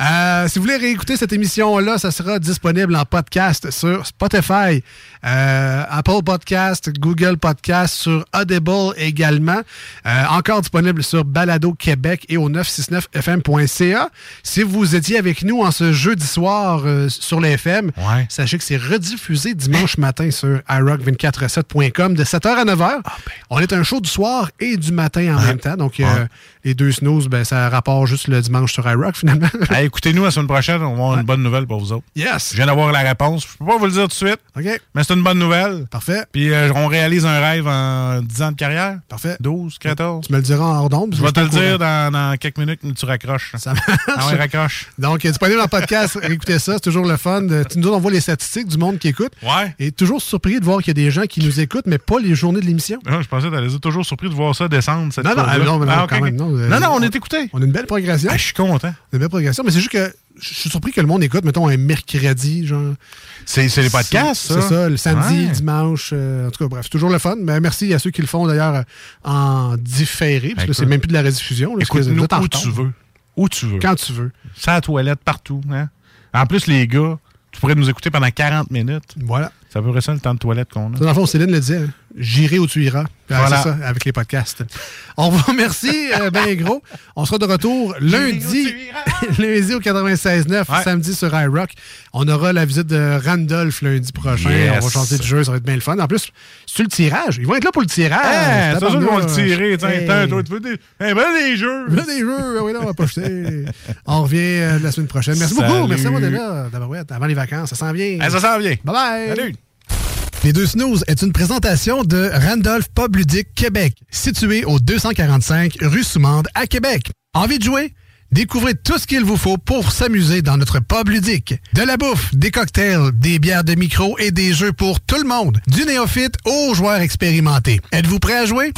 Euh, si vous voulez réécouter cette émission-là, ça sera disponible en podcast sur Spotify, euh, Apple Podcast, Google Podcast, sur Audible également. Euh, encore disponible sur Balado Québec et au 969fm.ca. Si vous étiez avec nous en ce jeudi soir euh, sur les FM, sachez que c'est rediffusé dimanche matin sur iRock247.com de 7h à 9h. On est un show du soir et du matin en même temps. Donc, euh, Ouais. les deux snooze, ben, ça rapporte juste le dimanche sur iRock finalement. Hey, Écoutez-nous la semaine prochaine, on va avoir une bonne nouvelle pour vous autres. Yes! Je viens d'avoir la réponse. Je peux pas vous le dire tout de suite. OK. Mais c'est une bonne nouvelle. Parfait. Puis euh, on réalise un rêve en 10 ans de carrière. Parfait. 12, 14. Tu me le diras en hors. Je vais te le dire dans, dans quelques minutes, mais tu raccroches. Ça marche. Ah ouais, raccroche. Donc, euh, disponible en podcast. Écoutez ça, c'est toujours le fun. De, tu nous on voit les statistiques du monde qui écoute. Ouais. Et toujours surpris de voir qu'il y a des gens qui nous écoutent, mais pas les journées de l'émission. Ah, je pensais que dire toujours surpris de voir ça descendre. Cette Non, non, ah, non, non, Ah, quand même. Non, euh, non, non, on est écouté. On a une belle progression. Ah, je suis content. Une belle progression. Mais c'est juste que je suis surpris que le monde écoute, mettons, un mercredi, genre. C'est les podcasts, ça? C'est ça, le samedi, Ouais. le dimanche. euh, en tout cas, bref, c'est toujours le fun. Mais merci à ceux qui le font d'ailleurs euh, en différé, parce que Écoute. c'est même plus de la rediffusion. là, êtes en où tu veux. Où tu veux. Quand tu veux. À la toilette, partout. Hein? En plus, les gars, tu pourrais nous écouter pendant 40 minutes. Voilà. Ça peut ça le temps de toilette qu'on a. Dans le fond, Céline le disait, hein, j'irai où tu iras. Voilà. Ça, avec les podcasts. On vous remercie, euh, ben gros. On sera de retour lundi, lundi au 96.9, samedi sur iRock. On aura la visite de Randolph lundi prochain. Yes. On va chanter du jeu, ça va être bien le fun. En plus, c'est le tirage? Ils vont être là pour le tirage. Ah, c'est sûr qu'ils vont le tirer. Tiens, Hey. tu veux des, hey, ben, des jeux. Là, des jeux, ah oui, là, on va pas jeter. On revient euh, la semaine prochaine. Merci Salut. beaucoup. Merci à moi d'être là, avant les vacances. Ça s'en vient. Hey, ça s'en vient. Bye bye. Salut. Les deux snooze est une présentation de Randolph Pub Ludique Québec, situé au 245 rue Soumande à Québec. Envie de jouer? Découvrez tout ce qu'il vous faut pour s'amuser dans notre pub ludique. De la bouffe, des cocktails, des bières de micro et des jeux pour tout le monde. Du néophyte aux joueurs expérimentés. Êtes-vous prêt à jouer?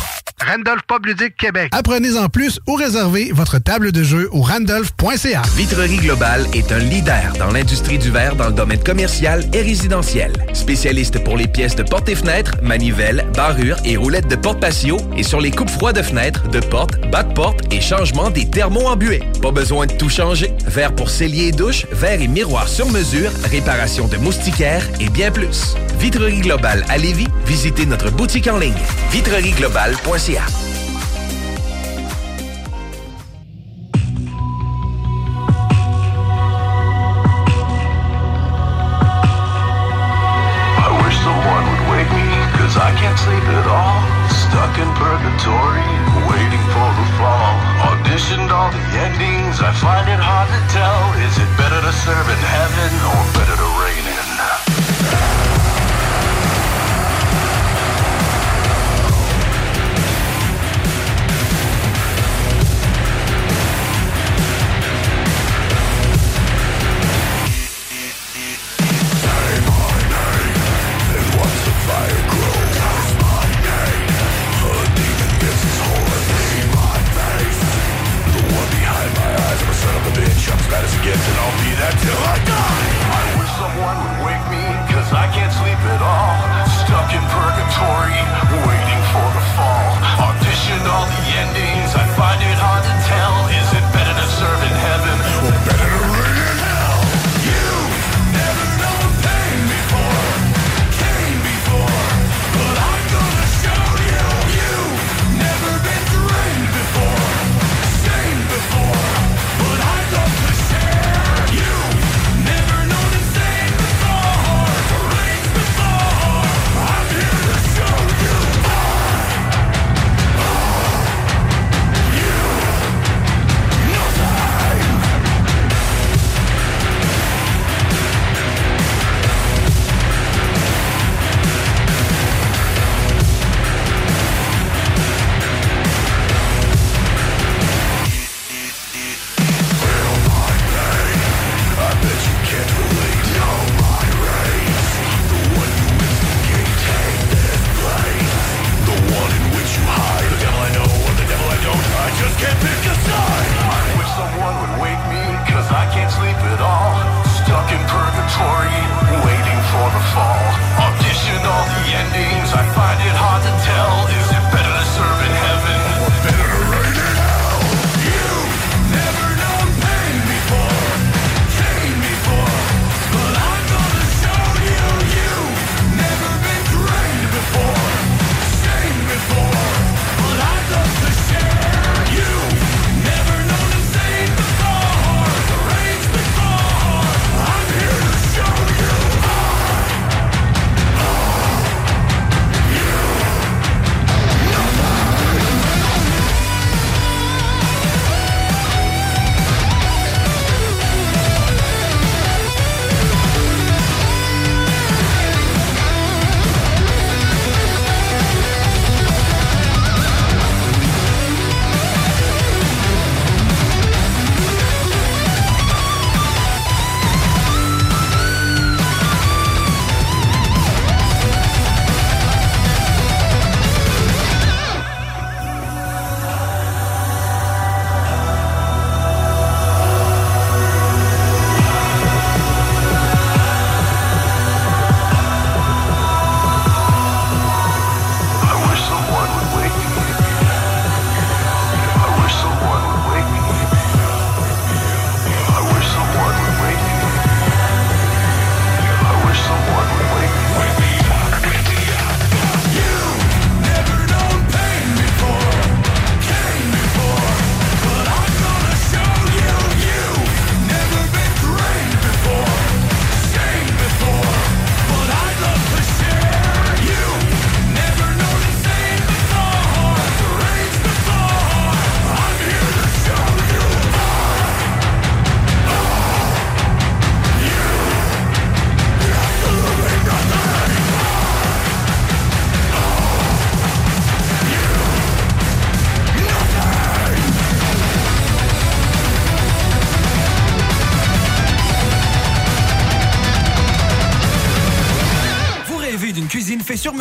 Randolph Pub Ludique Québec. Apprenez en plus ou réservez votre table de jeu au randolph.ca. Vitrerie Globale est un leader dans l'industrie du verre dans le domaine commercial et résidentiel. Spécialiste pour les pièces de portes et fenêtres, manivelles, barrures et roulettes de porte patio et sur les coupes froides de fenêtres, de portes, bas de porte et changement des thermos embués. Pas besoin de tout changer. Verre pour cellier et douche, verre et miroir sur mesure, réparation de moustiquaires et bien plus. Vitrerie Globale à Lévis, visitez notre boutique en ligne vitrerieglobale.ca. Stuck in purgatory, waiting for the fall. Auditioned all the endings, I find it hard to tell. Is it better to serve in heaven or better to reign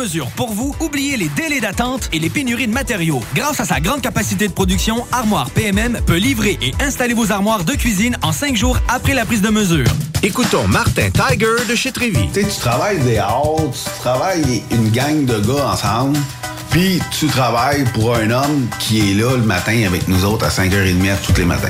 mesure pour vous, oubliez les délais d'attente et les pénuries de matériaux. Grâce à sa grande capacité de production, Armoire PMM peut livrer et installer vos armoires de cuisine en cinq jours après la prise de mesure. Écoutons Martin Tiger de chez Trévy. Tu sais, tu travailles des heures, tu travailles une gang de gars ensemble, puis tu travailles pour un homme qui est là le matin avec nous autres à 5h30 tous les matins.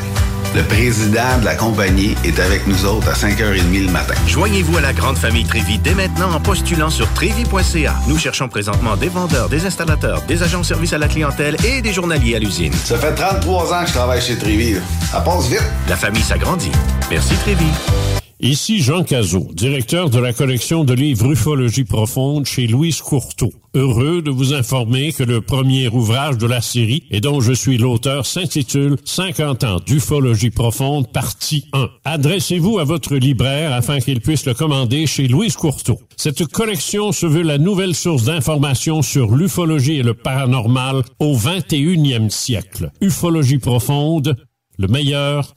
Le président de la compagnie est avec nous autres à 5h30 le matin. Joignez-vous à la grande famille Trévi dès maintenant en postulant sur trévi.ca. Nous cherchons présentement des vendeurs, des installateurs, des agents de service à la clientèle et des journaliers à l'usine. Ça fait 33 ans que je travaille chez Trévi. Ça passe vite. La famille s'agrandit. Merci Trévi. Ici Jean Cazot, directeur de la collection de livres Ufologie profonde chez Louise Courteau. Heureux de vous informer que le premier ouvrage de la série, et dont je suis l'auteur, s'intitule 50 ans d'ufologie profonde, partie 1. Adressez-vous à votre libraire afin qu'il puisse le commander chez Louise Courteau. Cette collection se veut la nouvelle source d'information sur l'ufologie et le paranormal au 21e siècle. Ufologie profonde, le meilleur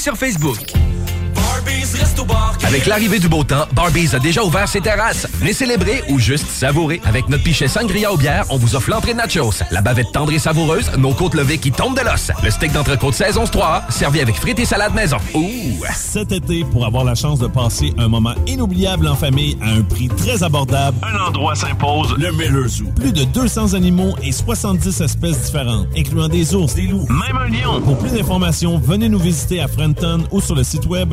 sur Facebook. Avec l'arrivée du beau temps, Barbies a déjà ouvert ses terrasses. Venez célébrer ou juste savourer. Avec notre pichet sangria aux bières, on vous offre l'entrée de nachos, la bavette tendre et savoureuse, nos côtes levées qui tombent de l'os, le steak d'entrecôte saison 3, servi avec frites et salade maison. Ouh! Cet été, pour avoir la chance de passer un moment inoubliable en famille à un prix très abordable, un endroit s'impose, le Miller Zoo. Plus de 200 animaux et 70 espèces différentes, incluant des ours, des loups, même un lion. Pour plus d'informations, venez nous visiter à Frenton ou sur le site web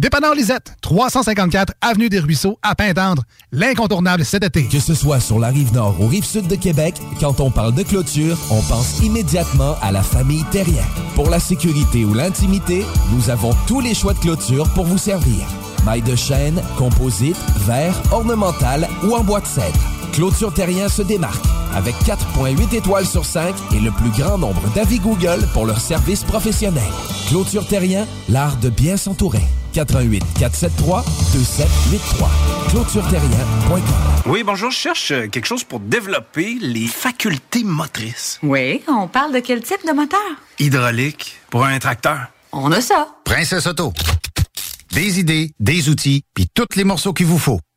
Dépanneur Lisette, 354 Avenue des Ruisseaux, à Pintendre. L'incontournable cet été. Que ce soit sur la rive nord ou rive sud de Québec, quand on parle de clôture, on pense immédiatement à la famille Terrien. Pour la sécurité ou l'intimité, nous avons tous les choix de clôture pour vous servir. Maille de chêne, composite, verre, ornemental ou en bois de cèdre. Clôture Terrien se démarque avec 4.8 étoiles sur 5 et le plus grand nombre d'avis Google pour leur service professionnel. Clôture Terrien, l'art de bien s'entourer. 88 473 2783. ClôtureTerrien.com. Oui, bonjour, je cherche euh, quelque chose pour développer les facultés motrices. Oui, on parle de quel type de moteur? Hydraulique pour un tracteur. On a ça. Princesse Auto. Des idées, des outils, puis tous les morceaux qu'il vous faut.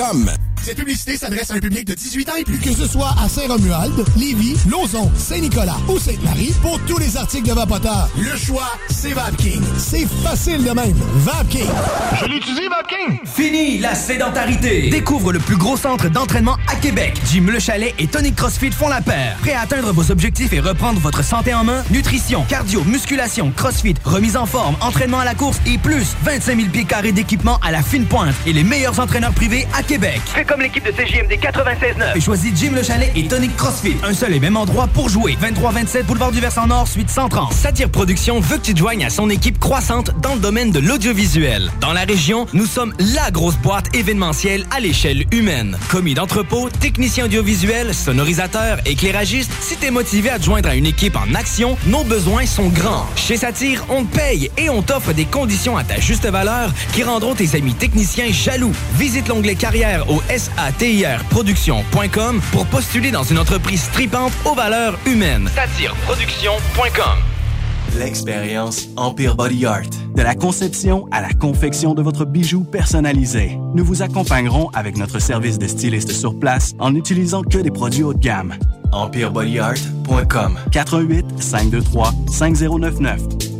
www.radiomaria.com. Cette publicité s'adresse à un public de 18 ans et plus. Que ce soit à Saint-Romuald, Lévis, Lauson, Saint-Nicolas ou Sainte-Marie, pour tous les articles de Vapoteur, le choix, c'est VapKing. C'est facile de même. VapKing. Je l'utilise, VapKing! Fini la sédentarité! Découvre le plus gros centre d'entraînement à Québec. Jim Le Chalet et Tonic CrossFit font la paire. Prêt à atteindre vos objectifs et reprendre votre santé en main? Nutrition, cardio, musculation, CrossFit, remise en forme, entraînement à la course et plus 25 000 pieds carrés d'équipement à la fine pointe et les meilleurs entraîneurs privés à Québec. Comme l'équipe de CJMD 96.9. Et choisis Jim Le Chalet et Tonic CrossFit. Un seul et même endroit pour jouer. 23-27 Boulevard du Versant Nord, suite 130. Satire Productions veut que tu te joignes à son équipe croissante dans le domaine de l'audiovisuel. Dans la région, nous sommes la grosse boîte événementielle à l'échelle humaine. Commis d'entrepôt, technicien audiovisuel, sonorisateur, éclairagiste, si t'es motivé à te joindre à une équipe en action, nos besoins sont grands. Chez Satire, on te paye et on t'offre des conditions à ta juste valeur qui rendront tes amis techniciens jaloux. Visite l'onglet carrière au adresse à tirproduction.com pour postuler dans une entreprise stripante aux valeurs humaines. Satireproduction.com L'expérience Empire Body Art. De la conception à la confection de votre bijou personnalisé. Nous vous accompagnerons avec notre service de styliste sur place en n'utilisant que des produits haut de gamme. EmpireBodyArt.com 418 523 5099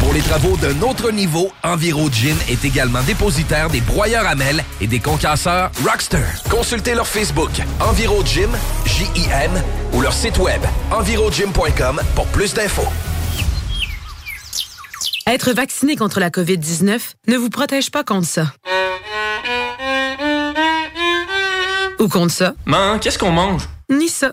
Pour les travaux d'un autre niveau, EnviroGym est également dépositaire des broyeurs à mêles et des concasseurs Rockster. Consultez leur Facebook EnviroGym, J-I-M, ou leur site web envirogym.com pour plus d'infos. Être vacciné contre la COVID-19 ne vous protège pas contre ça. Ou contre ça. Man, qu'est-ce qu'on mange? Ni ça.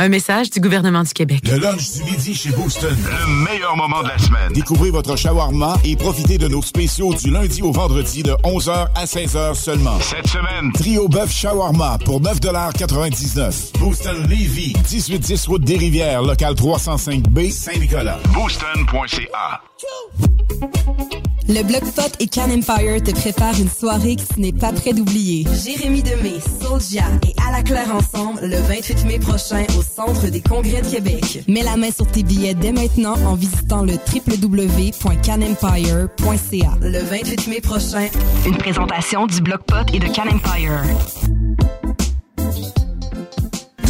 Un message du gouvernement du Québec. Le lunch du midi chez Booston. Le meilleur moment de la semaine. Découvrez votre shawarma et profitez de nos spéciaux du lundi au vendredi de 11h à 16h seulement. Cette semaine, Trio bœuf shawarma pour 9,99 Booston Levy, 1810 route des Rivières, local 305B, Saint-Nicolas. Booston.ca. Le Blockpot et Can Empire te préparent une soirée que tu n'es pas prêt d'oublier. Jérémy Demé, Soulja et À la Claire ensemble le 28 mai prochain au Centre des Congrès de Québec. Mets la main sur tes billets dès maintenant en visitant le www.canempire.ca. Le 28 mai prochain, une présentation du Blockpot et de Can Empire.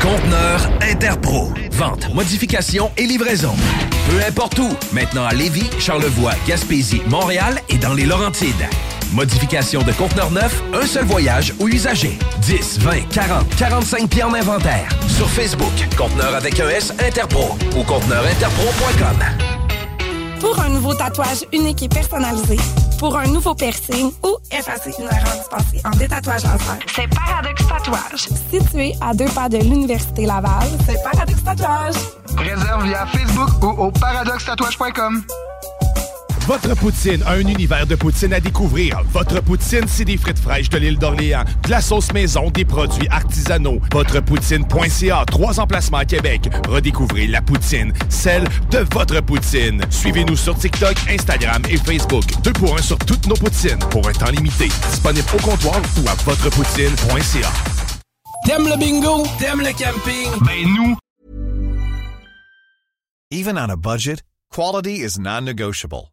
Conteneur Interpro. Vente, modification et livraison. Peu importe où. Maintenant à Lévis, Charlevoix, Gaspésie, Montréal et dans les Laurentides. Modification de conteneur neuf, un seul voyage ou usager. 10, 20, 40, 45 pieds en inventaire. Sur Facebook, conteneur avec un S Interpro ou conteneurinterpro.com. Pour un nouveau tatouage unique et personnalisé, pour un nouveau piercing ou effacer une erreur dispensée en détatouage laser, c'est Paradox Tatouage. Situé à deux pas de l'Université Laval, c'est Paradox Tatouage. Réserve via Facebook ou au paradoxtatouage.com. Votre poutine a un univers de poutine à découvrir. Votre poutine, c'est des frites fraîches de l'île d'Orléans, de la sauce maison, des produits artisanaux. Votrepoutine.ca, trois emplacements à Québec. Redécouvrez la poutine, celle de votre poutine. Suivez-nous sur TikTok, Instagram et Facebook. Deux pour un sur toutes nos poutines, pour un temps limité. Disponible au comptoir ou à votrepoutine.ca. T'aimes le bingo? T'aimes le camping? Ben nous! Even on a budget, quality is non-negotiable.